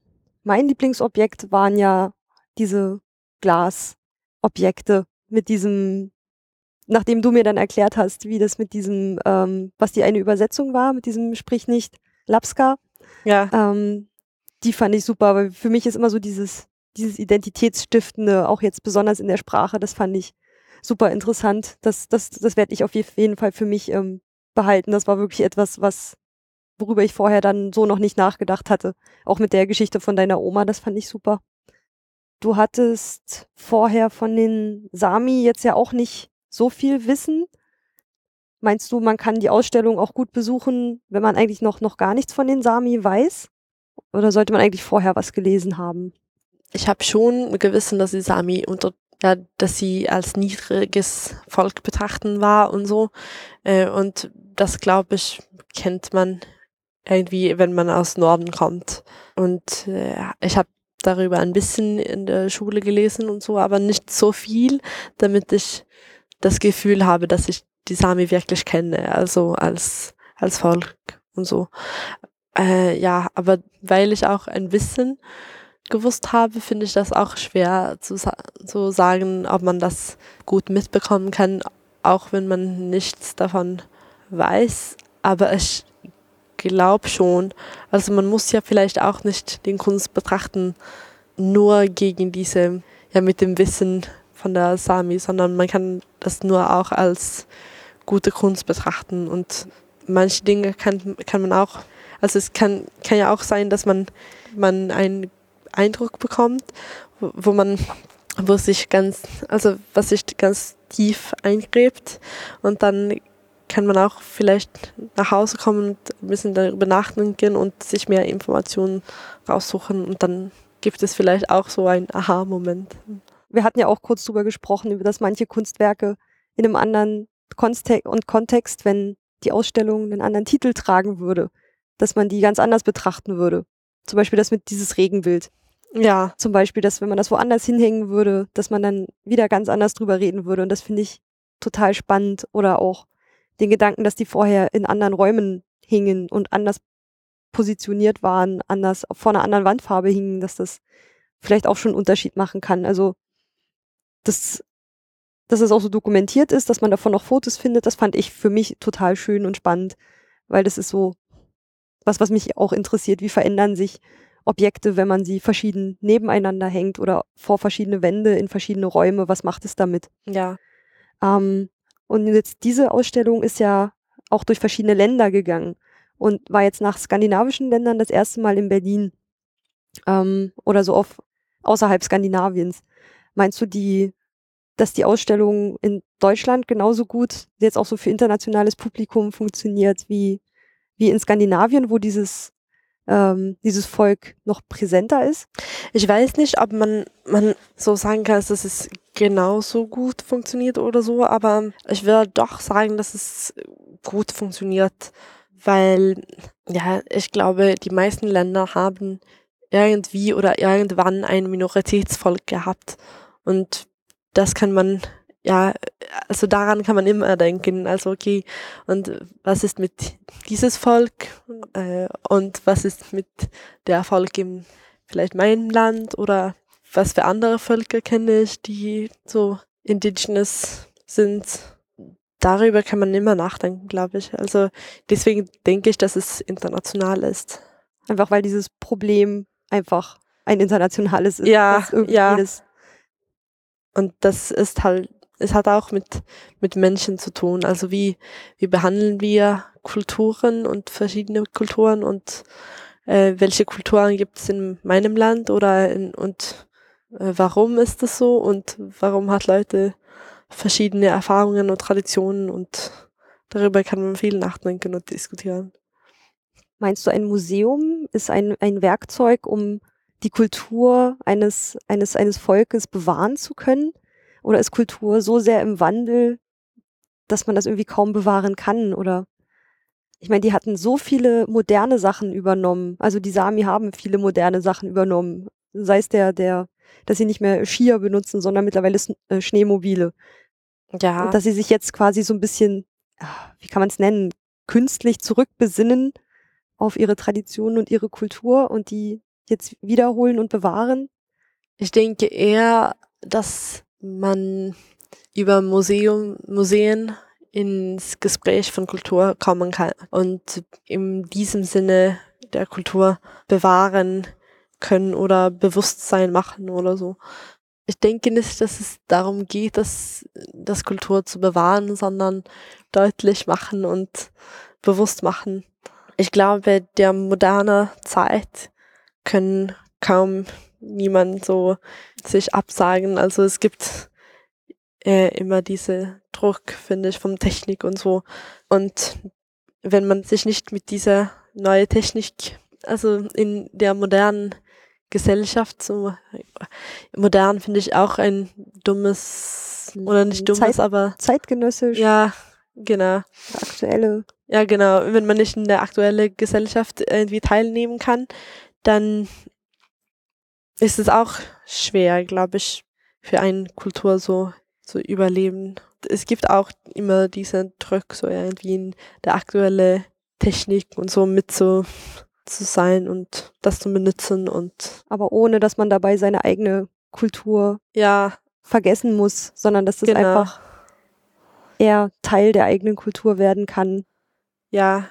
mein Lieblingsobjekt waren ja diese Glasobjekte mit diesem, nachdem du mir dann erklärt hast, wie das mit diesem, ähm, was die eine Übersetzung war, mit diesem Sprich nicht Lapska. Ja. Ähm, die fand ich super, weil für mich ist immer so dieses, dieses Identitätsstiftende, auch jetzt besonders in der Sprache, das fand ich super interessant. Das, das, das werde ich auf jeden Fall für mich ähm, behalten. Das war wirklich etwas, was, worüber ich vorher dann so noch nicht nachgedacht hatte. Auch mit der Geschichte von deiner Oma, das fand ich super. Du hattest vorher von den Sami jetzt ja auch nicht so viel Wissen. Meinst du, man kann die Ausstellung auch gut besuchen, wenn man eigentlich noch, noch gar nichts von den Sami weiß? Oder sollte man eigentlich vorher was gelesen haben? ich habe schon gewissen, dass die Sami unter ja, dass sie als niedriges Volk betrachten war und so. Äh, und das, glaube ich, kennt man irgendwie, wenn man aus Norden kommt. Und äh, ich habe darüber ein bisschen in der Schule gelesen und so, aber nicht so viel, damit ich das Gefühl habe, dass ich die Sami wirklich kenne, also als, als Volk und so. Äh, ja, aber weil ich auch ein bisschen gewusst habe, finde ich das auch schwer zu, zu sagen, ob man das gut mitbekommen kann, auch wenn man nichts davon weiß. Aber ich glaube schon, also man muss ja vielleicht auch nicht den Kunst betrachten, nur gegen diese, ja mit dem Wissen von der Sami, sondern man kann das nur auch als gute Kunst betrachten und manche Dinge kann, kann man auch, also es kann, kann ja auch sein, dass man, man ein Eindruck bekommt, wo man, wo sich ganz, also was sich ganz tief eingräbt und dann kann man auch vielleicht nach Hause kommen und ein bisschen darüber nachdenken und sich mehr Informationen raussuchen und dann gibt es vielleicht auch so einen Aha-Moment. Wir hatten ja auch kurz darüber gesprochen, über dass manche Kunstwerke in einem anderen Kontext und Kontext, wenn die Ausstellung einen anderen Titel tragen würde, dass man die ganz anders betrachten würde. Zum Beispiel das mit dieses Regenbild. Ja. Zum Beispiel, dass wenn man das woanders hinhängen würde, dass man dann wieder ganz anders drüber reden würde. Und das finde ich total spannend. Oder auch den Gedanken, dass die vorher in anderen Räumen hingen und anders positioniert waren, anders vor einer anderen Wandfarbe hingen, dass das vielleicht auch schon einen Unterschied machen kann. Also, das, dass es auch so dokumentiert ist, dass man davon noch Fotos findet, das fand ich für mich total schön und spannend, weil das ist so was, was mich auch interessiert. Wie verändern sich Objekte, wenn man sie verschieden nebeneinander hängt oder vor verschiedene Wände in verschiedene Räume. Was macht es damit? Ja. Ähm, und jetzt diese Ausstellung ist ja auch durch verschiedene Länder gegangen und war jetzt nach skandinavischen Ländern das erste Mal in Berlin ähm, oder so auf außerhalb Skandinaviens. Meinst du die, dass die Ausstellung in Deutschland genauso gut jetzt auch so für internationales Publikum funktioniert wie wie in Skandinavien, wo dieses ähm, dieses Volk noch präsenter ist? Ich weiß nicht, ob man, man so sagen kann, dass es genauso gut funktioniert oder so, aber ich würde doch sagen, dass es gut funktioniert, weil, ja, ich glaube, die meisten Länder haben irgendwie oder irgendwann ein Minoritätsvolk gehabt und das kann man ja, also daran kann man immer denken. Also okay, und was ist mit dieses Volk äh, und was ist mit der Volk im vielleicht meinem Land oder was für andere Völker kenne ich, die so indigenous sind. Darüber kann man immer nachdenken, glaube ich. Also deswegen denke ich, dass es international ist. Einfach weil dieses Problem einfach ein internationales ist. Ja, ja. Und das ist halt es hat auch mit, mit Menschen zu tun. Also wie, wie behandeln wir Kulturen und verschiedene Kulturen und äh, welche Kulturen gibt es in meinem Land oder in, und äh, warum ist das so und warum hat Leute verschiedene Erfahrungen und Traditionen und darüber kann man viel nachdenken und diskutieren. Meinst du, ein Museum ist ein, ein Werkzeug, um die Kultur eines, eines, eines Volkes bewahren zu können? Oder ist Kultur so sehr im Wandel, dass man das irgendwie kaum bewahren kann? Oder ich meine, die hatten so viele moderne Sachen übernommen. Also die Sami haben viele moderne Sachen übernommen. Sei es der, der, dass sie nicht mehr Skier benutzen, sondern mittlerweile äh, Schneemobile. Ja. Und dass sie sich jetzt quasi so ein bisschen, ah, wie kann man es nennen, künstlich zurückbesinnen auf ihre Traditionen und ihre Kultur und die jetzt wiederholen und bewahren? Ich denke eher, dass man über Museum, Museen ins Gespräch von Kultur kommen kann und in diesem Sinne der Kultur bewahren können oder Bewusstsein machen oder so. Ich denke nicht, dass es darum geht, dass das Kultur zu bewahren, sondern deutlich machen und bewusst machen. Ich glaube, der moderne Zeit können kaum niemand so sich absagen. Also es gibt äh, immer diese Druck, finde ich, vom Technik und so. Und wenn man sich nicht mit dieser neuen Technik, also in der modernen Gesellschaft. So modern finde ich auch ein dummes oder nicht dummes, Zeit, aber zeitgenössisch. Ja, genau. Aktuelle. Ja, genau. Wenn man nicht in der aktuellen Gesellschaft irgendwie teilnehmen kann, dann ist es auch schwer, glaube ich, für eine Kultur so zu überleben. Es gibt auch immer diesen Druck, so irgendwie in der aktuellen Technik und so mit so zu sein und das zu benutzen und aber ohne dass man dabei seine eigene Kultur ja vergessen muss, sondern dass das genau. einfach eher Teil der eigenen Kultur werden kann. Ja,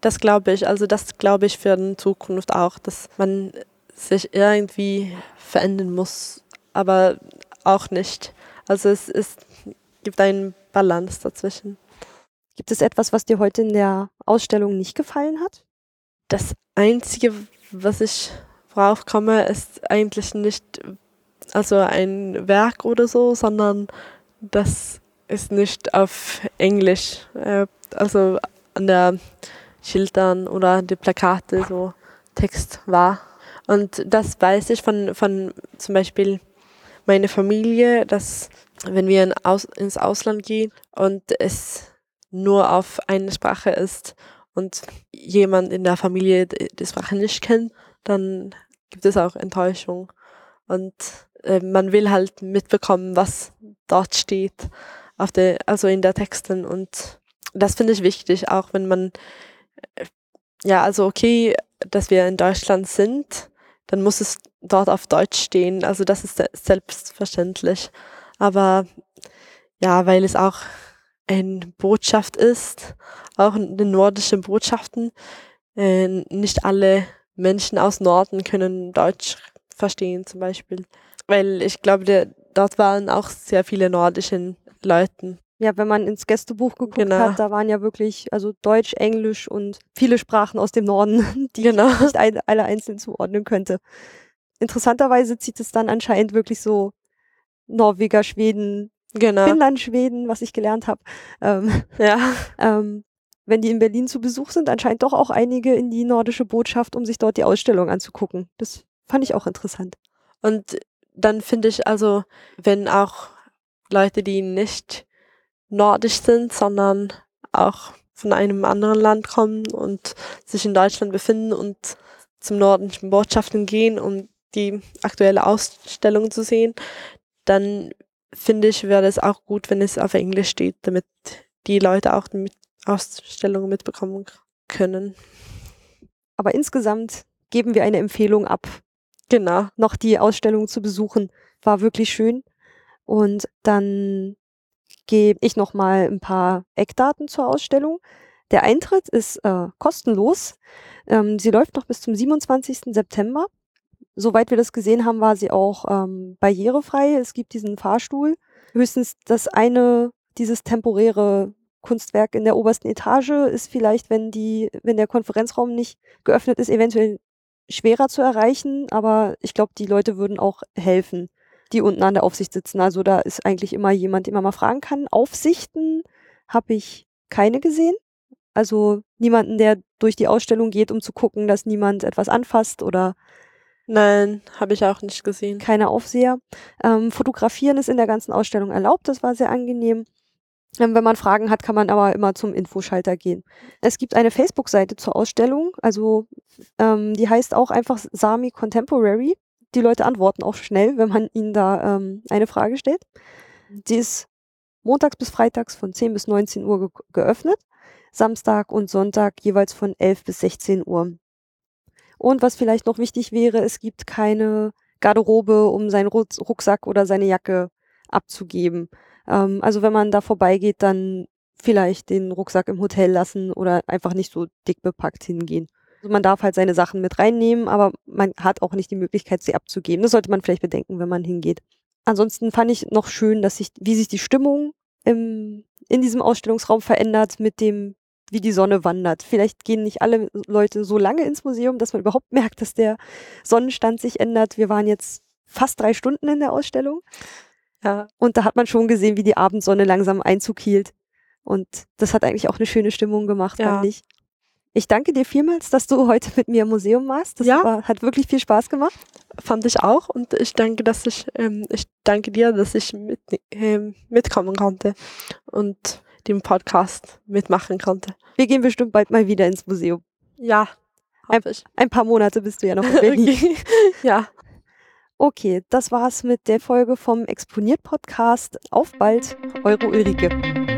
das glaube ich. Also das glaube ich für die Zukunft auch, dass man sich irgendwie verändern muss, aber auch nicht. Also es, es gibt einen Balance dazwischen. Gibt es etwas, was dir heute in der Ausstellung nicht gefallen hat? Das Einzige, was ich drauf komme, ist eigentlich nicht also ein Werk oder so, sondern das ist nicht auf Englisch, äh, also an der Schildern oder die Plakate so Text war. Und das weiß ich von, von zum Beispiel meiner Familie, dass wenn wir in Aus, ins Ausland gehen und es nur auf eine Sprache ist und jemand in der Familie die Sprache nicht kennt, dann gibt es auch Enttäuschung. Und äh, man will halt mitbekommen, was dort steht, auf der, also in der Texten. Und das finde ich wichtig, auch wenn man, ja, also okay, dass wir in Deutschland sind, dann muss es dort auf Deutsch stehen. Also das ist selbstverständlich. Aber ja, weil es auch eine Botschaft ist, auch in den nordischen Botschaften, äh, nicht alle Menschen aus Norden können Deutsch verstehen zum Beispiel. Weil ich glaube, der, dort waren auch sehr viele nordische Leute. Ja, wenn man ins Gästebuch geguckt genau. hat, da waren ja wirklich, also Deutsch, Englisch und viele Sprachen aus dem Norden, (laughs) die genau. ich nicht ein, alle einzeln zuordnen könnte. Interessanterweise zieht es dann anscheinend wirklich so Norweger, Schweden, genau. Finnland, Schweden, was ich gelernt habe. Ähm, ja. (laughs) Ähm, wenn die in Berlin zu Besuch sind, anscheinend doch auch einige in die nordische Botschaft, um sich dort die Ausstellung anzugucken. Das fand ich auch interessant. Und dann finde ich also, wenn auch Leute, die nicht nordisch sind, sondern auch von einem anderen Land kommen und sich in Deutschland befinden und zum nordischen Botschaften gehen, um die aktuelle Ausstellung zu sehen, dann finde ich, wäre es auch gut, wenn es auf Englisch steht, damit die Leute auch die Ausstellung mitbekommen können. Aber insgesamt geben wir eine Empfehlung ab. Genau. Noch die Ausstellung zu besuchen. War wirklich schön. Und dann gebe ich noch mal ein paar Eckdaten zur Ausstellung. Der Eintritt ist äh, kostenlos. Ähm, sie läuft noch bis zum 27. September. Soweit wir das gesehen haben, war sie auch ähm, barrierefrei. Es gibt diesen Fahrstuhl. Höchstens das eine, dieses temporäre Kunstwerk in der obersten Etage ist vielleicht, wenn die, wenn der Konferenzraum nicht geöffnet ist, eventuell schwerer zu erreichen. Aber ich glaube, die Leute würden auch helfen die unten an der Aufsicht sitzen. Also da ist eigentlich immer jemand, den man mal fragen kann. Aufsichten habe ich keine gesehen. Also niemanden, der durch die Ausstellung geht, um zu gucken, dass niemand etwas anfasst oder Nein, habe ich auch nicht gesehen. Keine Aufseher. Ähm, fotografieren ist in der ganzen Ausstellung erlaubt, das war sehr angenehm. Ähm, wenn man Fragen hat, kann man aber immer zum Infoschalter gehen. Es gibt eine Facebook-Seite zur Ausstellung, also ähm, die heißt auch einfach Sami Contemporary die Leute antworten auch schnell, wenn man ihnen da ähm, eine Frage stellt. Sie ist montags bis freitags von 10 bis 19 Uhr ge geöffnet, Samstag und Sonntag jeweils von 11 bis 16 Uhr. Und was vielleicht noch wichtig wäre, es gibt keine Garderobe, um seinen Rucksack oder seine Jacke abzugeben. Ähm, also wenn man da vorbeigeht, dann vielleicht den Rucksack im Hotel lassen oder einfach nicht so dick bepackt hingehen. Also man darf halt seine Sachen mit reinnehmen, aber man hat auch nicht die Möglichkeit, sie abzugeben. Das sollte man vielleicht bedenken, wenn man hingeht. Ansonsten fand ich noch schön, dass sich, wie sich die Stimmung im, in diesem Ausstellungsraum verändert mit dem, wie die Sonne wandert. Vielleicht gehen nicht alle Leute so lange ins Museum, dass man überhaupt (laughs) merkt, dass der Sonnenstand sich ändert. Wir waren jetzt fast drei Stunden in der Ausstellung. Ja. Und da hat man schon gesehen, wie die Abendsonne langsam Einzug hielt. Und das hat eigentlich auch eine schöne Stimmung gemacht, ja. fand ich. Ich danke dir vielmals, dass du heute mit mir im Museum warst. Das Ja. war, hat wirklich viel Spaß gemacht. Fand ich auch und ich danke, dass ich, ähm, ich danke dir, dass ich mit, ähm, mitkommen konnte und den Podcast mitmachen konnte. Wir gehen bestimmt bald mal wieder ins Museum. Ja, ich. Ein paar Monate bist du ja noch in (laughs) Berlin. Okay. Ja. Okay, das war's mit der Folge vom Exponiert Podcast. Auf bald, eure Ulrike.